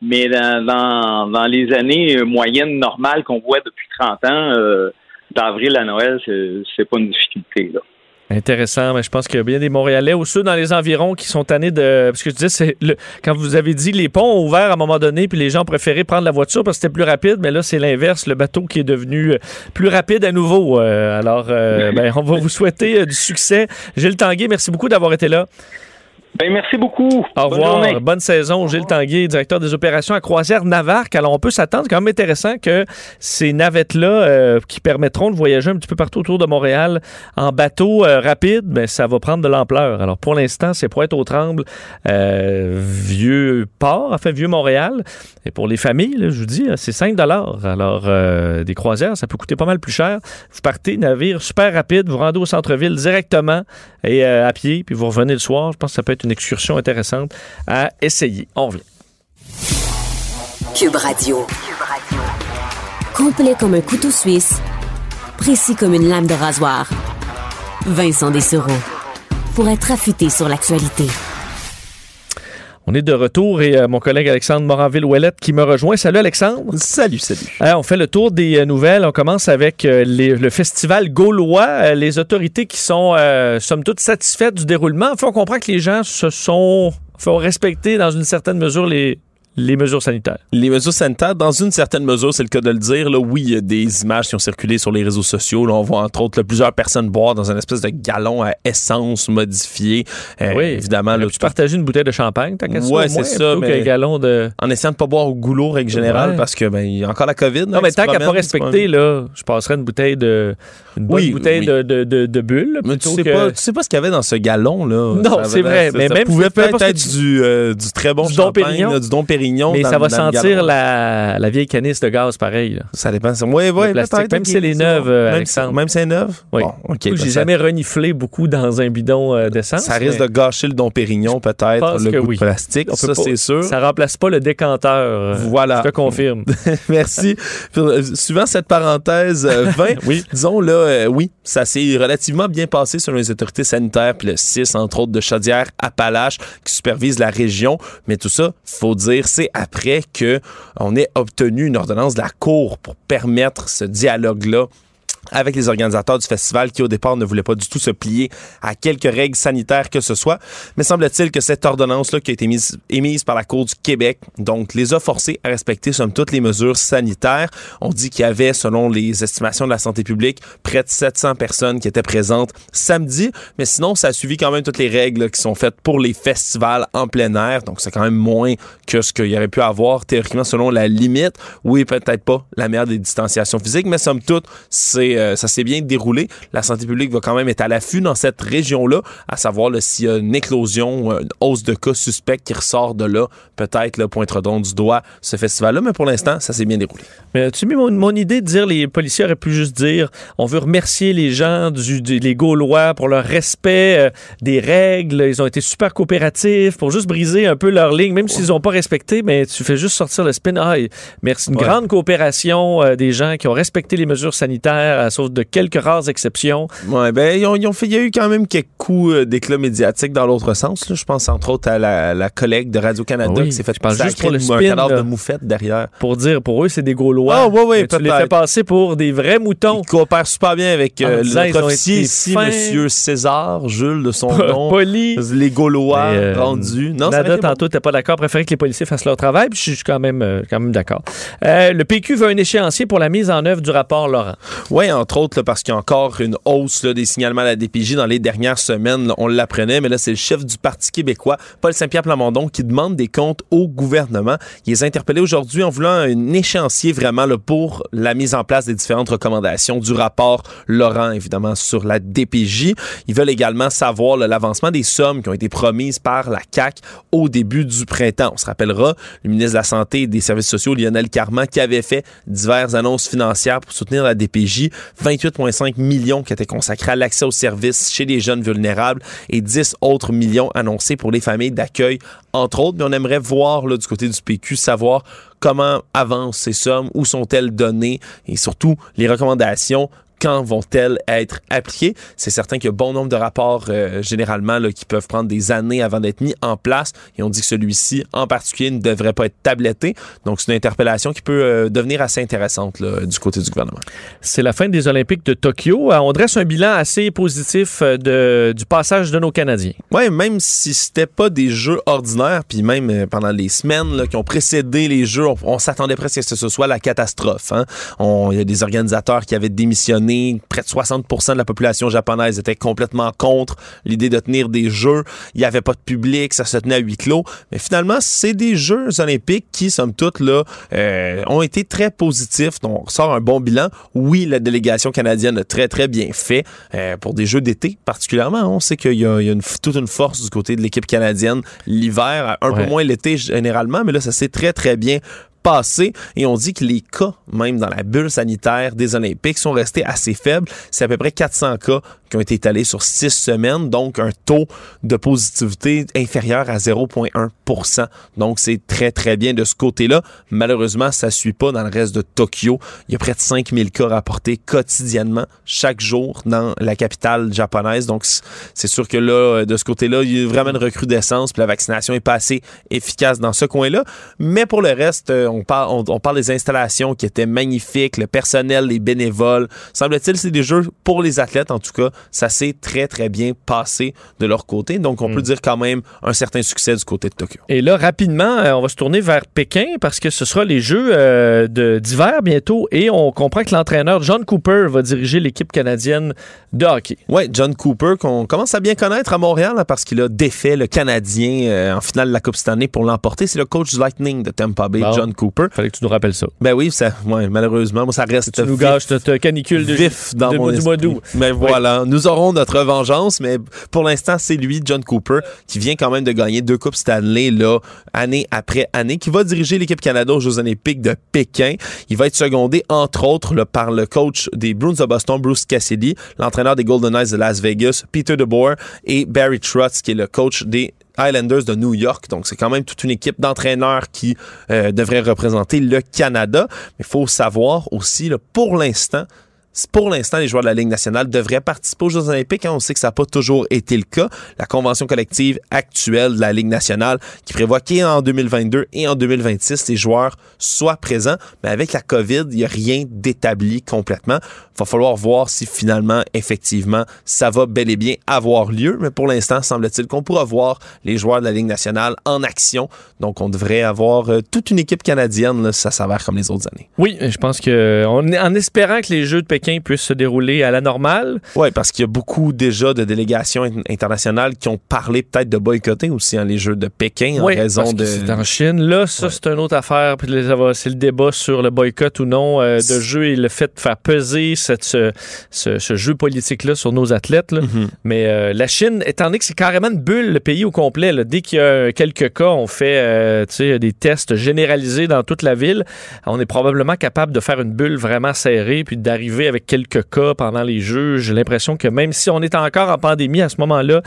Mais dans, dans, les années moyennes normales qu'on voit depuis 30 ans, euh, d'avril à Noël, c'est pas une difficulté. Là. Intéressant, mais je pense qu'il y a bien des Montréalais ou ceux dans les environs qui sont tannés de. Parce que je disais, c'est le... quand vous avez dit les ponts ont ouvert à un moment donné, puis les gens préféraient prendre la voiture parce que c'était plus rapide, mais là, c'est l'inverse, le bateau qui est devenu euh, plus rapide à nouveau. Euh, alors, euh, ben, on va vous souhaiter du succès. Gilles Tanguay, merci beaucoup d'avoir été là. Ben, merci beaucoup. Au revoir. Bonne, saison. Gilles Tanguay, directeur des opérations à Croisière Navarque. Alors, on peut s'attendre, c'est quand même intéressant que ces navettes-là, euh, qui permettront de voyager un petit peu partout autour de Montréal en bateau euh, rapide, ben, ça va prendre de l'ampleur. Alors, pour l'instant, c'est pour être au tremble euh, vieux port, enfin, vieux Montréal. Pour les familles, je vous dis, c'est 5 Alors, des croisières, ça peut coûter pas mal plus cher. Vous partez, navire super rapide, vous rendez au centre-ville directement et à pied, puis vous revenez le soir. Je pense que ça peut être une excursion intéressante à essayer. On revient. Cube Radio. Complet comme un couteau suisse, précis comme une lame de rasoir. Vincent Dessereau. Pour être affûté sur l'actualité. On est de retour et euh, mon collègue Alexandre Moranville-Ouellette qui me rejoint. Salut Alexandre. Salut, salut. Euh, on fait le tour des euh, nouvelles. On commence avec le festival gaulois. les autorités qui sont, somme toute, satisfaites du déroulement. Enfin, on comprend que les gens se sont faut respecter dans une certaine mesure les, les mesures sanitaires. Les mesures sanitaires, dans une certaine mesure, c'est le cas de le dire. Là, oui, il y a des images qui ont circulé sur les réseaux sociaux. Là, on voit entre autres plusieurs personnes boire dans un espèce de galon à essence modifié. Euh, oui, évidemment. Là, tu partages une bouteille de champagne, t'as qu'à ouais, c'est ça. Mais galon de... En essayant de pas boire au goulot, règle générale, parce que ben, y a encore la COVID. Non, mais tant qu'à pas respecter, là, je passerais une bouteille de une bonne bouteille De, de, de, bulles. Mais tu sais, pas, tu sais pas ce qu'il y avait dans ce galon là. Non, c'est vrai. mais même pouvait peut-être être du, euh, du très bon champagne, du Dom Pérignon. Mais ça va sentir la, la, vieille canisse de gaz pareil. Ça dépend. Oui, oui. Même si elle est neuve, Alexandre. Même si elle est neuve? Oui. J'ai jamais reniflé beaucoup dans un bidon euh, d'essence. Ça risque de gâcher le Dom Pérignon, peut-être, le goût de plastique. Ça, c'est sûr. Ça remplace pas le décanteur. Voilà. Je te confirme. Merci. Euh, suivant cette parenthèse 20, oui. disons là, oui, ça s'est relativement bien passé selon les autorités sanitaires, puis le 6, entre autres, de Chaudière-Appalaches, qui supervise la région. Mais tout ça, faut dire, c'est après qu'on ait obtenu une ordonnance de la Cour pour permettre ce dialogue-là avec les organisateurs du festival qui au départ ne voulaient pas du tout se plier à quelques règles sanitaires que ce soit. Mais semble-t-il que cette ordonnance-là qui a été mise, émise par la Cour du Québec, donc les a forcés à respecter somme toutes les mesures sanitaires. On dit qu'il y avait, selon les estimations de la santé publique, près de 700 personnes qui étaient présentes samedi. Mais sinon, ça a suivi quand même toutes les règles qui sont faites pour les festivals en plein air. Donc c'est quand même moins que ce qu'il y aurait pu avoir théoriquement selon la limite. Oui, peut-être pas la meilleure des distanciations physiques, mais somme toute, c'est euh, ça s'est bien déroulé. La santé publique va quand même être à l'affût dans cette région-là, à savoir s'il y a une éclosion, une hausse de cas suspects qui ressort de là, peut-être pointre donc du doigt ce festival-là, mais pour l'instant, ça s'est bien déroulé. Mais tu mis mon, idée de dire les policiers auraient pu juste dire on veut remercier les gens, du, les Gaulois pour leur respect euh, des règles, ils ont été super coopératifs pour juste briser un peu leur ligne, même s'ils n'ont pas respecté, mais tu fais juste sortir le spin. Ah, merci, une grande coopération euh, des gens qui ont respecté les mesures sanitaires sauf de quelques rares exceptions. Ouais, ben, ils ont, ils ont fait, il y a eu quand même quelques coups euh, d'éclat médiatique dans l'autre sens. là. Je pense entre autres à la, la collègue de Radio-Canada oui, qui s'est fait je pense sacrer juste pour le un spin, cadavre là. de moufette derrière. Pour dire, pour eux, c'est des Gaulois. Ah, ouais, ouais, Mais tu les fais passer pour des vrais moutons. Il coopère super bien avec En euh, ils notre officier ici, fins. Monsieur César, Jules de son nom. Poli. Les Gaulois euh, rendus. Non, Nada, tantôt, t'es pas d'accord. Préférait que les policiers fassent leur travail, puis je suis quand même, euh, quand même d'accord. Euh, le PQ veut un échéancier pour la mise en œuvre du rapport Laurent. Oui, entre autres, parce qu'il y a encore une hausse des signalements à la DPJ dans les dernières semaines. on l'apprenait, mais là, c'est le chef du Parti québécois, Paul Saint-Pierre Plamondon, qui demande des comptes au gouvernement. Il les a interpellés aujourd'hui en voulant un échéancier vraiment pour la mise en place des différentes recommandations du rapport Laurent, évidemment, sur la DPJ. Ils veulent également savoir l'avancement des sommes qui ont été promises par la CAQ au début du printemps. On se rappellera, le ministre de la Santé et des Services sociaux, Lionel Carman, qui avait fait diverses annonces financières pour soutenir la DPJ, 28,5 millions qui étaient consacrés à l'accès aux services chez les jeunes vulnérables et 10 autres millions annoncés pour les familles d'accueil, entre autres. Mais on aimerait voir du côté du PQ, savoir comment avancent ces sommes, où sont-elles données et surtout les recommandations quand vont-elles être appliquées? C'est certain qu'il y a bon nombre de rapports euh, généralement là, qui peuvent prendre des années avant d'être mis en place et on dit que celui-ci en particulier ne devrait pas être tabletté. Donc c'est une interpellation qui peut euh, devenir assez intéressante là, du côté du gouvernement. C'est la fin des Olympiques de Tokyo. Euh, On dresse un bilan assez positif euh, de, du passage de nos Canadiens. Ouais, même si c'était pas des jeux ordinaires, puis même euh, pendant les semaines là, qui ont précédé les jeux, on, on s'attendait presque à ce que ce soit la catastrophe. hein. Il y a des organisateurs qui avaient démissionné. Près de 60% de la population japonaise était complètement contre l'idée de tenir des jeux. Il n'y avait pas de public, ça se tenait à huis clos. Mais finalement, c'est des Jeux olympiques qui, somme toute, là, euh, ont été très positifs. Donc, on sort un bon bilan. Oui, la délégation canadienne a très, très bien fait euh, pour des Jeux d'été particulièrement. On sait qu'il y a, il y a une- toute une force du côté de l'équipe canadienne l'hiver, un Ouais. peu moins l'été généralement, mais là, ça s'est très, très bien et on dit que les cas, même dans la bulle sanitaire des Olympiques, sont restés assez faibles. C'est à peu près 400 cas qui ont été étalés sur six semaines, donc un taux de positivité inférieur à 0,1% Donc c'est très, très bien de ce côté-là. Malheureusement, ça suit pas dans le reste de Tokyo. Il y a près de 5000 cas rapportés quotidiennement, chaque jour, dans la capitale japonaise. Donc c'est sûr que là, de ce côté-là, il y a vraiment une recrudescence, puis la vaccination est pas assez efficace dans ce coin-là. Mais pour le reste, euh, on parle, on parle des installations qui étaient magnifiques, le personnel, les bénévoles. Semble-t-il, c'est des jeux pour les athlètes, en tout cas. Ça s'est très, très bien passé de leur côté. Donc, on peut dire quand même un certain succès du côté de Tokyo. Et là, rapidement, euh, on va se tourner vers Pékin parce que ce sera les Jeux euh, d'hiver bientôt et on comprend que l'entraîneur John Cooper va diriger l'équipe canadienne de hockey. Ouais, John Cooper, qu'on commence à bien connaître à Montréal là, parce qu'il a défait le Canadien euh, en finale de la Coupe Stanley pour l'emporter. C'est le coach du Lightning de Tampa Bay, Bon. John Cooper. Fallait que tu nous rappelles ça. Ben oui, ça, ouais, malheureusement, moi, ça reste Tu nous gâches notre canicule de, vif dans de- mon du mois d'août. Mais voilà, nous aurons notre vengeance, mais pour l'instant, c'est lui, John Cooper, qui vient quand même de gagner deux Coupes Stanley, là, année après année, qui va diriger l'équipe Canada aux Jeux olympiques de Pékin. Il va être secondé, entre autres, par le coach des Bruins de Boston, Bruce Cassidy, l'entraîneur des Golden Knights de Las Vegas, Peter DeBoer, et Barry Trotz, qui est le coach des Islanders de New York. Donc, c'est quand même toute une équipe d'entraîneurs qui euh, devrait représenter le Canada. Mais il faut savoir aussi, pour l'instant, pour l'instant, les joueurs de la Ligue nationale devraient participer aux Jeux olympiques. hein. On sait que ça n'a pas toujours été le cas. La convention collective actuelle de la Ligue nationale qui prévoit qu'en 2022 et en 2026, les joueurs soient présents. Mais avec la COVID, il n'y a rien d'établi complètement. Il va falloir voir si finalement, effectivement, ça va bel et bien avoir lieu. Mais pour l'instant, semble-t-il qu'on pourra voir les joueurs de la Ligue nationale en action. Donc, on devrait avoir euh, toute une équipe canadienne. là, ça s'avère comme les autres années. Oui, je pense que on, en espérant que les Jeux de Pékin puissent se dérouler à la normale. Oui, parce qu'il y a beaucoup déjà de délégations in- internationales qui ont parlé peut-être de boycotter aussi hein, les Jeux de Pékin en raison parce que de... c'est en Chine. Là, ça, c'est une autre affaire. Puis C'est le débat sur le boycott ou non euh, de jeu et le fait de faire peser cette, ce, ce- ce jeu politique-là sur nos athlètes. là. Mhm. Mais euh, la Chine, étant donné que c'est carrément une bulle, le pays au complet, là, dès qu'il y a quelques cas, on fait euh, des tests généralisés dans toute la ville. On est probablement capable de faire une bulle vraiment serrée puis d'arriver avec quelques cas pendant les Jeux. J'ai l'impression que même si on est encore en pandémie à ce moment-là,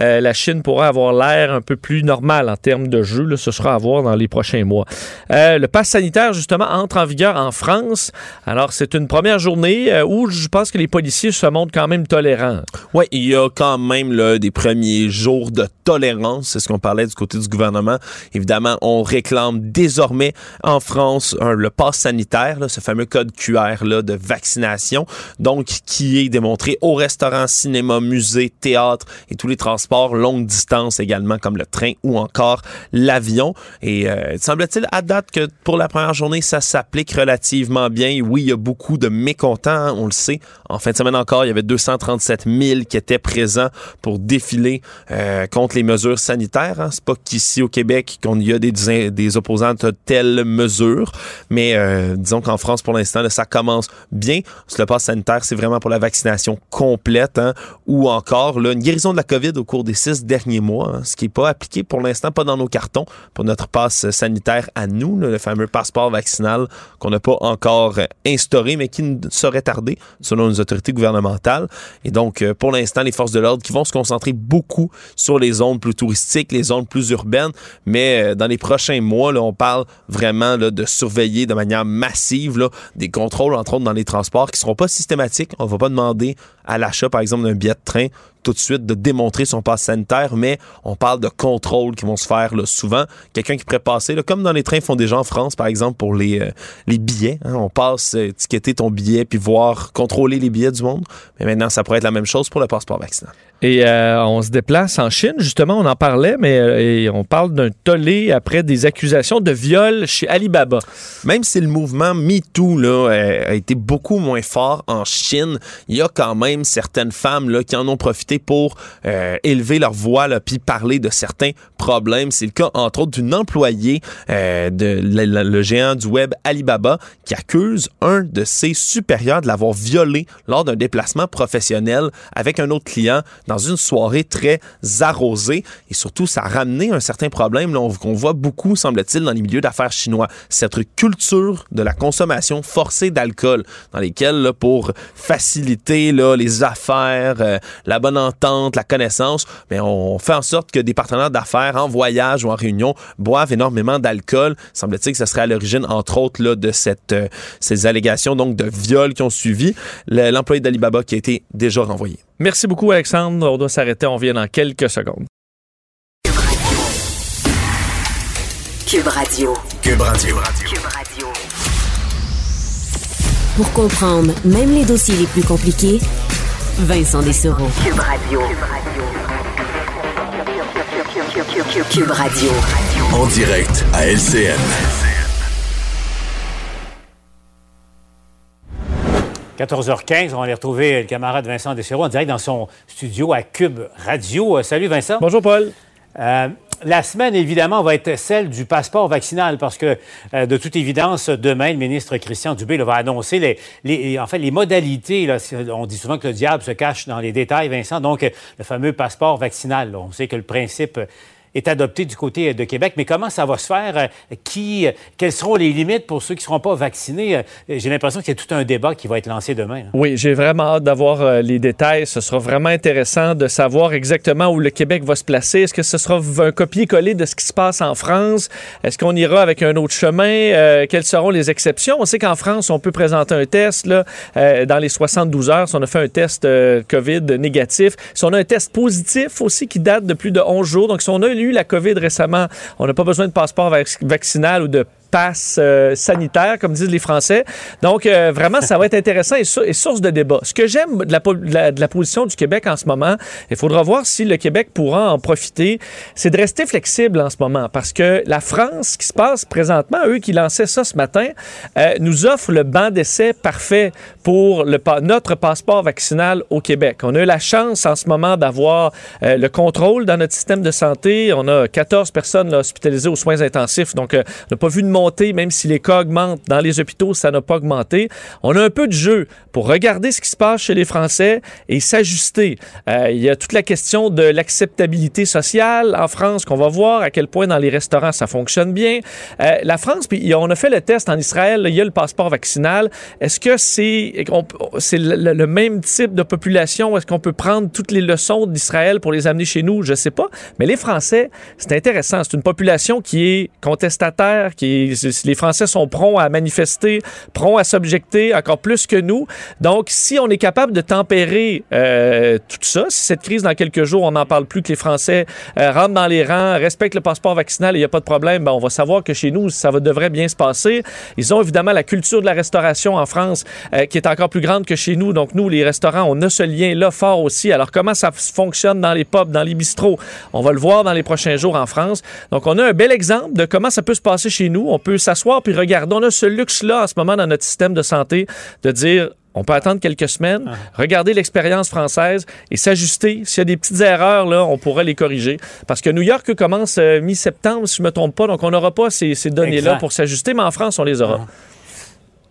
euh, la Chine pourra avoir l'air un peu plus normal en termes de jeux. Là, ce sera à voir dans les prochains mois. Le pass sanitaire, justement, entre en vigueur en France. Alors, c'est une première journée où je pense que les policiers se montrent quand même tolérants. Oui, il y a quand même là, des premiers jours de tolérance. C'est ce qu'on parlait du côté du gouvernement. Évidemment, on réclame désormais en France le pass sanitaire, là, ce fameux code QR là, de vaccination, donc qui est démontré au restaurant, cinéma, musée, théâtre et tous les transports longue distance également, comme le train ou encore l'avion. Et euh, semble-t-il à date que pour la première journée, ça s'applique relativement bien. Oui, il y a beaucoup de mécontents, hein, on le sait. En fin de semaine encore, il y avait 237 000 qui étaient présents pour défiler euh, contre les mesures sanitaires. Hein. C'est pas qu'ici au Québec qu'on y a des, des opposants à telles mesures, mais euh, disons qu'en France, pour l'instant, ça commence bien. Le pass sanitaire, c'est vraiment pour la vaccination complète, hein, ou encore là, une guérison de la COVID au cours des six derniers mois, hein, ce qui n'est pas appliqué pour l'instant, pas dans nos cartons, pour notre passe sanitaire à nous, le fameux passeport vaccinal qu'on n'a pas encore instauré, mais qui ne serait selon les autorités gouvernementales. Et donc, euh, pour l'instant, les forces de l'ordre qui vont se concentrer beaucoup sur les zones plus touristiques, les zones plus urbaines, mais euh, dans les prochains mois, on parle vraiment de surveiller de manière massive des contrôles, entre autres dans les transports, qui ne seront pas systématiques. On ne va pas demander à l'achat, par exemple, d'un billet de train tout de suite de démontrer son passe sanitaire, mais on parle de contrôles qui vont se faire là, souvent. Quelqu'un qui pourrait passer, là, comme dans les trains font déjà en France, par exemple, pour les, euh, les billets. Hein. on passe euh, étiqueter ton billet puis voir, contrôler les billets du monde. Mais maintenant, ça pourrait être la même chose pour le passeport vaccinal. Et euh, on se déplace en Chine, justement, on en parlait, mais on parle d'un tollé après des accusations de viol chez Alibaba. Même si le mouvement MeToo là, a été beaucoup moins fort en Chine, il y a quand même certaines femmes là, qui en ont profité pour euh, élever leur voix puis parler de certains problèmes. C'est le cas, entre autres, d'une employée euh, de le, géant du web Alibaba qui accuse un de ses supérieurs de l'avoir violé lors d'un déplacement professionnel avec un autre client dans une soirée très arrosée. Et surtout, ça a ramené un certain problème qu'on voit beaucoup, semble-t-il, dans les milieux d'affaires chinois. Cette culture de la consommation forcée d'alcool dans lesquels, pour faciliter là, les affaires, euh, la bonne la connaissance, mais on fait en sorte que des partenaires d'affaires en voyage ou en réunion boivent énormément d'alcool. Semble-t-il que ce serait à l'origine, entre autres, là, de cette, euh, ces allégations donc de viol qui ont suivi. L'employé d'Alibaba qui a été déjà renvoyé. Merci beaucoup, Alexandre. On doit s'arrêter. On vient dans quelques secondes. Cube Radio. Cube Radio. Cube Radio. Pour comprendre même les dossiers les plus compliqués, Vincent Dessereau. Cube Radio. Cube Radio. En direct à LCN. 14h15, on va aller retrouver le camarade Vincent Dessereau en direct dans son studio à Cube Radio. Euh, salut Vincent. Bonjour Paul. Euh, la semaine, évidemment, va être celle du passeport vaccinal parce que, euh, de toute évidence, demain, le ministre Christian Dubé va annoncer les, les, en fait, les modalités. on dit souvent que le diable se cache dans les détails, Vincent. Donc, le fameux passeport vaccinal. on sait que le principe est adopté du côté euh, de Québec. Mais comment ça va se faire? Euh, qui, euh, quelles seront les limites pour ceux qui ne seront pas vaccinés? J'ai l'impression qu'il y a tout un débat qui va être lancé demain. Oui, j'ai vraiment hâte d'avoir les détails. Ce sera vraiment intéressant de savoir exactement où le Québec va se placer. Est-ce que ce sera un copier-coller de ce qui se passe en France? Est-ce qu'on ira avec un autre chemin? quelles seront les exceptions? On sait qu'en France, on peut présenter un test là, dans les 72 heures. Si on a fait un test COVID négatif, si on a un test positif aussi qui date de plus de 11 jours, donc si on a eu la COVID récemment, on n'a pas besoin de passeport vaccinal ou de euh, sanitaire, comme disent les Français. Donc, euh, vraiment, ça va être intéressant et, source de débat. Ce que j'aime de la, de la, position du Québec en ce moment, il faudra voir si le Québec pourra en profiter, c'est de rester flexible en ce moment parce que la France, ce qui se passe présentement, eux qui lançaient ça ce matin, euh, nous offre le banc d'essai parfait pour le, notre passeport vaccinal au Québec. On a eu la chance en ce moment d'avoir le contrôle dans notre système de santé. On a 14 personnes hospitalisées aux soins intensifs, donc on n'a pas vu de monde même si les cas augmentent. Dans les hôpitaux, ça n'a pas augmenté. On a un peu de jeu pour regarder ce qui se passe chez les Français et s'ajuster. Euh, il y a toute la question de l'acceptabilité sociale en France qu'on va voir, à quel point dans les restaurants ça fonctionne bien. Euh, la France, puis on a fait le test en Israël, il y a le passeport vaccinal. Est-ce que c'est c'est le, le, même type de population? Est-ce qu'on peut prendre toutes les leçons d'Israël pour les amener chez nous? Je sais pas. Mais les Français, c'est intéressant. C'est une population qui est contestataire, qui est, les Français sont prompts à manifester, prompts à s'objecter encore plus que nous. Donc, si on est capable de tempérer euh, tout ça, si cette crise dans quelques jours, on n'en parle plus, que les Français euh, rentrent dans les rangs, respectent le passeport vaccinal, il n'y a pas de problème, ben, on va savoir que chez nous, ça va, devrait bien se passer. Ils ont évidemment la culture de la restauration en France euh, qui est encore plus grande que chez nous. Donc, nous, les restaurants, on a ce lien-là fort aussi. Alors, comment ça fonctionne dans les pubs, dans les bistrots? On va le voir dans les prochains jours en France. Donc, on a un bel exemple de comment ça peut se passer chez nous. On peut s'asseoir puis regarder. On a ce luxe-là en ce moment dans notre système de santé de dire on peut attendre quelques semaines, ah. regarder l'expérience française et s'ajuster. S'il y a des petites erreurs, là, on pourrait les corriger. Parce que New York commence euh, mi-septembre, si je ne me trompe pas, donc on n'aura pas ces, données-là pour s'ajuster, mais en France, on les aura. Ah.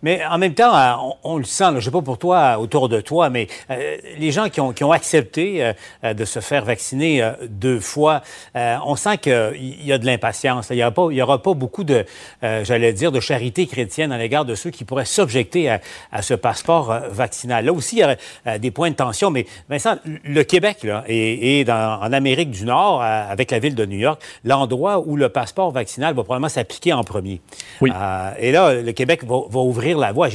Mais en même temps, euh, on, le sent, je ne sais pas pour toi, autour de toi, mais euh, les gens qui ont, accepté euh, de se faire vacciner deux fois, on sent qu'il y a de l'impatience. Il n'y aura, pas beaucoup de, j'allais dire, de charité chrétienne à l'égard de ceux qui pourraient s'objecter à, ce passeport vaccinal. Là aussi, il y aurait des points de tension, mais Vincent, le Québec là, est, en Amérique du Nord, avec la ville de New York, l'endroit où le passeport vaccinal va probablement s'appliquer en premier. Oui. et là, le Québec va, va ouvrir la voie.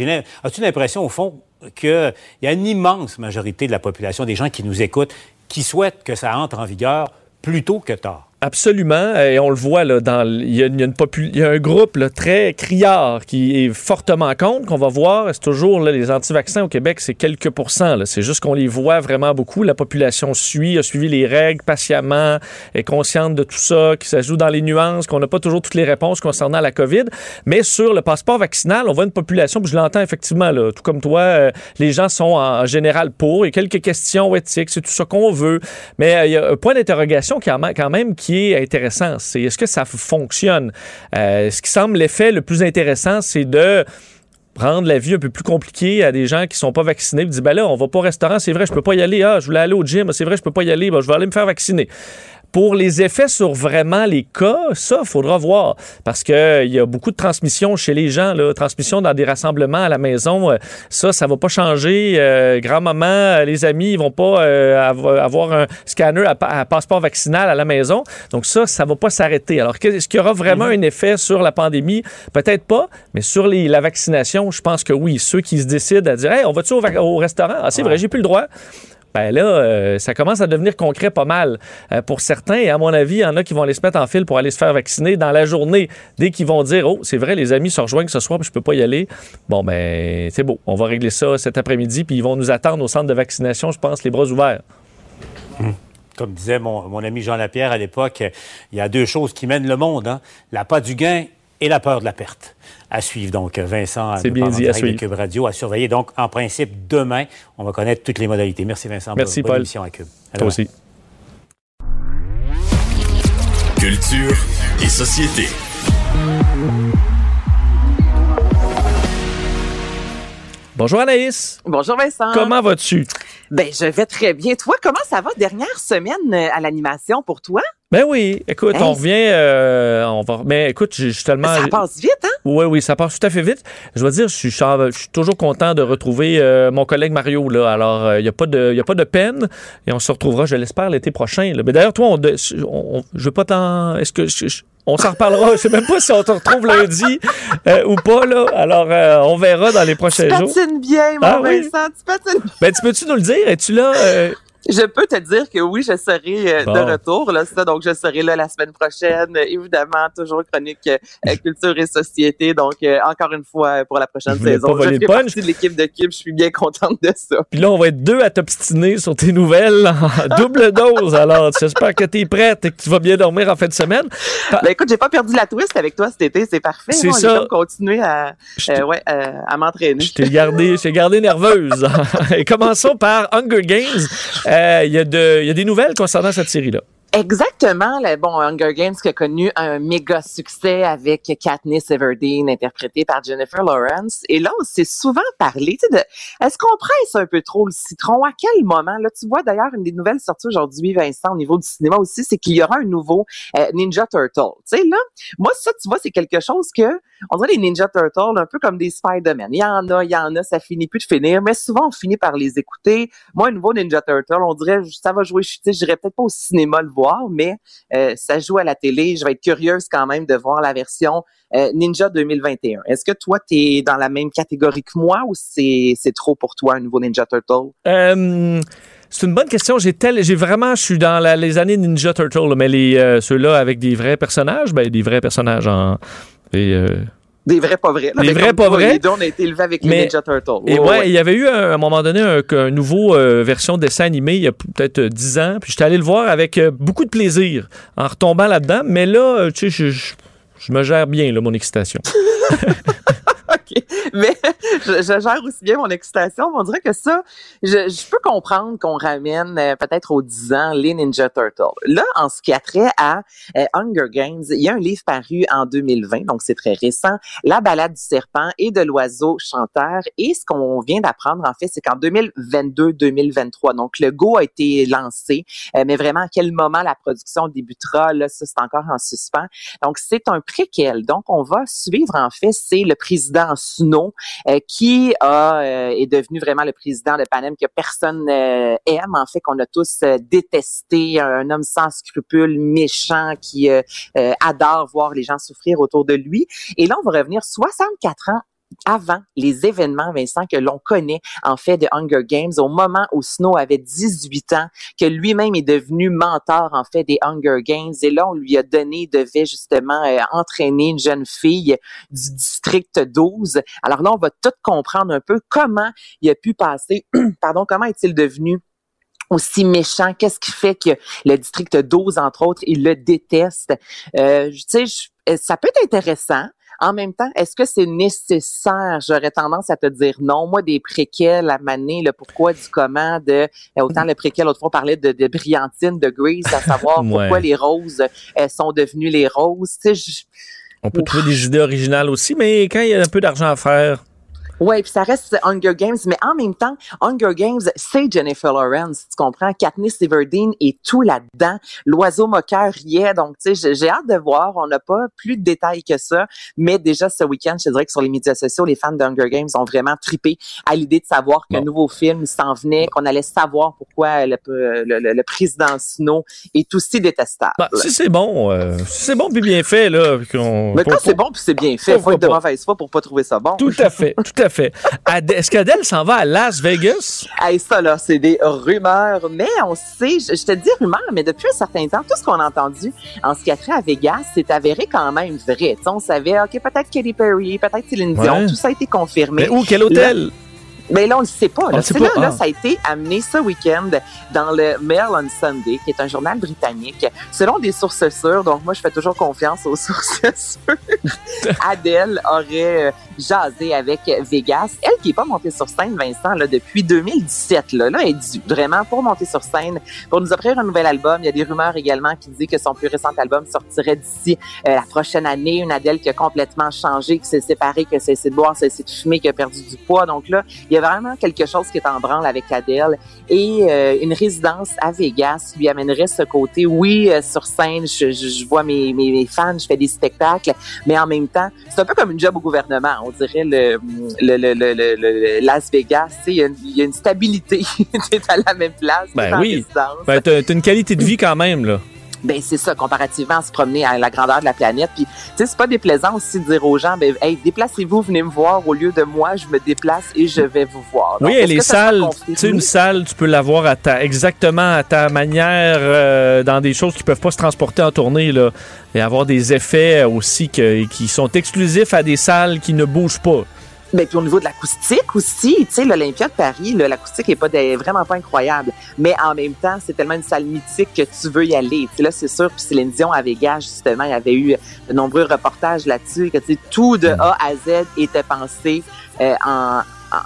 As-tu l'impression, au fond, qu'il y a une immense majorité de la population, des gens qui nous écoutent, qui souhaitent que ça entre en vigueur plus tôt que tard? Absolument, et on le voit là, dans il y, a, une il y a un groupe là, très criard qui est fortement contre qu'on va voir. C'est toujours là, les anti-vaccins au Québec, c'est quelques pourcents. C'est juste qu'on les voit vraiment beaucoup. La population suit, a suivi les règles patiemment, est consciente de tout ça, qui s'ajoute dans les nuances, qu'on n'a pas toujours toutes les réponses concernant la COVID. Mais sur le passeport vaccinal, on voit une population, puis je l'entends effectivement, là, tout comme toi, euh, les gens sont en, général pour. Il y a quelques questions éthiques, c'est tout ça qu'on veut. Mais euh, il y a un point d'interrogation qui quand même qui intéressant, c'est est-ce que ça fonctionne? Euh, ce qui semble l'effet le plus intéressant, c'est de rendre la vie un peu plus compliquée à des gens qui sont pas vaccinés. Ils disent, ben là, on va pas au restaurant, c'est vrai, je peux pas y aller. Ah, je voulais aller au gym, c'est vrai, je peux pas y aller, ben, je vais aller me faire vacciner. Pour les effets sur vraiment les cas, ça, il faudra voir. Parce qu'il euh, y a beaucoup de transmission chez les gens, là, transmission dans des rassemblements à la maison. Euh, ça, ça va pas changer. Euh, grand-maman, les amis, ils vont pas avoir un scanner à, passeport vaccinal à la maison. Donc ça, ça va pas s'arrêter. Alors, est-ce qu'il y aura vraiment mm-hmm. un effet sur la pandémie? Peut-être pas, mais sur les, la vaccination, je pense que oui. Ceux qui se décident à dire, hey, on va-tu au, au, restaurant? Ah, c'est vrai, j'ai plus le droit ben là, euh, ça commence à devenir concret pas mal euh, pour certains. Et à mon avis, il y en a qui vont aller se mettre en file pour aller se faire vacciner dans la journée. Dès qu'ils vont dire, oh, c'est vrai, les amis se rejoignent ce soir, puis je peux pas y aller. Bon, ben, c'est beau. On va régler ça cet après-midi, puis ils vont nous attendre au centre de vaccination, je pense, les bras ouverts. Hum. Comme disait mon, ami Jean Lapierre à l'époque, il y a deux choses qui mènent le monde, hein? la pas du gain et la peur de la perte. À suivre, donc, Vincent, c'est bien dit, à suivre. Cube Radio, à surveiller. Donc, en principe, demain, on va connaître toutes les modalités. Merci, Vincent. Merci, bonne, Paul. émission à Cube. Toi aussi. Culture et société. Bonjour Anaïs. Bonjour Vincent. Comment vas-tu? Ben, je vais très bien. Toi, comment ça va? Dernière semaine euh, à l'animation pour toi? Ben oui, écoute, on revient, euh, on va, mais écoute, je suis tellement. Ça passe vite, hein? Oui, oui, ça passe tout à fait vite. Je dois dire, je suis, je suis toujours content de retrouver euh, mon collègue Mario, là. Alors, il n'y a pas de, y a pas de peine et on se retrouvera, je l'espère, l'été prochain. Là. Mais d'ailleurs, toi, on, on, je veux pas t'en, est-ce que on s'en reparlera. Je sais même pas si on te retrouve lundi euh, ou pas, là. Alors, euh, on verra dans les prochains jours. Tu patines bien, mon ah, Vincent. Tu patines bien. Ben, tu peux-tu nous le dire? Es-tu là? Euh, je peux te dire que oui, je serai euh, de retour. Là, ça, donc, je serai là la semaine prochaine. Évidemment, toujours chronique euh, culture et société. Donc, euh, encore une fois, pour la prochaine saison, je fais partie de l'équipe de Kib. Je suis bien contente de ça. Puis là, on va être deux à t'obstiner sur tes nouvelles en double dose. Alors, j'espère que tu es prête et que tu vas bien dormir en fin de semaine. Ben, écoute, j'ai pas perdu la twist avec toi cet été. C'est parfait. C'est ça. continuer à, ouais, à m'entraîner. Je t'ai gardé, gardé nerveuse. et commençons par Hunger Games. Il euh, y, a des nouvelles concernant cette série-là. Exactement. Bon, Hunger Games qui a connu un méga succès avec Katniss Everdeen interprétée par Jennifer Lawrence. Et là, on s'est souvent parlé de est-ce qu'on presse un peu trop le citron? À quel moment? Là, tu vois d'ailleurs une des nouvelles sorties aujourd'hui, Vincent, au niveau du cinéma aussi, c'est qu'il y aura un nouveau euh, Ninja Turtle. Tu sais, là, moi, ça, tu vois, c'est quelque chose que on dirait les Ninja Turtles, un peu comme des Spider-Man. Il y en a, il y en a, ça finit plus de finir, mais souvent on finit par les écouter. Moi, un nouveau Ninja Turtle, on dirait, ça va jouer, je dirais peut-être pas au cinéma le voir, mais euh, ça joue à la télé. Je vais être curieuse quand même de voir la version euh, Ninja 2021. Est-ce que toi, tu es dans la même catégorie que moi ou c'est, c'est trop pour toi un nouveau Ninja Turtle? Euh, c'est une bonne question. J'ai j'ai vraiment, je suis dans les années Ninja Turtle, mais les ceux-là avec des vrais personnages, ben des vrais personnages en et, des vrais pas vrais. des vrais pas vrais? on a été élevés avec les Ninja Turtles. et ouais, il y avait eu à un moment donné un, nouveau version dessin animé il y a peut-être 10 ans. Puis j'étais allé le voir avec beaucoup de plaisir en retombant là-dedans. Mais là, tu sais, je, je me gère bien, là, mon excitation. Mais je, gère aussi bien mon excitation. On dirait que ça, je, peux comprendre qu'on ramène euh, peut-être aux 10 ans les Ninja Turtles. Là, en ce qui a trait à euh, Hunger Games, il y a un livre paru en 2020, donc c'est très récent, La balade du serpent et de l'oiseau chanteur. Et ce qu'on vient d'apprendre, en fait, c'est qu'en 2022-2023, donc le go a été lancé, euh, mais vraiment à quel moment la production débutera, là, ça c'est encore en suspens. Donc c'est un préquel. Donc on va suivre, en fait, c'est le président Snow, euh, qui a, euh, est devenu vraiment le président de Panem que personne euh, aime, en fait, qu'on a tous détesté, un homme sans scrupules, méchant, qui adore voir les gens souffrir autour de lui. Et là, on va revenir 64 ans avant les événements, Vincent, que l'on connaît en fait de Hunger Games, au moment où Snow avait 18 ans, que lui-même est devenu mentor en fait des Hunger Games, et là on lui a donné, devait justement euh, entraîner une jeune fille du district 12. Alors là on va tout comprendre un peu comment il a pu passer, pardon, comment est-il devenu aussi méchant? Qu'est-ce qui fait que le district 12, entre autres, il le déteste? Euh, tu sais, ça peut être intéressant. En même temps, est-ce que c'est nécessaire? J'aurais tendance à te dire non. Moi, des préquels à maner, le pourquoi du comment, de euh, autant le préquel, l'autre fois, on parlait de, de brillantine, de Grease, à savoir pourquoi les roses elles euh, sont devenues les roses. Tu sais, on peut trouver des idées originales aussi, mais quand il y a un peu d'argent à faire, oui, puis ça reste Hunger Games, mais en même temps, Hunger Games, c'est Jennifer Lawrence, tu comprends? Katniss Everdeen est tout là-dedans. L'oiseau moqueur y est, donc tu sais, j'ai hâte de voir. On n'a pas plus de détails que ça, mais déjà ce week-end, je dirais que sur les médias sociaux, les fans d'Hunger Games ont vraiment trippé à l'idée de savoir qu'un nouveau film s'en venait, qu'on allait savoir pourquoi le, le, président Snow est aussi détestable. Bah, si c'est bon, euh, si c'est bon puis bien fait là, mais quand c'est bon puis c'est bien fait, faut être de mauvaise foi pour pas trouver ça bon. Tout à fait, tout à fait fait. Est-ce qu'Adèle s'en va à Las Vegas? Hey, ça, là, c'est des rumeurs. Mais on sait, je, te dis rumeurs, mais depuis un certain temps, tout ce qu'on a entendu en ce qui a trait à Vegas, c'est avéré quand même vrai. on savait, OK, peut-être Katy Perry, peut-être Céline Dion, tout ça a été confirmé. Mais où? Quel hôtel? Mais là, on ne le sait pas. Là. Là, là, ah. ça a été amené ce week-end dans le Mail on Sunday, qui est un journal britannique. Selon des sources sûres, donc moi, je fais toujours confiance aux sources sûres, Adèle aurait euh, jasé avec Vegas. Elle qui est pas montée sur scène, Vincent, là, depuis 2017. Là, là elle est vraiment pour monter sur scène, pour nous offrir un nouvel album. Il y a des rumeurs également qui disent que son plus récent album sortirait d'ici euh, la prochaine année. Une Adèle qui a complètement changé, qui s'est séparée, qui a cessé de boire, qui a cessé de fumer, qui a perdu du poids. Donc là, il y a vraiment quelque chose qui est en branle avec Adèle. Et euh, une résidence à Vegas lui amènerait ce côté, oui, euh, sur scène, je, je, vois mes, mes, fans, je fais des spectacles, mais en même temps, c'est un peu comme une job au gouvernement. On dirait le, le, le, le, Las Vegas, il y, a une, il y a une stabilité. tu es à la même place. Ben oui. Ben, tu as une qualité de vie quand même, là ben c'est ça comparativement à se promener à la grandeur de la planète. Puis tu sais c'est pas déplaisant aussi de dire aux gens ben hey déplacez-vous venez me voir. Au lieu de moi je me déplace et je vais vous voir. Oui et les salles tu sais une salle tu peux l'avoir à ta exactement à ta manière euh, dans des choses qui peuvent pas se transporter en tournée là. Et avoir des effets aussi que, qui sont exclusifs à des salles qui ne bougent pas mais puis au niveau de l'acoustique aussi, tu sais, l'Olympia de Paris, l'acoustique est pas vraiment pas incroyable. Mais en même temps, c'est tellement une salle mythique que tu veux y aller. sais là, c'est sûr. Puis Céline Dion à Vegas, justement, il y avait eu de nombreux reportages là-dessus, que tout de A à Z était pensé euh, en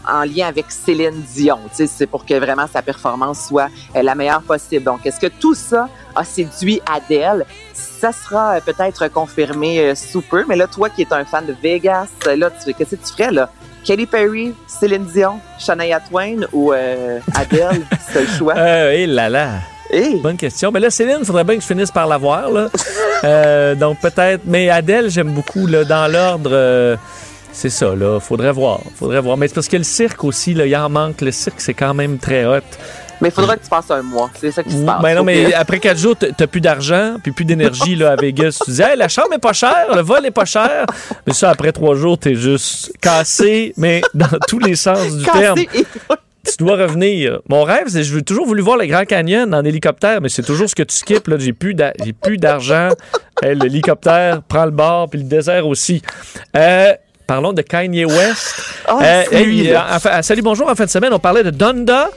en, lien avec Céline Dion. C'est pour que vraiment sa performance soit la meilleure possible. Donc, est-ce que tout ça a séduit Adèle? Ça sera peut-être confirmé sous peu. Mais là, toi qui es un fan de Vegas, là, qu'est-ce que tu ferais là? Katy Perry, Céline Dion, Shania Twain ou euh, Adele, c'est le choix? Euh, eh là là. Bonne question. Mais là, Céline, il faudrait bien que je finisse par l'avoir. Là. euh, donc peut-être. Mais Adèle, j'aime beaucoup. Là, dans l'ordre, euh, c'est ça. Là, faudrait voir. Faudrait voir. Mais c'est parce que le cirque aussi, là, il en manque. Le cirque, c'est quand même très hot. Mais il faudra que tu passes un mois. C'est ça qui se passe. Ben non, mais après quatre jours, t'as plus d'argent, puis plus d'énergie là, à Vegas. Tu dis, hey, la chambre est pas chère, le vol est pas cher. Mais ça, après trois jours, t'es juste cassé, mais dans tous les sens du terme. tu dois revenir. Mon rêve, c'est je veux toujours voulu voir le Grand Canyon en hélicoptère, mais c'est toujours ce que tu skippes. Là. J'ai plus d'argent. L'hélicoptère prend le bord, puis le désert aussi. Euh, parlons de Kanye West. Oh, euh, salut, bonjour. En fin de semaine, on parlait de Donda.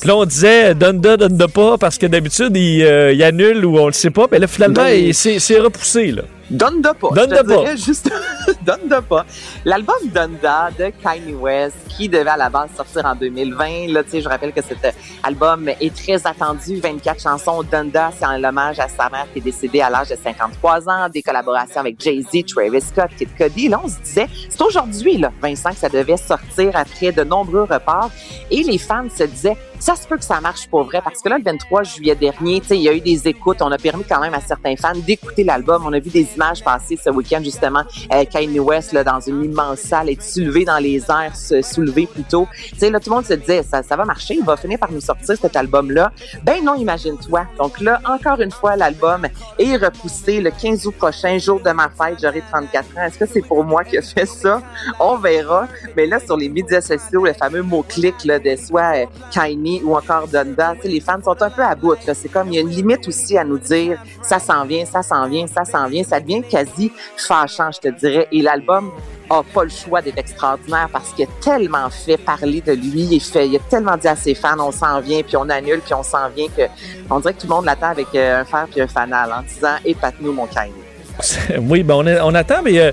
Puis là, on disait Donda, Donda pas, parce que d'habitude, il, euh, il, annule ou on le sait pas. Mais là, finalement, c'est repoussé. Là. Donda pas. Donda pas. Juste Donda pas. L'album Donda de Kanye West, qui devait à la base sortir en 2020. Là, tu sais, je rappelle que cet album est très attendu. 24 chansons. Donda, c'est un hommage à sa mère qui est décédée à l'âge de 53 ans. Des collaborations avec Jay-Z, Travis Scott, Kid Cudi. Là, on se disait, c'est aujourd'hui, là, Vincent, que ça devait sortir après de nombreux reports. Et les fans se disaient, ça se peut que ça marche pour vrai parce que là, le 23 juillet dernier, tu sais, il y a eu des écoutes. On a permis quand même à certains fans d'écouter l'album. On a vu des images passer ce week-end, justement, euh, Kanye West, là, dans une immense salle, être soulevé dans les airs, se soulever plutôt. Tu sais, là, tout le monde se disait, ça, va marcher, il va finir par nous sortir cet album-là. Ben non, imagine-toi. Donc là, encore une fois, l'album est repoussé le 15 août prochain, jour de ma fête, j'aurai 34 ans. Est-ce que c'est pour moi qui a fait ça? On verra. Mais là, sur les médias sociaux, le fameux mot-clic, là, de soit euh, Kanye ou encore Donda, les fans sont un peu à bout. C'est comme, il y a une limite aussi à nous dire, ça s'en vient, ça s'en vient, ça s'en vient. Ça devient quasi fâchant, je te dirais. Et l'album a pas le choix d'être extraordinaire parce qu'il a tellement fait parler de lui. Il, fait, il a tellement dit à ses fans, on s'en vient, puis on annule, puis on s'en vient, que on dirait que tout le monde l'attend avec euh, un fer puis un fanal en disant, épate-nous, mon Kanye. Oui, ben on, attend, mais euh,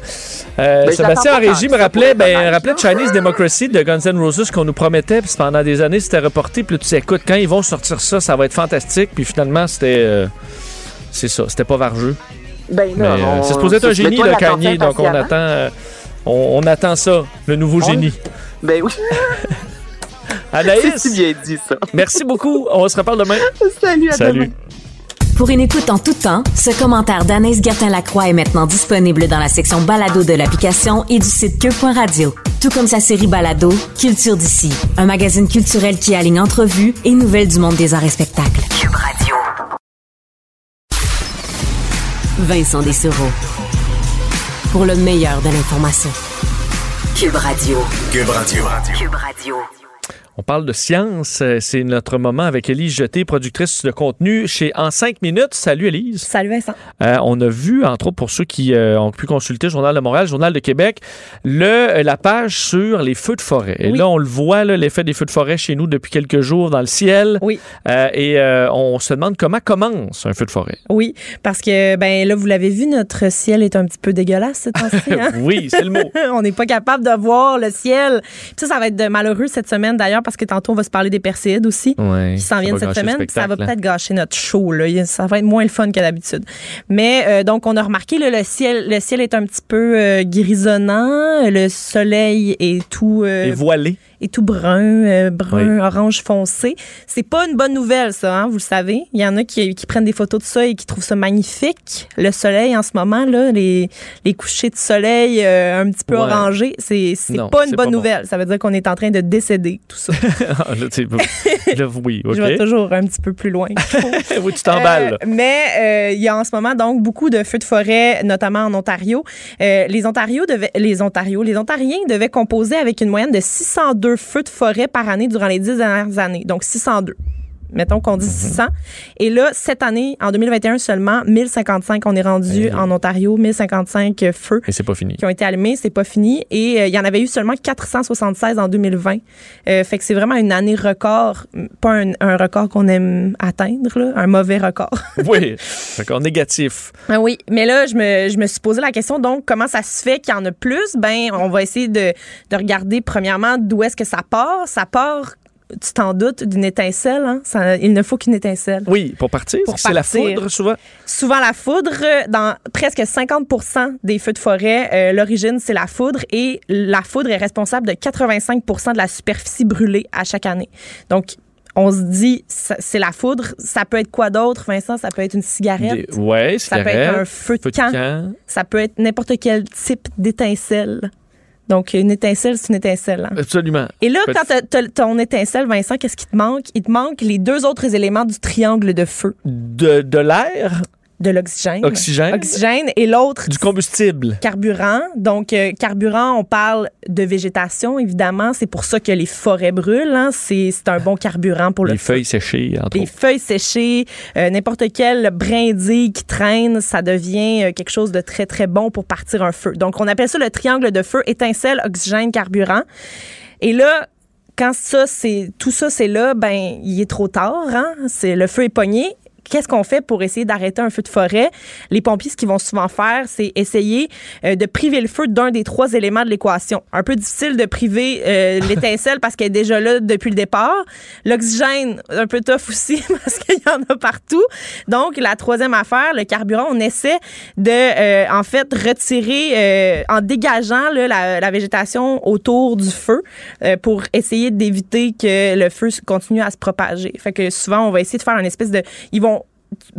euh, ben, Sébastien en régie me rappelait, ben, rappelait Chinese Democracy de Guns N' Roses qu'on nous promettait, puis pendant des années c'était reporté, puis tu sais, écoute, quand ils vont sortir ça, ça va être fantastique, puis finalement c'était, euh, c'est ça, c'était pas vargeux. Ben non, c'est supposé être un génie, le Kanye, donc on attend, on, attend ça, le nouveau génie. Ben oui. Anaïs, c'est bien dit ça. Merci beaucoup, on se reparle demain. Salut, à Salut. demain. Pour une écoute en tout temps, ce commentaire d'Anaïs Gertin-Lacroix est maintenant disponible dans la section balado de l'application et du site cube.radio. Tout comme sa série balado, Culture d'ici, un magazine culturel qui aligne entrevues et nouvelles du monde des arts et spectacles. Cube Radio. Vincent Dessereau. Pour le meilleur de l'information. Cube Radio. Cube Radio. Cube Radio. On parle de science. Euh, c'est notre moment avec Élise Jeté, productrice de contenu chez En 5 minutes. Salut Élise. Salut Vincent. Euh, on a vu, entre autres pour ceux qui euh, ont pu consulter le Journal de Montréal, le Journal de Québec, le, la page sur les feux de forêt. Et là, on le voit, l'effet des feux de forêt chez nous depuis quelques jours dans le ciel. Oui. et on se demande comment commence un feu de forêt. Oui, parce que, ben là, vous l'avez vu, notre ciel est un petit peu dégueulasse ce temps-ci. Hein? oui, c'est le mot. on n'est pas capable de voir le ciel. Puis ça, ça va être de malheureux cette semaine d'ailleurs parce que tantôt, on va se parler des Perséides aussi, qui s'en viennent cette semaine. Ça va peut-être gâcher notre show. Là. Ça va être moins le fun que d'habitude. Mais euh, donc, on a remarqué, le, ciel, le ciel est un petit peu euh, grisonnant. Le soleil est tout... Euh, et voilé et tout brun, euh, brun, orange foncé. C'est pas une bonne nouvelle, ça, hein, vous le savez. Il y en a qui, qui, prennent des photos de ça et qui trouvent ça magnifique. Le soleil, en ce moment, là, les, les couchers de soleil euh, un petit peu orangés, c'est pas une bonne nouvelle. Ça veut dire qu'on est en train de décéder, tout ça. Ah, oui, Je vais toujours un petit peu plus loin. oui, tu t'emballes. Euh, mais il y a en ce moment, donc, beaucoup de feux de forêt, notamment en Ontario. les Ontario devaient, les Ontario, les Ontariens devaient composer avec une moyenne de 602 feux de forêt par année durant les dix dernières années. Donc 602. Mettons qu'on dit 600. Mhm. Et là, cette année, en 2021 seulement, 1055, on est rendu en Ontario, 1055 feux. Et c'est pas fini. Qui ont été allumés, c'est pas fini. Et euh, il y en avait eu seulement 476 en 2020. Euh, fait que c'est vraiment une année record, pas un, record qu'on aime atteindre, là, un mauvais record. oui, record négatif. Ah oui, mais là, je me, je me suis posé la question, donc, comment ça se fait qu'il y en a plus? Ben, on va essayer de, de regarder, premièrement, d'où est-ce que ça part. Ça part tu t'en doutes, d'une étincelle. Hein? il ne faut qu'une étincelle. Oui, pour partir. C'est la foudre, souvent. Souvent la foudre. Dans presque 50% des feux de forêt, euh, l'origine, c'est la foudre. Et la foudre est responsable de 85% de la superficie brûlée à chaque année. Donc, on se dit, c'est la foudre. Ça peut être quoi d'autre, Vincent? Ça peut être une cigarette. Oui, Ça peut être un feu de, camp. Ça peut être n'importe quel type d'étincelle. Donc, une étincelle, c'est une étincelle. Hein. Absolument. Et là, quand tu as, ton étincelle, Vincent, qu'est-ce qui te manque? Il te manque les deux autres éléments du triangle de feu. De, de l'air? De l'oxygène. Oxygène? Oxygène. Et l'autre. Du combustible. Carburant. Donc, euh, carburant, on parle de végétation, évidemment. C'est pour ça que les forêts brûlent. Hein. C'est un bon carburant pour le Les feuilles séchées, entre Les feuilles séchées, euh, n'importe quel brindille qui traîne, ça devient euh, quelque chose de très, très bon pour partir un feu. Donc, on appelle ça le triangle de feu, étincelle, oxygène, carburant. Et là, quand ça, c'est tout ça, c'est là, ben, il est trop tard. Hein? C'est le feu est pogné qu'est-ce qu'on fait pour essayer d'arrêter un feu de forêt? Les pompiers, ce qu'ils vont souvent faire, c'est essayer euh, de priver le feu d'un des trois éléments de l'équation. Un peu difficile de priver euh, l'étincelle parce qu'elle est déjà là depuis le départ. L'oxygène, un peu tough aussi parce qu'il y en a partout. Donc, la troisième affaire, le carburant, on essaie de, euh, en fait, retirer en dégageant la, la, végétation autour du feu pour essayer d'éviter que le feu continue à se propager. Fait que souvent, on va essayer de faire une espèce de... Ils vont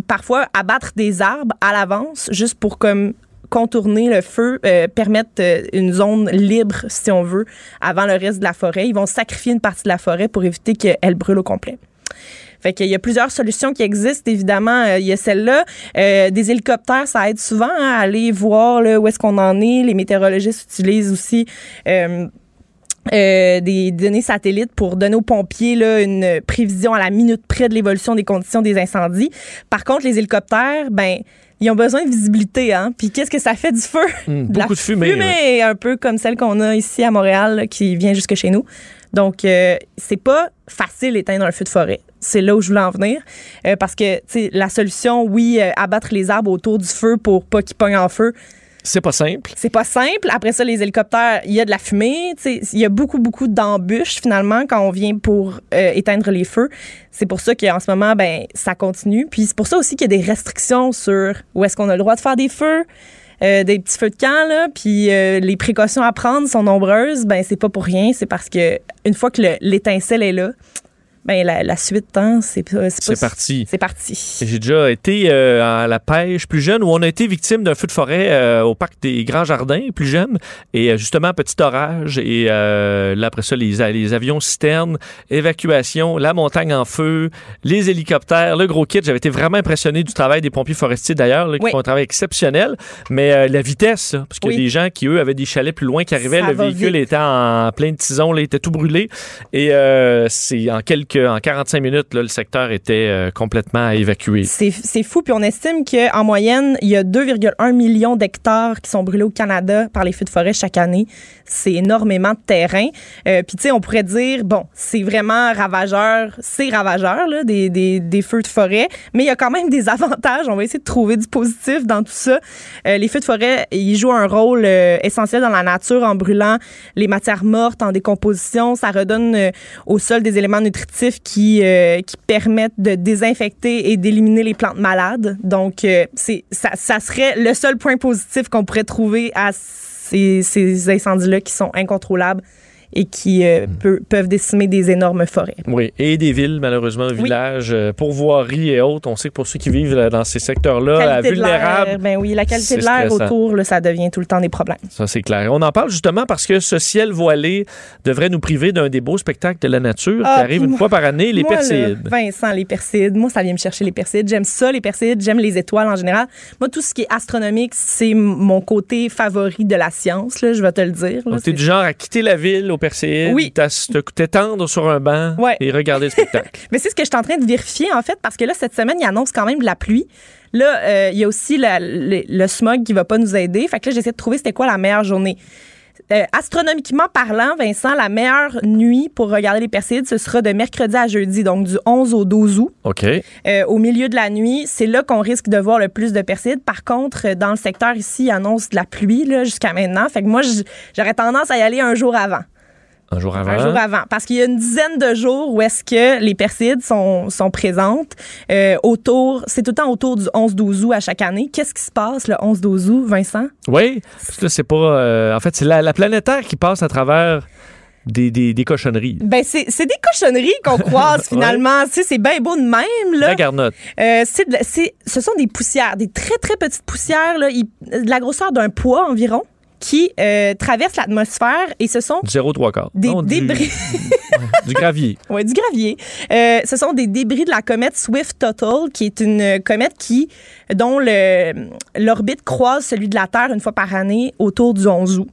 parfois abattre des arbres à l'avance juste pour comme contourner le feu, euh, permettre euh, une zone libre, si on veut, avant le reste de la forêt. Ils vont sacrifier une partie de la forêt pour éviter qu'elle brûle au complet. Fait qu'il y a plusieurs solutions qui existent. Évidemment, euh, il y a celle-là. des hélicoptères, ça aide souvent hein, à aller voir où est-ce qu'on en est. Les météorologistes utilisent aussi des données satellites pour donner aux pompiers là, une prévision à la minute près de l'évolution des conditions des incendies. Par contre, les hélicoptères, ben ils ont besoin de visibilité, hein. Puis qu'est-ce que ça fait du feu? Hmm, beaucoup de fumée. Fumée, un peu comme celle qu'on a ici à Montréal, qui vient jusque chez nous. Donc, euh, c'est pas facile d'éteindre un feu de forêt. C'est là où je voulais en venir. Euh, parce que, la solution, oui, abattre les arbres autour du feu pour pas qu'ils pognent en feu, c'est pas simple. C'est pas simple. Après ça, les hélicoptères, il y a de la fumée. Il y a beaucoup, beaucoup d'embûches finalement quand on vient pour euh, éteindre les feux. C'est pour ça qu'en ce moment, ben, ça continue. Puis c'est pour ça aussi qu'il y a des restrictions sur où est-ce qu'on a le droit de faire des feux. Euh, des petits feux de camp puis euh, les précautions à prendre sont nombreuses. Ben c'est pas pour rien, c'est parce que une fois que l'étincelle est là, ben, la, suite, hein, c'est C'est parti. C'est parti. J'ai déjà été euh, à la pêche plus jeune où on a été victime d'un feu de forêt euh, au parc des Grands Jardins plus jeune. Et euh, justement, petit orage. Et là, après ça, les, les avions citernes, évacuation, la montagne en feu, les hélicoptères, le gros kit. J'avais été vraiment impressionné du travail des pompiers forestiers d'ailleurs, qui font un travail exceptionnel. Mais la vitesse, parce qu'il y a des gens qui, eux, avaient des chalets plus loin qui arrivaient. le véhicule était en plein de tisons, là, il était tout brûlé. Et c'est en quelques en 45 minutes, le secteur était euh, complètement évacué. C'est fou. Puis on estime qu'en moyenne, il y a 2,1 millions d'hectares qui sont brûlés au Canada par les feux de forêt chaque année. C'est énormément de terrain. Euh, puis tu sais, on pourrait dire, bon, c'est vraiment ravageur, c'est ravageur, là, des, des, des, feux de forêt, mais il y a quand même des avantages. On va essayer de trouver du positif dans tout ça. Euh, les feux de forêt, ils jouent un rôle essentiel dans la nature en brûlant les matières mortes, en décomposition. Ça redonne au sol des éléments nutritifs qui, euh, qui permettent de désinfecter et d'éliminer les plantes malades. Donc, euh, c'est ça, ça, serait le seul point positif qu'on pourrait trouver à ces, ces incendies-là qui sont incontrôlables et qui euh, hmm. peuvent décimer des énormes forêts. Oui, et des villes, malheureusement, villages, euh, pourvoiries et autres. On sait que pour ceux qui vivent dans ces secteurs-là, vulnérables. Ben oui, la qualité de l'air autour, là, ça devient tout le temps des problèmes. Ça, c'est clair. On en parle justement parce que ce ciel voilé devrait nous priver d'un des beaux spectacles de la nature qui ah, arrive une fois par année, les perséides. Vincent, les perséides. Moi, ça vient me chercher les perséides. J'aime ça, les perséides. J'aime les étoiles en général. Moi, tout ce qui est astronomique, c'est mon côté favori de la science, là, je vais te le dire. Tu es du genre à quitter la ville au Perséide, oui. t'étendre sur un banc et regarder le spectacle. Mais c'est ce que je suis en train de vérifier, en fait, parce que là, cette semaine, il annonce quand même de la pluie. Là, euh, il y a aussi le, smog qui va pas nous aider. Fait que là, j'essaie de trouver c'était quoi la meilleure journée. Euh, astronomiquement parlant, Vincent, la meilleure nuit pour regarder les Perséides, ce sera de mercredi à jeudi, donc du 11 au 12 août. OK. Euh, au milieu de la nuit, c'est là qu'on risque de voir le plus de Perséides. Par contre, dans le secteur ici, il annonce de la pluie jusqu'à maintenant. Fait que moi, j'aurais tendance à y aller un jour avant. Un jour avant? Un jour avant. Parce qu'il y a une dizaine de jours où est-ce que les persides sont, sont présentes euh, autour, c'est tout le temps autour du 11-12 août à chaque année. Qu'est-ce qui se passe le 11-12 août, Vincent? Oui, parce que c'est pas... Euh, en fait, c'est la, la planète Terre qui passe à travers... Des, des, des, cochonneries. Ben c'est, c'est des cochonneries qu'on croise finalement. Tu sais, c'est bien beau de même. Là. La garnotte. Euh, c'est, c'est, ce sont des poussières, des très, très petites poussières, là, de la grosseur d'un poids environ qui euh, traversent l'atmosphère et ce sont 0,3 quarts. Des débris. Du, gravier. Oui, du gravier. Euh, ce sont des débris de la comète Swift-Tuttle, qui est une comète qui, dont l'orbite croise celui de la Terre une fois par année autour du 11 août.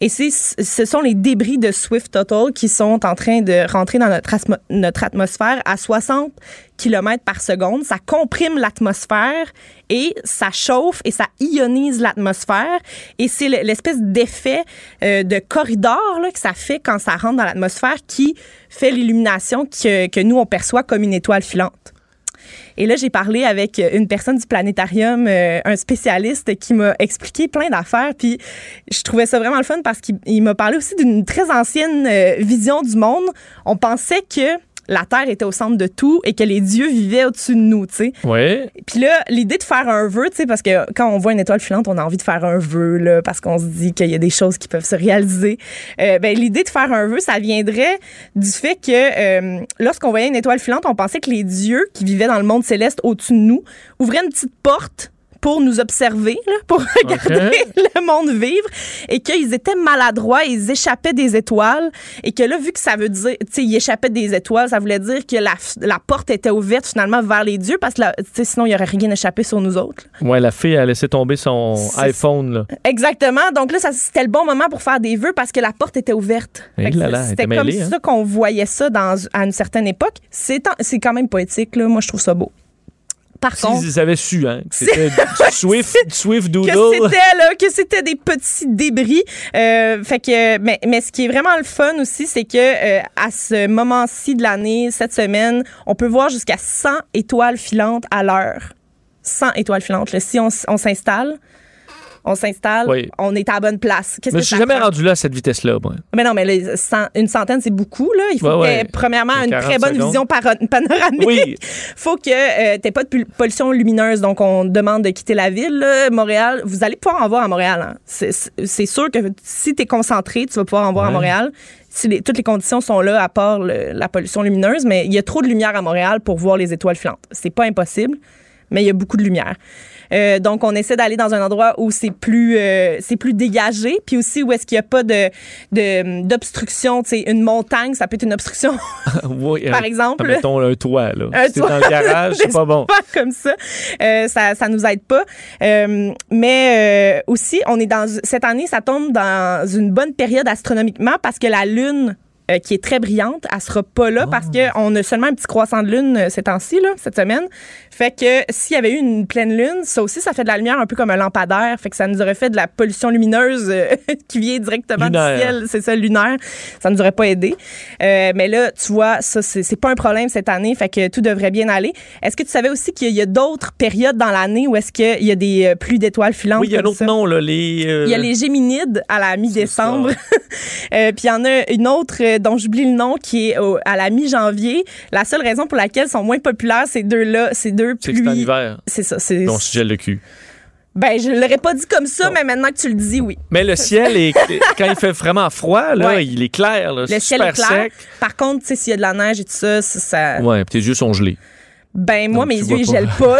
Et ce sont les débris de Swift Total qui sont en train de rentrer dans notre, notre atmosphère à 60 km par seconde. Ça comprime l'atmosphère et ça chauffe et ça ionise l'atmosphère. Et c'est l'espèce d'effet euh, de corridor que ça fait quand ça rentre dans l'atmosphère qui fait l'illumination que, que nous, on perçoit comme une étoile filante. Et là, j'ai parlé avec une personne du planétarium, euh, un spécialiste qui m'a expliqué plein d'affaires. Puis je trouvais ça vraiment le fun parce qu'il m'a parlé aussi d'une très ancienne euh, vision du monde. On pensait que la Terre était au centre de tout et que les dieux vivaient au-dessus de nous, tu sais. Oui. Puis là, l'idée de faire un vœu, tu sais, parce que quand on voit une étoile filante, on a envie de faire un vœu, là, parce qu'on se dit qu'il y a des choses qui peuvent se réaliser. Euh, ben, l'idée de faire un vœu, ça viendrait du fait que euh, lorsqu'on voyait une étoile filante, on pensait que les dieux qui vivaient dans le monde céleste au-dessus de nous ouvraient une petite porte pour nous observer, pour regarder le monde vivre, et qu'ils étaient maladroits, ils échappaient des étoiles, et que là, vu que ça veut dire, tu sais, ils échappaient des étoiles, ça voulait dire que la, la porte était ouverte finalement vers les dieux, parce que sinon, il n'y aurait rien échappé sur nous autres. Ouais, la fille a laissé tomber son iPhone. Là. Exactement. Donc là, c'était le bon moment pour faire des vœux parce que la porte était ouverte. C'était comme hein. ça qu'on voyait ça dans, à une certaine époque. C'est quand même poétique, là. Moi, je trouve ça beau. Par contre, ils avaient su, hein, que c'était Swift, Swift Doodle. Que c'était, là, que c'était des petits débris. Euh, fait que, mais, mais ce qui est vraiment le fun aussi, c'est que euh, à ce moment-ci de l'année, cette semaine, on peut voir jusqu'à 100 étoiles filantes à l'heure. 100 étoiles filantes. Là, si on, on s'installe, on s'installe, on est à la bonne place. Mais je suis jamais rendu là à cette vitesse-là. Mais non, mais une centaine, c'est beaucoup. Là. Il faut que, premièrement, une très bonne vision panoramique. Il faut que euh, tu n'aies pas de pollution lumineuse. Donc, on demande de quitter la ville. Montréal, vous allez pouvoir en voir à Montréal. Hein. C'est sûr que si tu es concentré, tu vas pouvoir en voir à Montréal. Si toutes les conditions sont là, à part la pollution lumineuse, mais il y a trop de lumière à Montréal pour voir les étoiles filantes. C'est pas impossible, mais il y a beaucoup de lumière. Euh, donc, on essaie d'aller dans un endroit où c'est plus, euh, c'est plus dégagé, puis aussi où est-ce qu'il n'y a pas de, de d'obstruction. Tu sais, une montagne, ça peut être une obstruction. oui, Par exemple. Mettons un toit, là. Un toit. dans le garage, c'est pas bon. Pas comme ça. Euh, ça, ça nous aide pas. Mais aussi, on est dans cette année, ça tombe dans une bonne période astronomiquement parce que la lune qui est très brillante. Elle sera pas là parce parce qu'on a seulement un petit croissant de lune ces temps-ci, cette semaine. Fait que s'il y avait eu une pleine lune, ça aussi, ça fait de la lumière un peu comme un lampadaire. Fait que ça nous aurait fait de la pollution lumineuse euh, qui vient directement du ciel. C'est ça, lunaire. Ça nous aurait pas aidé. mais là, tu vois, ça, c'est pas un problème cette année. Fait que tout devrait bien aller. Est-ce que tu savais aussi qu'il y a d'autres périodes dans l'année où est-ce qu'il y a des pluies d'étoiles filantes? Oui, il y a un autre nom, là. Les, Il y a les Géminides à la mi-décembre. Puis il y en a une autre dont j'oublie le nom, qui est à la mi-janvier. La seule raison pour laquelle sont moins populaires, ces deux-là, ces deux pluies. C'est en hiver. C'est ça. C'est Donc, gèle le cul. Ben, je l'aurais pas dit comme ça, mais maintenant que tu le dis, oui. Mais le ciel, est, quand il fait vraiment froid, là, il est clair. Là, le ciel est clair. Sec. Par contre, s'il y a de la neige et tout ça, ça. Ouais, tes yeux sont gelés. Ben, moi, mes yeux, ils gèlent pas.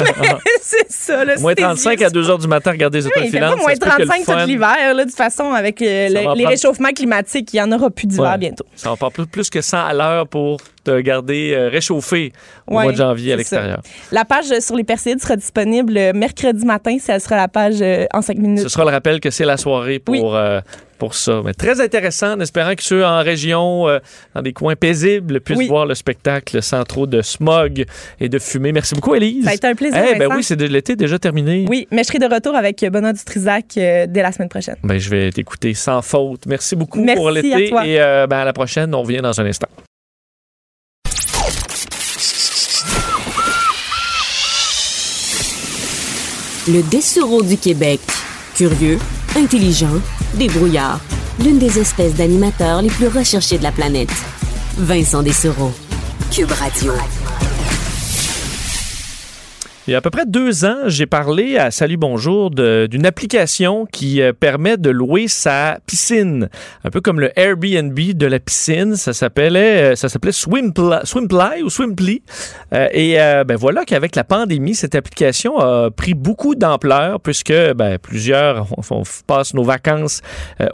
c'est ça. Là, moins 35 à 2 h du matin, regardez les étoiles oui, filantes. moins 35 tout l'hiver. De toute façon, avec euh, les réchauffements climatiques, il n'y en aura plus d'hiver bientôt. Ça va pas plus, plus que 100 à l'heure pour te garder euh, réchauffé au mois de janvier à l'extérieur. La page sur les persides sera disponible mercredi matin. Ça sera la page en 5 minutes. Ce sera le rappel que c'est la soirée pour pour ça. Mais très intéressant, en espérant que ceux en région, euh, dans des coins paisibles, puissent voir le spectacle sans trop de smog et de fumée. Merci beaucoup, Élise. Ça a été un plaisir. Eh ben oui, c'est de l'été déjà terminé. Oui, mais je serai de retour avec Benoît Dutrisac euh, dès la semaine prochaine. Ben, je vais t'écouter sans faute. Merci beaucoup pour l'été. Et euh, ben, à la prochaine, on revient dans un instant. Le Dessureau du Québec. Curieux, intelligent, débrouillard, l'une des espèces d'animateurs les plus recherchés de la planète. Vincent Dessereau. Cube Radio. Il y a à peu près deux ans, j'ai parlé à Salut Bonjour d'une application qui euh, permet de louer sa piscine, un peu comme le Airbnb de la piscine. Ça s'appelait, euh, ça s'appelait Swimply, Swimply ou Swimply. Euh, et ben voilà qu'avec la pandémie, cette application a pris beaucoup d'ampleur puisque ben, plusieurs on, passe nos vacances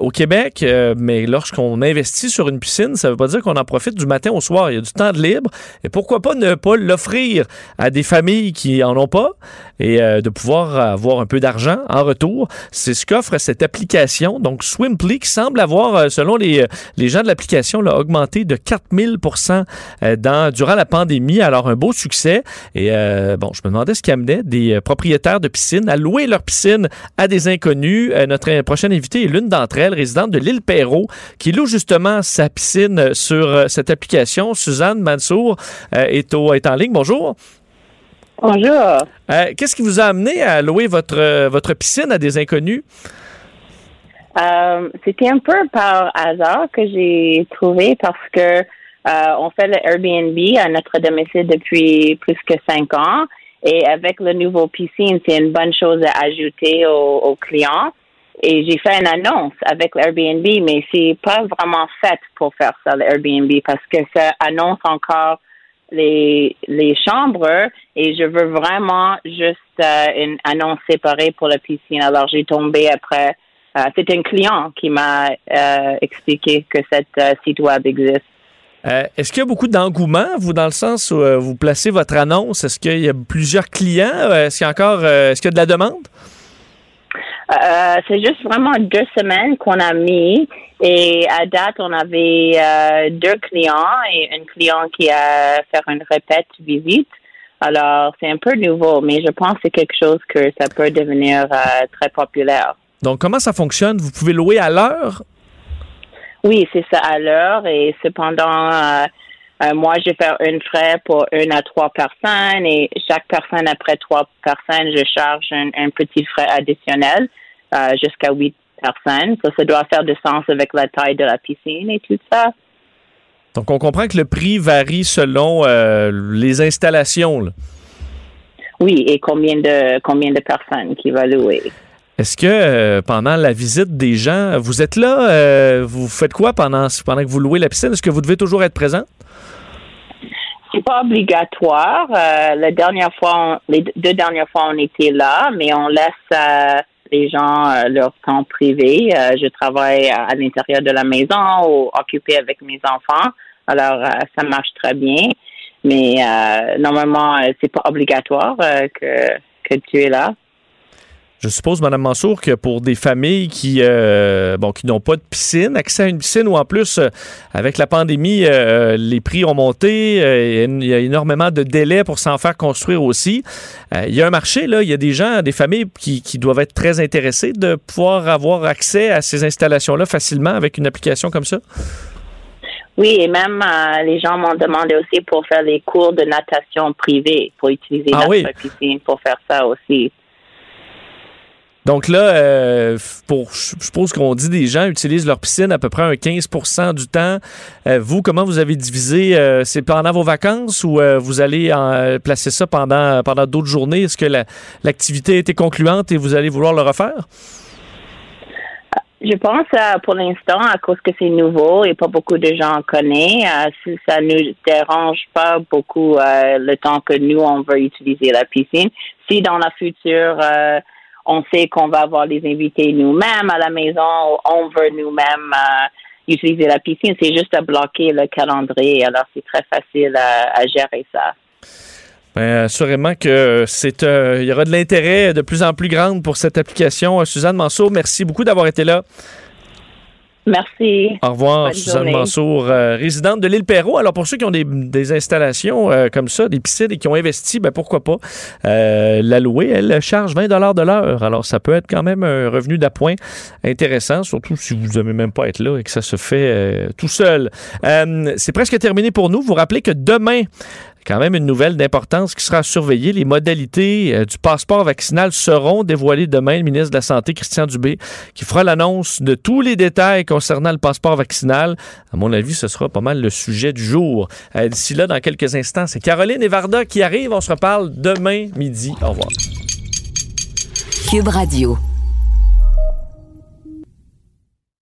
au Québec, mais lorsqu'on investit sur une piscine, ça veut pas dire qu'on en profite du matin au soir. Il y a du temps de libre et pourquoi pas ne pas l'offrir à des familles qui en pas et euh, de pouvoir avoir un peu d'argent en retour. C'est ce qu'offre cette application. Donc, Swimply, qui semble avoir, euh, selon les, euh, les gens de l'application, augmenté de 4000 dans, durant la pandémie. Alors, un beau succès. Et bon, je me demandais ce qui amenait des propriétaires de piscines à louer leur piscine à des inconnus. notre prochaine invitée est l'une d'entre elles, résidente de l'île Perrault, qui loue justement sa piscine sur cette application. Suzanne Mansour est, est en ligne. Bonjour. Bonjour. Euh, qu'est-ce qui vous a amené à louer votre, euh, votre piscine à des inconnus? Euh, c'était un peu par hasard que j'ai trouvé parce que on fait le Airbnb à notre domicile depuis plus que cinq ans et avec le nouveau piscine, c'est une bonne chose à ajouter aux, clients. Et j'ai fait une annonce avec l'Airbnb, mais c'est pas vraiment fait pour faire ça, l'Airbnb, parce que ça annonce encore les, les chambres et je veux vraiment juste euh, une annonce séparée pour la piscine. Alors j'ai tombé après. Euh, c'est un client qui m'a euh, expliqué que cette site web existe. Est-ce qu'il y a beaucoup d'engouement, vous, dans le sens où vous placez votre annonce? Est-ce qu'il y a plusieurs clients? Est-ce qu'il y a encore est-ce qu'il y a de la demande? Euh, c'est juste vraiment deux semaines qu'on a mis et à date, on avait euh, deux clients et un client qui a fait une répète visite. Alors, c'est un peu nouveau, mais je pense que c'est quelque chose que ça peut devenir euh, très populaire. Donc, comment ça fonctionne? Vous pouvez louer à l'heure? Oui, c'est ça, à l'heure. Et cependant, euh, moi, je fais un frais pour une à trois personnes et chaque personne après trois personnes, je charge un, petit frais additionnel euh, jusqu'à huit personnes. Ça, ça doit faire du sens avec la taille de la piscine et tout ça. Donc, on comprend que le prix varie selon euh, les installations. Oui, et combien de combien de personnes qui va louer. Est-ce que pendant la visite des gens, vous êtes là, vous faites quoi pendant, pendant que vous louez la piscine? Est-ce que vous devez toujours être présent? C'est pas obligatoire. Euh, la dernière fois, les deux dernières fois, on était là, mais on laisse euh, les gens euh, leur temps privé. je travaille à, l'intérieur de la maison ou occupé avec mes enfants. Alors, ça marche très bien. Mais normalement, c'est pas obligatoire que, que tu es là. Je suppose, Mme Mansour, que pour des familles qui euh, bon, qui n'ont pas de piscine, accès à une piscine ou en plus, euh, avec la pandémie, euh, les prix ont monté, il y a énormément de délais pour s'en faire construire aussi. il y a un marché, là, il y a des gens, des familles qui, qui doivent être très intéressées de pouvoir avoir accès à ces installations-là facilement avec une application comme ça? Oui, et même les gens m'ont demandé aussi pour faire les cours de natation privée, pour utiliser ah notre piscine pour faire ça aussi. Donc là, euh, pour, je suppose qu'on dit des gens utilisent leur piscine à peu près un 15% du temps. Euh, vous, comment vous avez divisé? Euh, c'est pendant vos vacances ou vous allez en, placer ça pendant, pendant d'autres journées? Est-ce que l'activité a été concluante et vous allez vouloir le refaire? Je pense pour l'instant, à cause que c'est nouveau et pas beaucoup de gens connaissent, si ça ne nous dérange pas beaucoup le temps que nous, on veut utiliser la piscine, si dans la future, on sait qu'on va avoir des invités nous-mêmes à la maison, on veut nous-mêmes utiliser la piscine, c'est juste à bloquer le calendrier. Alors, c'est très facile à, gérer ça. Bien, assurément que c'est il y aura de l'intérêt de plus en plus grand pour cette application. Suzanne Manceau, merci beaucoup d'avoir été là. Merci. Au revoir, Suzanne Mansour, euh, résidente de l'île Perrault. Alors, pour ceux qui ont des, installations euh, comme ça, des piscines et qui ont investi, ben, pourquoi pas euh, la louer. Elle charge 20 de l'heure. Alors, ça peut être quand même un revenu d'appoint intéressant, surtout si vous n'aimez même pas être là et que ça se fait tout seul. C'est presque terminé pour nous. Vous rappelez que demain, quand même une nouvelle d'importance qui sera surveillée. Les modalités euh, du passeport vaccinal seront dévoilées demain. Le ministre de la Santé, Christian Dubé, qui fera l'annonce de tous les détails concernant le passeport vaccinal. À mon avis, ce sera pas mal le sujet du jour. Euh, d'ici là, dans quelques instants, c'est Caroline et qui arrivent. On se reparle demain midi. Au revoir. Cube Radio.